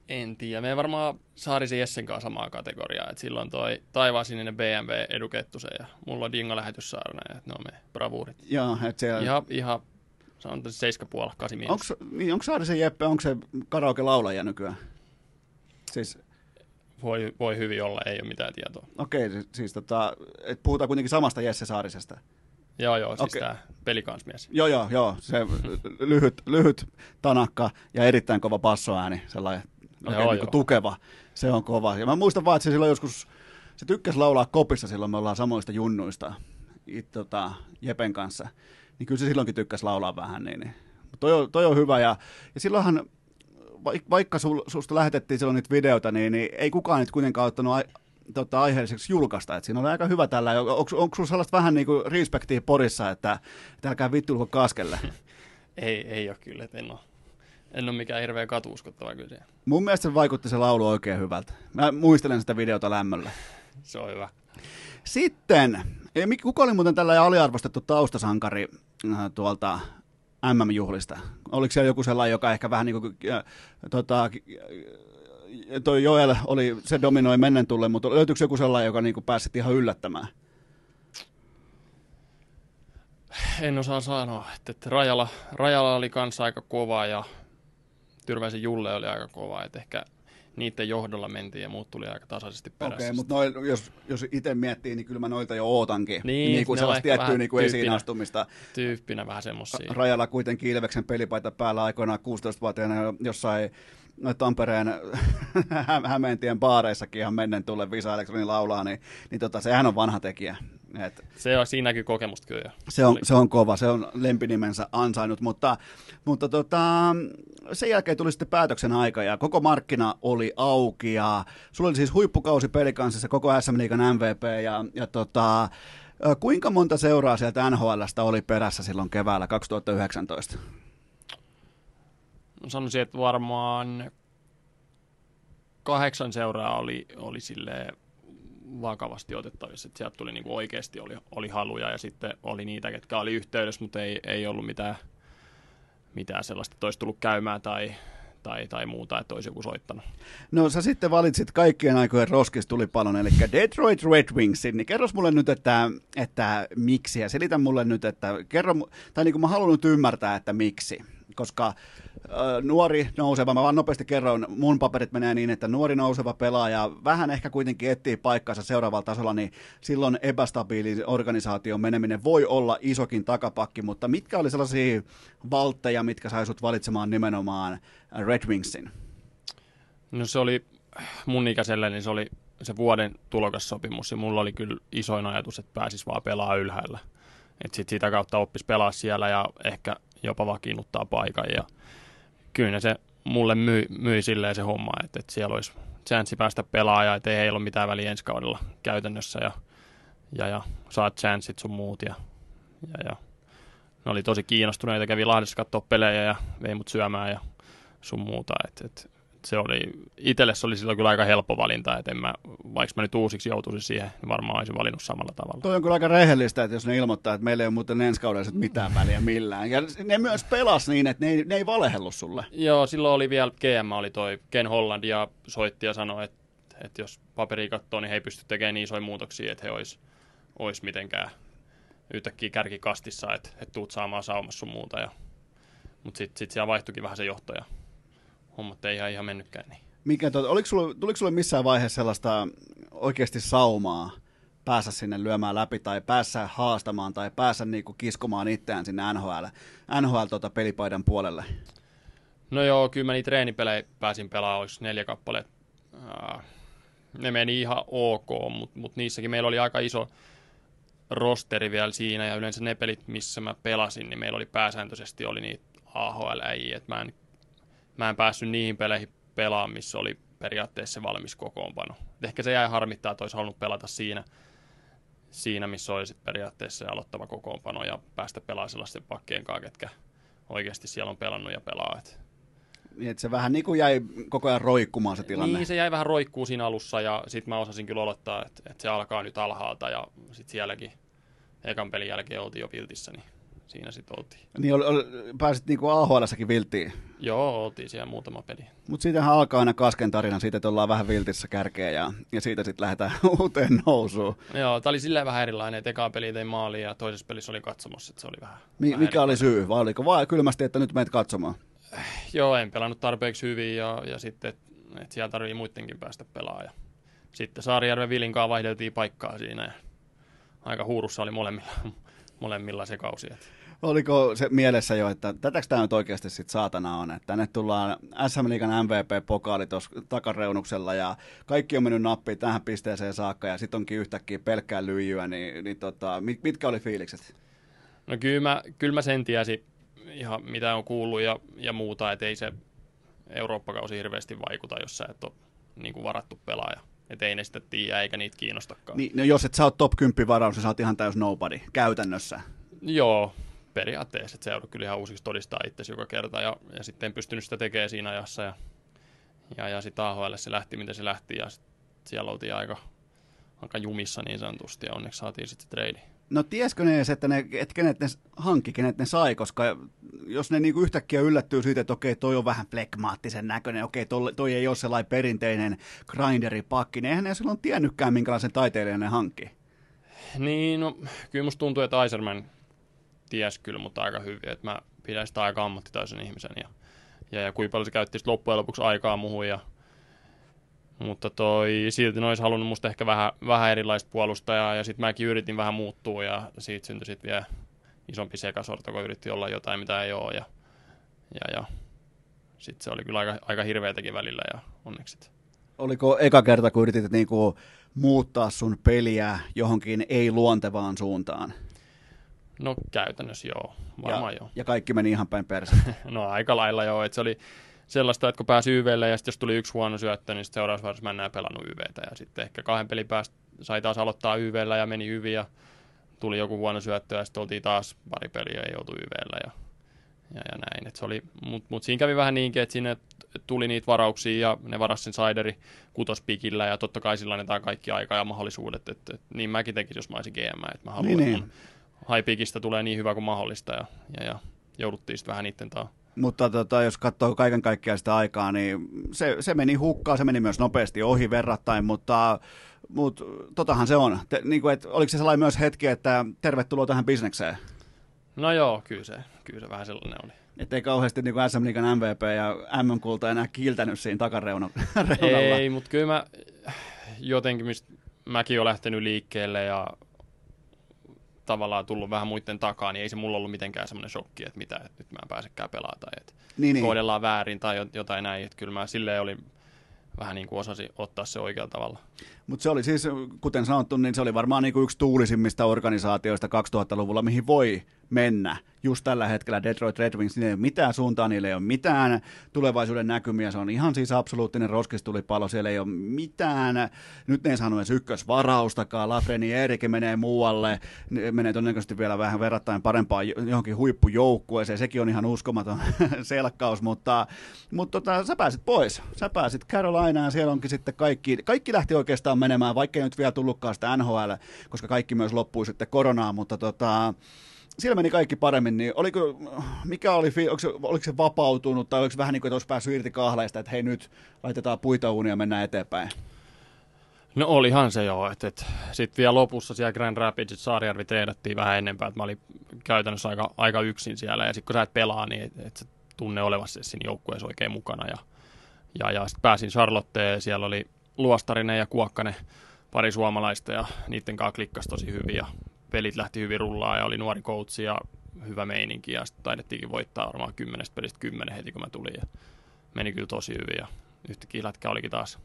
En tiedä. Me varmaan Saarisen Jessen kanssa samaa kategoriaa. Et silloin toi taivaan sininen BMW edukettusen ja mulla on Dingo lähetyssaarna ja ne on me bravuurit. Joo, että siellä... Ihan, ihan sanotaan 7,5, 8 miinus. Onko niin, onko Saarisen Jeppe, onko se karaoke-laulaja nykyään? Siis, Voi, voi hyvin olla, ei ole mitään tietoa. okei, siis tota, et puhutaan kuitenkin samasta Jesse Saarisesta. Joo, joo, siis okay. tämä pelikansmies. Joo, joo, joo, se lyhyt, lyhyt tanakka ja erittäin kova passoääni, sellainen oikein Joo, niin joo. tukeva, se on kova. Ja mä muistan vaan, että se silloin joskus, se tykkäsi laulaa kopissa silloin, me ollaan samoista junnuista it, tota, Jepen kanssa, niin kyllä se silloinkin tykkäsi laulaa vähän, niin, niin. Mut Toi, on, toi on hyvä, ja, ja silloinhan, vaik- vaikka sul, susta lähetettiin silloin niitä videoita, niin, niin ei kukaan niitä kuitenkaan ottanut tota, aiheelliseksi julkaista, että siinä oli aika hyvä tällä, onko, onko sulla sellaista vähän niin kuin respektiä Porissa, että, että älkää vittuilko kaskelle? Ei, ei ole kyllä, että en ole, en ole mikään hirveä katuuskottava kyllä. se- Mun mielestä se vaikutti se laulu oikein hyvältä. Mä muistelen sitä videota lämmöllä. Se on hyvä. Sitten, mik- kuka oli muuten tällä aliarvostettu taustasankari äh, tuolta MM-juhlista? Oliko siellä joku sellainen, joka ehkä vähän niin kuin, äh, tota, toi Joel oli, se dominoi mennen tulle, mutta löytyykö joku sellainen, joka niin pääsi ihan yllättämään? En osaa sanoa, että, että Rajala, Rajala oli kanssa aika kova ja Tyrväisen Julle oli aika kova, että ehkä niiden johdolla mentiin ja muut tuli aika tasaisesti perässä. Okei, okay, mutta noi, jos, jos itse miettii, niin kyllä mä noita jo ootankin. Niin, niin kuin sellaista tiettyä niin kuin esiin astumista. Tyyppinä vähän semmosia. Rajalla kuitenkin Ilveksen pelipaita päällä aikoinaan 16-vuotiaana jo jossain Tampereen Hä- Hämeentien baareissakin ihan mennen tulle Visa Elektronin laulaa, niin, niin tota, sehän on vanha tekijä. Et Se on, siinä näkyy kokemusta kyllä. se, on, se on kova, se on lempinimensä ansainnut, mutta, mutta tota, sen jälkeen tuli sitten päätöksen aika ja koko markkina oli auki ja sulla oli siis huippukausi pelikansissa, koko SM Liigan MVP ja, ja tota, kuinka monta seuraa sieltä NHLstä oli perässä silloin keväällä 2019? Sanoisin, että varmaan kahdeksan seuraa oli, oli silleen vakavasti otettavissa, että sieltä tuli niinku oikeasti oli, oli haluja ja sitten oli niitä, ketkä oli yhteydessä, mutta ei, ei ollut mitään, mitään sellaista, että olisi tullut käymään tai, tai, tai muuta, että olisi joku soittanut. No sä sitten valitsit kaikkien aikojen roskistulipalon, eli Detroit Red Wingsin, niin kerros mulle nyt, että, että miksi, ja selitä mulle nyt, että kerro, tai niin kuin mä haluan nyt ymmärtää, että miksi, koska nuori nouseva, mä vaan nopeasti kerron, mun paperit menee niin, että nuori nouseva pelaaja vähän ehkä kuitenkin etsii paikkansa seuraavalla tasolla, niin silloin epästabiili organisaation meneminen voi olla isokin takapakki, mutta mitkä oli sellaisia valtteja, mitkä sai sut valitsemaan nimenomaan Red Wingsin? No se oli mun ikäiselle, niin se oli se vuoden tulokassopimus ja mulla oli kyllä isoin ajatus, että pääsis vaan pelaa ylhäällä. että sit sitä kautta oppisi pelaa siellä ja ehkä jopa vakiinnuttaa paikan. Ja kyllä se mulle myi, myi silleen se homma, että, että siellä olisi chanssi päästä pelaamaan, että ei heillä ole mitään väliä ensi kaudella käytännössä ja, ja, ja saat chanssit sun muut ja, ja, ja ne oli tosi kiinnostuneita, kävi Lahdessa katsoa pelejä ja vei mut syömään ja sun muuta, että et, se oli, itselle se oli silloin kyllä aika helppo valinta, että en mä, vaikka mä nyt uusiksi joutuisin siihen, niin varmaan olisin valinnut samalla tavalla. Toi on kyllä aika rehellistä, että jos ne ilmoittaa, että meillä ei ole muuten ensi kaudella mitään väliä millään. Ja ne myös pelas niin, että ne ei, ne ei valehellut sulle. Joo, silloin oli vielä GM, oli toi Ken Holland ja soitti ja sanoi, että, että jos paperi katsoo, niin he ei pysty tekemään niin isoja muutoksia, että he olisi olis mitenkään yhtäkkiä kärkikastissa, että, että tuut saamaan saumassa sun muuta. Ja, mutta sitten sit siellä vaihtuikin vähän se johto ja hommat ei ihan, ihan mennytkään niin. Mikä, tuota, oliko sulle, tuliko sulle missään vaiheessa sellaista oikeasti saumaa päässä sinne lyömään läpi tai päässä haastamaan tai päässä niinku kiskomaan itseään sinne NHL, NHL tota pelipaidan puolelle? No joo, kyllä mä niitä treenipelejä pääsin pelaamaan, olisi neljä kappaletta. Ne meni ihan ok, mutta mut niissäkin meillä oli aika iso rosteri vielä siinä ja yleensä ne pelit, missä mä pelasin, niin meillä oli pääsääntöisesti oli niitä ahl että mä en mä en päässyt niihin peleihin pelaamaan, missä oli periaatteessa se valmis kokoonpano. Et ehkä se jäi harmittaa, että olisi halunnut pelata siinä, siinä missä olisi periaatteessa se aloittava kokoonpano ja päästä pelaamaan sellaisten pakkien kanssa, ketkä oikeasti siellä on pelannut ja pelaa. Et. Niin, että se vähän niin kuin jäi koko ajan roikkumaan se tilanne. Niin, se jäi vähän roikkuu siinä alussa ja sitten mä osasin kyllä olettaa, että, että se alkaa nyt alhaalta ja sitten sielläkin ekan pelin jälkeen oltiin jo viltissä, niin siinä sitten oltiin. Niin ol, ol, pääsit niinku AHL-säkin viltiin? Joo, oltiin siellä muutama peli. Mutta siitähän alkaa aina kasken tarina siitä, että ollaan vähän viltissä kärkeä ja, ja siitä sitten lähdetään uuteen nousuun. Joo, tämä oli silleen vähän erilainen, että eka peli tein maali ja toisessa pelissä oli katsomus, että se oli vähän... Mi- vähän mikä erilainen. oli syy? Vai oliko vaan kylmästi, että nyt menet katsomaan? Joo, en pelannut tarpeeksi hyvin ja, ja sitten, että et siellä tarvii muidenkin päästä pelaamaan. Sitten Saarijärven Vilinkaan vaihdeltiin paikkaa siinä ja aika huurussa oli molemmilla, molemmilla se kausi. Oliko se mielessä jo, että tätäkö tämä nyt oikeasti sitten saatana on, että tänne tullaan SM Liigan MVP-pokaali tuossa takareunuksella ja kaikki on mennyt nappiin tähän pisteeseen saakka ja sitten onkin yhtäkkiä pelkkää lyijyä, niin, niin tota, mitkä oli fiilikset? No kyllä mä, kyllä mä sen tiesin ihan mitä on kuullut ja, ja muuta, että ei se Eurooppa-kausi hirveästi vaikuta, jos sä et ole niin kuin varattu pelaaja. Että ei ne sitten tiedä eikä niitä kiinnostakaan. Niin, no jos et sä oot top 10 varaus, niin sä oot ihan täys nobody käytännössä. Joo, periaatteessa, että se joudut kyllä ihan uusiksi todistaa itse joka kerta ja, ja sitten en pystynyt sitä tekemään siinä ajassa ja, ja, ja sitten AHL se lähti, miten se lähti ja siellä oltiin aika, aika jumissa niin sanotusti ja onneksi saatiin sitten se trade. No tieskö ne edes, että, ne, että kenet ne hankki, kenet ne sai, koska jos ne niinku yhtäkkiä yllättyy siitä, että okei, toi on vähän flekmaattisen näköinen, okei, toi, toi ei ole sellainen perinteinen grinderipakki, niin eihän ne silloin tiennytkään, minkälaisen taiteilijan ne hankki. Niin, no kyllä musta tuntuu, että Iserman ties kyllä, mutta aika hyvin, että mä pidän sitä aika ammattitaisen ihmisen ja, ja, ja kuinka paljon se käytti loppujen lopuksi aikaa muuhun ja mutta toi, silti ne olisi halunnut musta ehkä vähän, vähän erilaista puolustajaa ja sitten mäkin yritin vähän muuttua ja siitä syntyi sitten vielä isompi sekasorto, kun yritti olla jotain, mitä ei ole ja, ja, ja sitten se oli kyllä aika, aika hirveätäkin välillä ja onneksi. Oliko eka kerta, kun yritit niinku muuttaa sun peliä johonkin ei-luontevaan suuntaan? No käytännössä joo, varmaan ja, joo. Ja kaikki meni ihan päin perse. no aika lailla joo, että se oli sellaista, että kun pääsi YVlle ja sitten jos tuli yksi huono syöttö, niin sitten seuraavassa vaiheessa mä en enää pelannut YVtä. Ja sitten ehkä kahden pelin päästä sai taas aloittaa YVllä ja meni hyvin ja tuli joku huono syöttö ja sitten oltiin taas pari peliä ja joutui YVllä ja, ja, ja näin. Et se oli, mut, mut siinä kävi vähän niinkin, että sinne tuli niitä varauksia ja ne varasi sen Saideri kutospikillä ja totta kai sillä annetaan kaikki aika ja mahdollisuudet. Et, et, niin mäkin tekisin, jos mä olisin GM, että mä haluan, niin, niin tulee niin hyvä kuin mahdollista ja, ja, ja jouduttiin sitten vähän niiden taa. Mutta tota, jos katsoo kaiken kaikkiaan sitä aikaa, niin se, se meni hukkaan, se meni myös nopeasti ohi verrattain, mutta, mutta totahan se on. Te, niin kuin, et, oliko se sellainen myös hetki, että tervetuloa tähän bisnekseen? No joo, kyllä se, kyllä se vähän sellainen oli. Että ei kauheasti niin kuin SM Liigan MVP ja MM-kulta enää kiiltänyt siinä takareunalla. Ei, mutta kyllä mä jotenkin, mistä mäkin olen lähtenyt liikkeelle ja tavallaan tullut vähän muiden takaa, niin ei se mulla ollut mitenkään semmoinen shokki, että mitä, että nyt mä en pääsekään pelaamaan tai että niin, niin. kohdellaan väärin tai jotain näin. Että kyllä mä silleen olin vähän niin kuin osasi ottaa se oikealla tavalla. Mutta se oli siis, kuten sanottu, niin se oli varmaan niin kuin yksi tuulisimmista organisaatioista 2000-luvulla, mihin voi mennä. Just tällä hetkellä Detroit Red Wings, niin ei ole mitään suuntaa, niillä ei ole mitään tulevaisuuden näkymiä, se on ihan siis absoluuttinen roskistulipalo, siellä ei ole mitään, nyt ne ei saanut edes ykkösvaraustakaan, Lafreni Eerikin menee muualle, menee todennäköisesti vielä vähän verrattain parempaan johonkin huippujoukkueeseen, sekin on ihan uskomaton selkkaus, mutta, mutta tota, sä pääsit pois, sä pääsit Carolinaan, siellä onkin sitten kaikki, kaikki lähti oikeastaan menemään, vaikka ei nyt vielä tullutkaan sitä NHL, koska kaikki myös loppui sitten koronaan, mutta tota, siellä meni kaikki paremmin, niin oliko, mikä oli, oliko se, oliko se vapautunut tai oliko vähän niin kuin, että olisi päässyt irti kahleista, että hei nyt laitetaan puita uunia ja mennään eteenpäin? No olihan se joo, että, että sitten vielä lopussa siellä Grand Rapids Saarijärvi treenattiin vähän enempää, että mä olin käytännössä aika, aika yksin siellä. Ja sitten kun sä et pelaa, niin että et sä tunne olevasi siinä joukkueessa oikein mukana. Ja, ja, ja sitten pääsin Charlotteen ja siellä oli Luostarinen ja Kuokkanen pari suomalaista ja niiden kanssa klikkasi tosi hyvin. Ja pelit lähti hyvin rullaa ja oli nuori coach ja hyvä meininki ja sitten taidettiinkin voittaa varmaan kymmenestä pelistä kymmenen heti kun mä tulin ja meni kyllä tosi hyvin ja yhtäkkiä lätkä olikin taas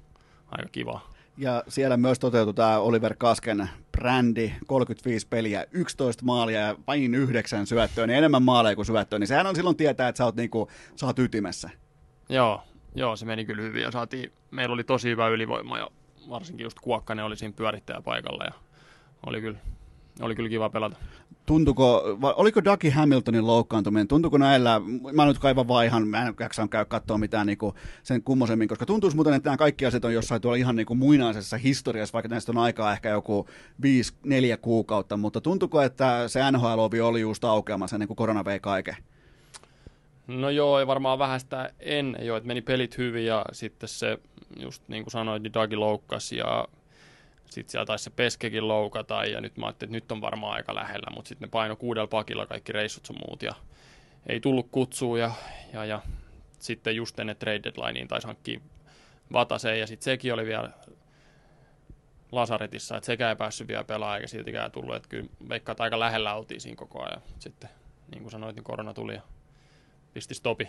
aika kiva. Ja siellä myös toteutui tämä Oliver Kasken brändi, 35 peliä, 11 maalia ja vain yhdeksän syöttöä, niin enemmän maaleja kuin syöttöä, niin sehän on silloin tietää, että sä oot, niinku, sä oot ytimessä. Joo, joo, se meni kyllä hyvin ja saatiin, meillä oli tosi hyvä ylivoima ja varsinkin just Kuokkanen oli siinä pyörittäjäpaikalla ja oli kyllä oli kyllä kiva pelata. Tuntuko, oliko Dougie Hamiltonin loukkaantuminen, tuntuko näillä, mä nyt kaivan vaihan, mä en jaksa käy katsoa mitään niinku sen kummosemmin, koska tuntuisi muuten, että nämä kaikki asiat on jossain tuolla ihan niinku muinaisessa historiassa, vaikka näistä on aikaa ehkä joku 5-4 kuukautta, mutta tuntuko, että se NHL-ovi oli just aukeamassa ennen kuin korona vei kaiken? No joo, ei varmaan vähän sitä ennen jo, että meni pelit hyvin ja sitten se, just niin kuin sanoit, niin Dagi loukkasi ja sitten siellä taisi se Peskekin loukata ja nyt mä ajattelin, että nyt on varmaan aika lähellä, mutta sitten ne paino kuudella pakilla kaikki reissut sun muut ja ei tullut kutsua ja, ja, ja sitten just ennen trade deadlineen taisi hankkia Vataseen ja sitten sekin oli vielä Lasaretissa, että sekään ei päässyt vielä pelaamaan eikä siltikään tullut, että kyllä veikkaa, että aika lähellä oltiin siinä koko ajan. Sitten niin kuin sanoit, niin korona tuli ja pisti stopi.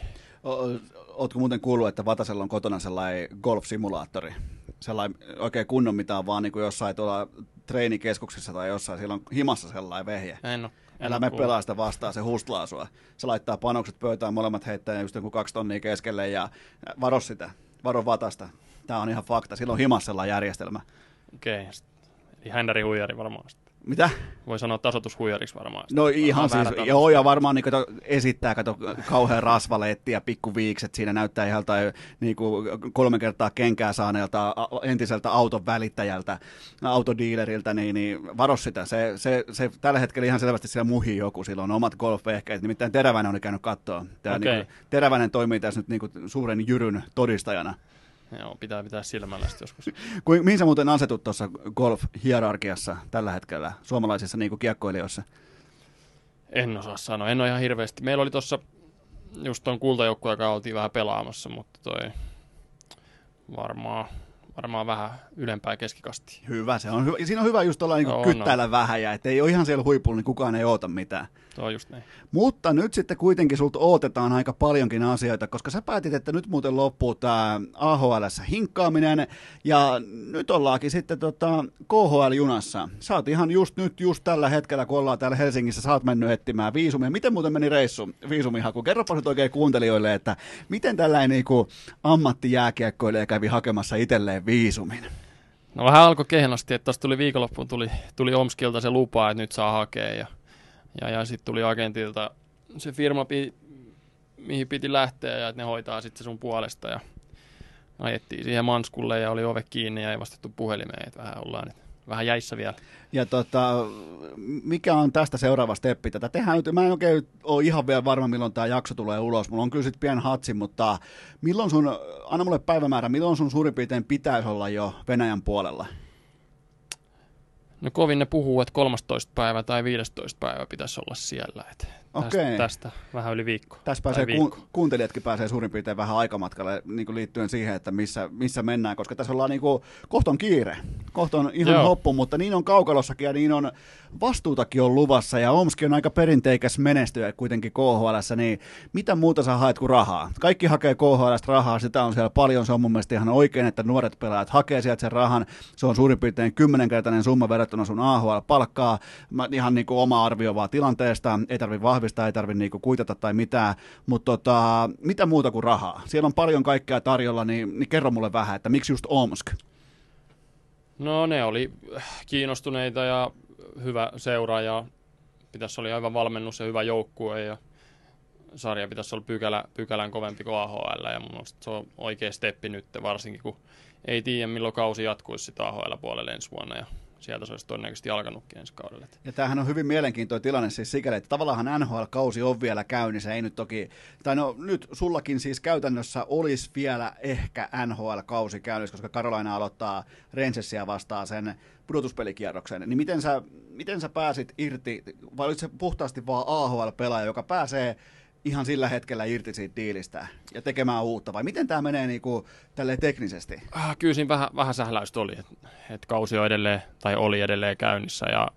Oletko muuten kuullut, että Vatasella on kotona sellainen golf-simulaattori? Sellainen oikein kunnon, mitä on vaan niin kuin jossain tuolla treenikeskuksessa tai jossain, siellä on himassa sellainen vehje. En ole. Älä me pelaa sitä vastaan, se hustlaa sua. Se laittaa panokset pöytään, molemmat heittää just joku kaksi tonnia keskelle ja varo sitä, varo vatasta. Tämä on ihan fakta, silloin on himassa järjestelmä. Okei, okay. eli händäri huijari varmaan. Mitä? Voi sanoa tasotushuijariksi varmaan. No ihan siis, joo, ja varmaan niin kato, esittää kato, kauhean rasvaleetti ja pikkuviikset, siinä näyttää ihan tai niin kuin kolme kertaa kenkää saaneelta entiseltä auton välittäjältä, autodiileriltä, niin, niin varo sitä. Se, se, se, tällä hetkellä ihan selvästi siellä muhii joku, sillä on omat golfvehkeet, nimittäin Teräväinen oli käynyt katsoa. Tämä okay. niin kuin, teräväinen toimii tässä nyt niin kuin suuren jyryn todistajana. Joo, pitää pitää silmällä joskus. Kuin, mihin sä muuten asetut tuossa golf-hierarkiassa tällä hetkellä suomalaisissa niin kuin kiekkoilijoissa? En osaa sanoa, en ole ihan hirveästi. Meillä oli tuossa just tuon kultajoukkueen, joka oltiin vähän pelaamassa, mutta toi varmaan varmaan vähän ylempää keskikasti. Hyvä, se on hyvä. Siinä on hyvä just olla niin no, kyttäillä no. vähän ja ettei ole ihan siellä huipulla, niin kukaan ei oota mitään. Tuo on just näin. Mutta nyt sitten kuitenkin sulta odotetaan aika paljonkin asioita, koska sä päätit, että nyt muuten loppuu tämä AHL hinkkaaminen ja nyt ollaankin sitten tota KHL-junassa. Sä oot ihan just nyt, just tällä hetkellä, kun ollaan täällä Helsingissä, sä oot mennyt etsimään viisumia. Miten muuten meni reissu, viisumihaku? Kerropa nyt oikein kuuntelijoille, että miten tällainen niin ammattijääkiekkoilija kävi hakemassa itselleen viisumin? No vähän alkoi kehnosti, että tuossa tuli viikonloppuun, tuli, tuli Omskilta se lupa, että nyt saa hakea ja, ja, ja sitten tuli agentilta se firma, pi, mihin piti lähteä ja että ne hoitaa sitten sun puolesta ja ajettiin siihen manskulle ja oli ove kiinni ja ei vastattu puhelimeen, että vähän ollaan nyt vähän jäissä vielä. Ja tota, mikä on tästä seuraava steppi? Tätä tehdään nyt, mä en oikein ole ihan vielä varma, milloin tämä jakso tulee ulos. Mulla on kyllä sitten pieni hatsi, mutta milloin sun, anna mulle päivämäärä, milloin sun suurin piirtein pitäisi olla jo Venäjän puolella? No kovin ne puhuu, että 13. päivä tai 15. päivä pitäisi olla siellä. Okei. Tästä, tästä vähän yli viikko. Tässä pääsee, viikko. ku, kuuntelijatkin pääsee suurin piirtein vähän aikamatkalle niin kuin liittyen siihen, että missä, missä mennään, koska tässä ollaan niin kuin, kohton kiire. Kohton ihan Joo. hoppu, mutta niin on kaukalossakin ja niin on vastuutakin on luvassa ja Omski on aika perinteikäs menestyjä kuitenkin KHL, niin mitä muuta sä haet kuin rahaa? Kaikki hakee KHL rahaa, sitä on siellä paljon, se on mun mielestä ihan oikein, että nuoret pelaajat hakee sieltä sen rahan, se on suurin piirtein kymmenenkertainen summa verrattuna sun AHL-palkkaa, Mä, ihan niin kuin oma arvio vaan tilanteesta, ei tarvi vahvistaa, ei tarvi niin kuin kuitata tai mitään, mutta tota, mitä muuta kuin rahaa? Siellä on paljon kaikkea tarjolla, niin, niin kerro mulle vähän, että miksi just Omsk? No ne oli kiinnostuneita ja hyvä seura ja pitäisi olla aivan valmennus ja hyvä joukkue ja sarja pitäisi olla pykälä, pykälän kovempi kuin AHL ja mun mielestä se on oikea steppi nyt varsinkin kun ei tiedä milloin kausi jatkuisi sitä AHL-puolelle ensi vuonna ja sieltä se olisi todennäköisesti alkanutkin ensi kaudelle. Ja tämähän on hyvin mielenkiintoinen tilanne siis sikäli, että tavallaan NHL-kausi on vielä käynnissä, ei nyt toki, tai no nyt sullakin siis käytännössä olisi vielä ehkä NHL-kausi käynnissä, koska Carolina aloittaa Rangersia vastaan sen pudotuspelikierroksen, niin miten sä, miten sä pääsit irti, vai olit se puhtaasti vaan AHL-pelaaja, joka pääsee ihan sillä hetkellä irti siitä diilistä ja tekemään uutta, vai miten tämä menee niinku tälleen teknisesti? Ah, Kyllä siinä vähän, vähän sähläystä oli, että et kausi on edelleen, tai oli edelleen käynnissä, ja,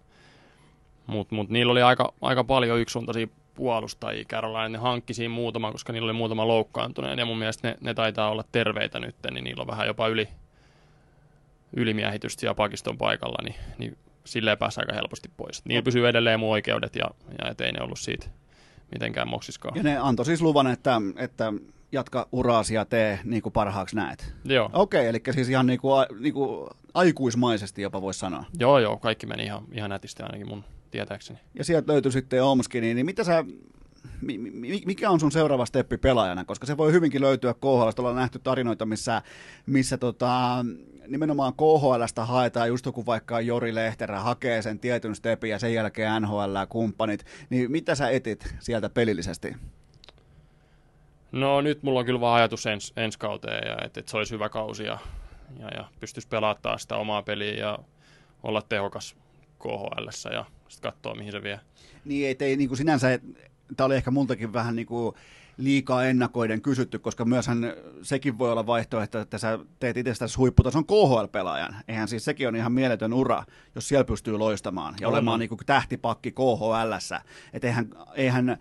mutta mut niillä oli aika, aika paljon yksisuuntaisia puolustajia Carolina, ne hankki siinä muutama, koska niillä oli muutama loukkaantuneen, ja mun mielestä ne, ne taitaa olla terveitä nyt, niin niillä on vähän jopa yli, ylimiehitystä siellä pakiston paikalla, niin, niin silleen pääsi aika helposti pois. Niillä pysyy edelleen mun oikeudet, ja, ja et ei ne ollut siitä mitenkään moksiskaan. Ja ne antoi siis luvan, että, että jatka uraasi ja tee niin kuin parhaaksi näet. Joo. Okei, eli siis ihan niin kuin, niin kuin aikuismaisesti jopa voisi sanoa. joo, joo, kaikki meni ihan, ihan nätisti ainakin mun tietääkseni. Ja sieltä löytyi sitten Omski, niin, mitä sä, mi- mi- mikä on sun seuraava steppi pelaajana? Koska se voi hyvinkin löytyä KHL. Ollaan nähty tarinoita, missä, missä tota, nimenomaan KHLstä haetaan just joku vaikka Jori Lehterä hakee sen tietyn stepin ja sen jälkeen NHL ja kumppanit. Niin mitä sä etit sieltä pelillisesti? No nyt mulla on kyllä vaan ajatus ens, ensi kauteen, ja että, että se olisi hyvä kausi ja, ja, ja pystyisi pelaamaan sitä omaa peliä ja olla tehokas KHL ja sitten katsoa mihin se vie. Niin ei, ei niin kuin sinänsä, tämä oli ehkä multakin vähän niin kuin liikaa ennakoiden kysytty, koska myöshän sekin voi olla vaihtoehto, että sä teet itsestäsi huipputason KHL-pelaajan. Eihän siis sekin on ihan mieletön ura, jos siellä pystyy loistamaan ja olemaan niin kuin tähtipakki KHL-ssä. Että eihän, eihän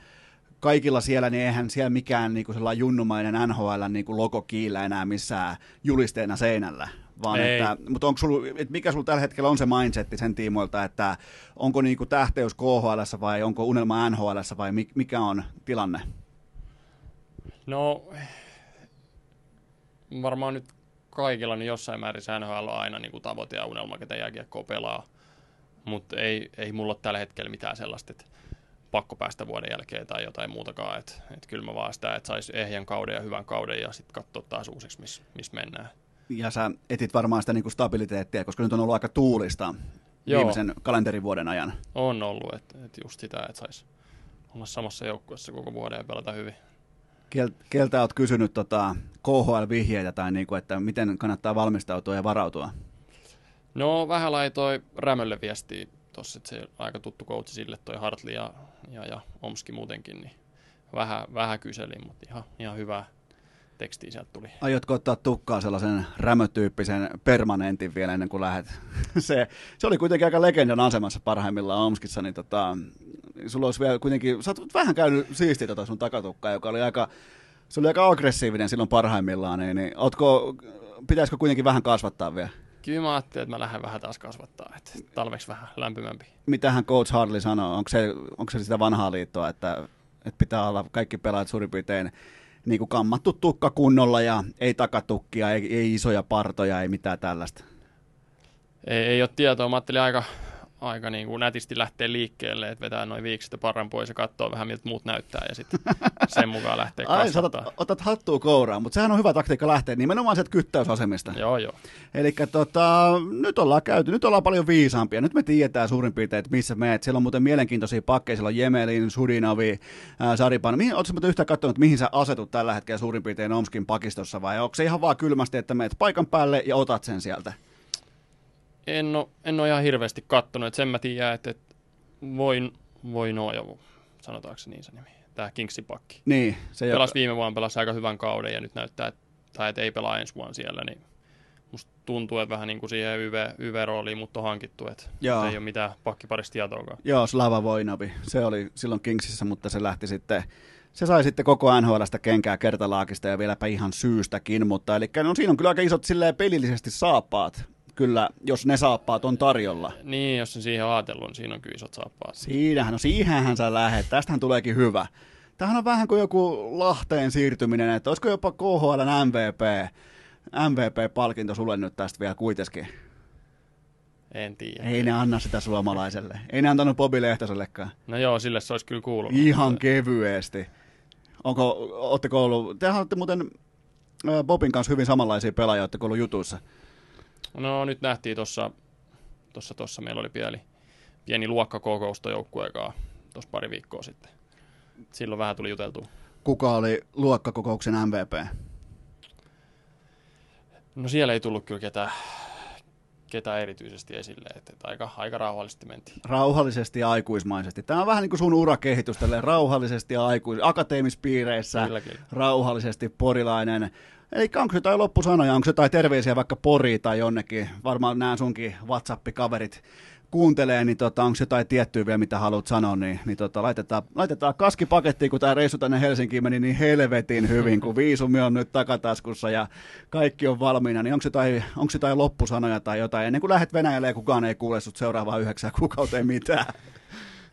kaikilla siellä, niin eihän siellä mikään niin kuin sellainen junnumainen NHL niin kuin logo kiillä enää missään julisteena seinällä. Vaan Ei. että, mutta onko sul, et mikä sulla tällä hetkellä on se mindsetti sen tiimoilta, että onko niinku tähteys KHL vai onko unelma NHL vai mi- mikä on tilanne? No varmaan nyt kaikilla niin jossain määrin se NHL on aina niin kuin tavoite ja unelma, ketä jääkiekkoa pelaa. Mutta ei, ei mulla tällä hetkellä mitään sellaista, että pakko päästä vuoden jälkeen tai jotain muutakaan. Että et kyllä mä vaan sitä, että saisi ehjän kauden ja hyvän kauden ja sitten katsoa taas uusiksi, missä miss mennään. Ja sä etit varmaan sitä niinku stabiliteettia, koska nyt on ollut aika tuulista Joo. viimeisen kalenterivuoden ajan. On ollut, että et just sitä, että saisi olla samassa joukkueessa koko vuoden ja pelata hyvin. Kel- keltä oot kysynyt tota KHL-vihjeitä tai niinku, että miten kannattaa valmistautua ja varautua? No vähän laitoi Rämölle viestiä tuossa, että se aika tuttu coachi sille, toi Hartli ja, ja, ja Omski muutenkin, niin vähän, vähän kyselin, mutta ihan, ihan hyvää tekstiä sieltä tuli. Aiotko ottaa tukkaa sellaisen rämötyyppisen permanentin vielä ennen kuin lähdet? se, se oli kuitenkin aika legendan asemassa parhaimmillaan Omskissa, niin tota, sulla olisi vielä kuitenkin, sä oot vähän käynyt siistiä tota sun takatukkaa, joka oli aika, se oli aika aggressiivinen silloin parhaimmillaan, niin, niin ootko, pitäisikö kuitenkin vähän kasvattaa vielä? Kyllä mä ajattelin, että mä lähden vähän taas kasvattaa, että talveksi vähän lämpimämpi. Mitähän Coach Harley sanoo? Onko se, onko se sitä vanhaa liittoa, että, että pitää olla kaikki pelaajat suurin piirtein niin kuin kammattu tukka kunnolla ja ei takatukkia, ei, ei isoja partoja, ei mitään tällaista? Ei, ei ole tietoa, mä ajattelin aika, aika niin kuin nätisti lähteä liikkeelle, että vetää noin viikset ja parran pois ja katsoo vähän miltä muut näyttää ja sitten sen mukaan lähtee Ai, sä otat, otat hattua kouraan, mutta sehän on hyvä taktiikka lähteä nimenomaan sieltä kyttäysasemista. Joo, joo. Eli tota, nyt ollaan käyty, nyt ollaan paljon viisaampia. Nyt me tiedetään suurin piirtein, että missä meet. Siellä on muuten mielenkiintoisia pakkeja. Siellä on Jemelin, Sudinovi, ää, Saripan. Mihin, ootko muuten yhtään katsonut, mihin sä asetut tällä hetkellä suurin piirtein Omskin pakistossa vai onko se ihan vaan kylmästi, että meet paikan päälle ja otat sen sieltä? En ole, en ole ihan hirveästi kattonut, että sen mä tiedän, että, että voin, voi no jo sanotaanko se niin se nimi, tämä Kingsin pakki. Niin, se Pelasi joka- viime vuonna, pelasi aika hyvän kauden ja nyt näyttää, että, tai että ei pelaa ensi vuonna siellä, niin musta tuntuu, että vähän niin kuin siihen YV, YV-rooliin mut on hankittu, että Joo. ei ole mitään pakkiparista tietoakaan. Joo, Slava Voinovi. Se oli silloin Kingsissä, mutta se lähti sitten, se sai sitten koko NHLstä kenkää kertalaakista ja vieläpä ihan syystäkin, mutta eli no siinä on kyllä aika isot silleen pelillisesti saappaat, kyllä, jos ne saappaat on tarjolla. Niin, jos sen siihen on ajatellut, niin siinä on kyllä isot saappaat. Siinähän, no siihenhän sä lähet, tästähän tuleekin hyvä. Tämähän on vähän kuin joku Lahteen siirtyminen, että olisiko jopa KHL MVP, MVP-palkinto sulle nyt tästä vielä kuitenkin. En tiedä. Ei ne anna sitä suomalaiselle. Ei ne antanut Bobi Lehtosellekaan. No joo, sille se olisi kyllä kuulunut. Ihan kevyesti. Onko, ootteko ollut, tehän olette muuten Bobin kanssa hyvin samanlaisia pelaajia, ootteko ollut jutuissa? No nyt nähtiin tuossa, tossa, tossa meillä oli pieni, pieni luokkakokous kanssa tuossa pari viikkoa sitten. Silloin vähän tuli juteltua. Kuka oli luokkakokouksen MVP? No siellä ei tullut kyllä ketään, ketään erityisesti esille, että, että aika, aika rauhallisesti mentiin. Rauhallisesti ja aikuismaisesti. Tämä on vähän niin kuin sun urakehitys, rauhallisesti ja aikuis, akateemispiireissä, Kyllä, kyllä. rauhallisesti porilainen. Eli onko jotain loppusanoja, onko jotain terveisiä vaikka Poriin tai jonnekin? Varmaan nämä sunkin WhatsApp-kaverit kuuntelee, niin tota, onko jotain tiettyä vielä, mitä haluat sanoa, niin, niin tota, laitetaan, laitetaan kaskipakettiin, kun tämä reissu tänne Helsinkiin meni niin helvetin hyvin, kun viisumi on nyt takataskussa ja kaikki on valmiina, niin onko jotain, onko jotain loppusanoja tai jotain, ennen kuin lähdet Venäjälle ja kukaan ei kuule sut seuraavaa yhdeksää kuukauteen mitään.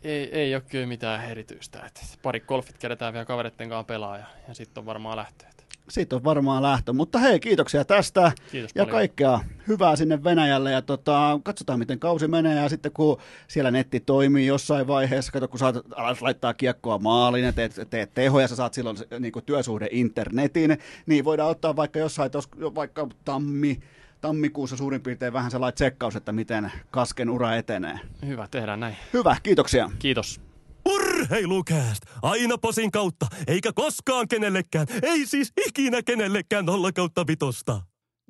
Ei, ei ole kyllä mitään erityistä. Että pari golfit kerätään vielä kavereiden kanssa pelaa ja, ja sitten on varmaan lähtö. Siitä on varmaan lähtö, mutta hei, kiitoksia tästä Kiitos ja paljon. kaikkea hyvää sinne Venäjälle ja tota, katsotaan miten kausi menee ja sitten kun siellä netti toimii jossain vaiheessa, kato kun saat alat laittaa kiekkoa maaliin ja teet, teet tehoja, sä saat silloin niin kuin työsuhde internetin, niin voidaan ottaa vaikka jossain, tos, vaikka tammi, tammikuussa suurin piirtein vähän sellainen tsekkaus, että miten kasken ura etenee. Hyvä, tehdään näin. Hyvä, kiitoksia. Kiitos. Urheilukääst! Aina posin kautta, eikä koskaan kenellekään, ei siis ikinä kenellekään nolla kautta vitosta.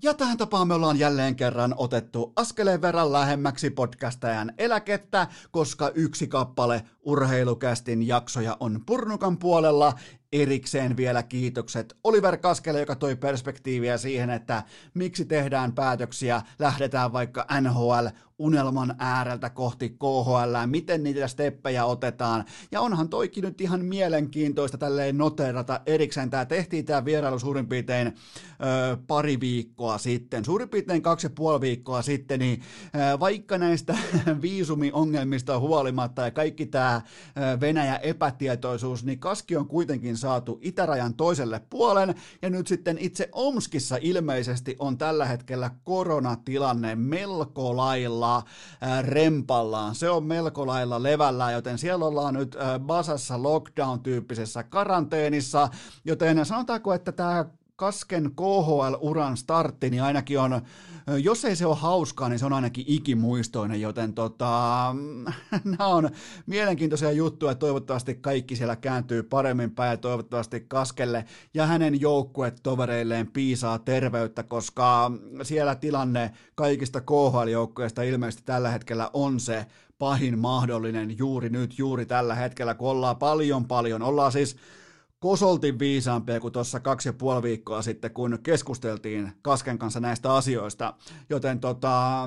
Ja tähän tapaan me ollaan jälleen kerran otettu askeleen verran lähemmäksi podcastajan eläkettä, koska yksi kappale urheilukästin jaksoja on Purnukan puolella. Erikseen vielä kiitokset Oliver Kaskelle, joka toi perspektiiviä siihen, että miksi tehdään päätöksiä, lähdetään vaikka NHL unelman ääreltä kohti KHL, miten niitä steppejä otetaan. Ja onhan toikin nyt ihan mielenkiintoista tälleen noterata erikseen. Tämä tehtiin tämä vierailu suurin piirtein ö, pari viikkoa sitten, suurin piirtein kaksi ja puoli viikkoa sitten, niin ö, vaikka näistä viisumiongelmista huolimatta ja kaikki tämä Venäjä epätietoisuus, niin Kaski on kuitenkin saatu itärajan toiselle puolen, ja nyt sitten itse Omskissa ilmeisesti on tällä hetkellä koronatilanne melko lailla rempallaan. Se on melko lailla levällä, joten siellä ollaan nyt Basassa lockdown-tyyppisessä karanteenissa, joten sanotaanko, että tämä Kasken KHL-uran startti, niin ainakin on, jos ei se ole hauskaa, niin se on ainakin ikimuistoinen, joten tota, nämä on mielenkiintoisia juttuja. Toivottavasti kaikki siellä kääntyy paremmin päin ja toivottavasti Kaskelle ja hänen joukkuetovereilleen piisaa terveyttä, koska siellä tilanne kaikista KHL-joukkueista ilmeisesti tällä hetkellä on se pahin mahdollinen juuri nyt, juuri tällä hetkellä, kun ollaan paljon paljon, ollaan siis kosoltin viisaampia kuin tuossa kaksi ja puoli viikkoa sitten, kun keskusteltiin Kasken kanssa näistä asioista. Joten tota,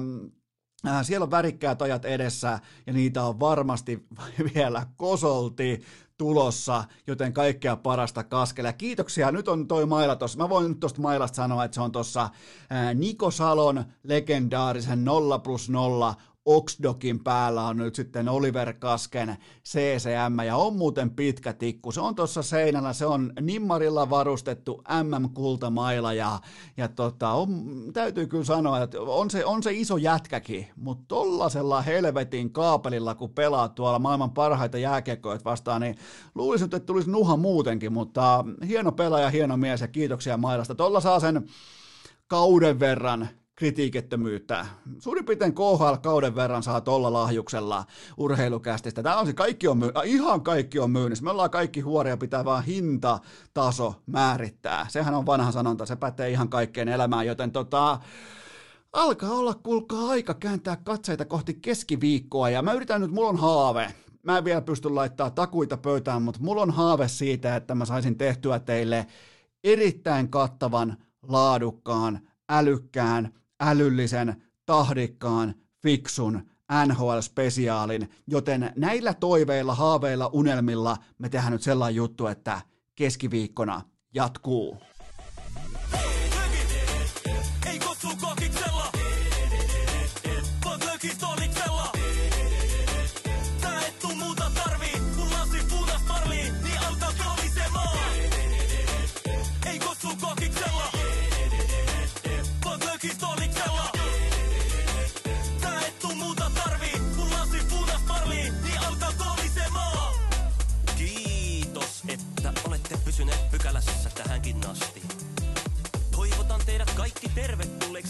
äh, siellä on värikkäät ajat edessä ja niitä on varmasti vielä kosolti tulossa, joten kaikkea parasta kaskelle. Kiitoksia, nyt on toi maila tossa. Mä voin nyt tosta mailasta sanoa, että se on tossa ää, Niko Salon legendaarisen 0 plus 0 Oxdokin päällä on nyt sitten Oliver Kasken CCM ja on muuten pitkä tikku. Se on tuossa seinällä, se on nimmarilla varustettu MM-kultamaila ja, ja tota, on, täytyy kyllä sanoa, että on se, on se iso jätkäkin, mutta tollasella helvetin kaapelilla, kun pelaa tuolla maailman parhaita jääkiekkoja vastaan, niin luulisin, että tulisi nuha muutenkin, mutta hieno pelaaja, hieno mies ja kiitoksia mailasta. Tolla saa sen kauden verran kritiikettömyyttä. Suurin piirtein KHL-kauden verran saa tuolla lahjuksella urheilukästistä. Tämä on se, kaikki on myy- äh, ihan kaikki on myynnissä. Me ollaan kaikki huoria, pitää vaan hintataso määrittää. Sehän on vanha sanonta, se pätee ihan kaikkeen elämään, joten tota, alkaa olla, kuulkaa, aika kääntää katseita kohti keskiviikkoa, ja mä yritän nyt, mulla on haave, mä en vielä pysty laittaa takuita pöytään, mutta mulla on haave siitä, että mä saisin tehtyä teille erittäin kattavan, laadukkaan, älykkään, älyllisen, tahdikkaan, fiksun NHL-spesiaalin, joten näillä toiveilla, haaveilla, unelmilla me tehdään nyt sellainen juttu, että keskiviikkona jatkuu.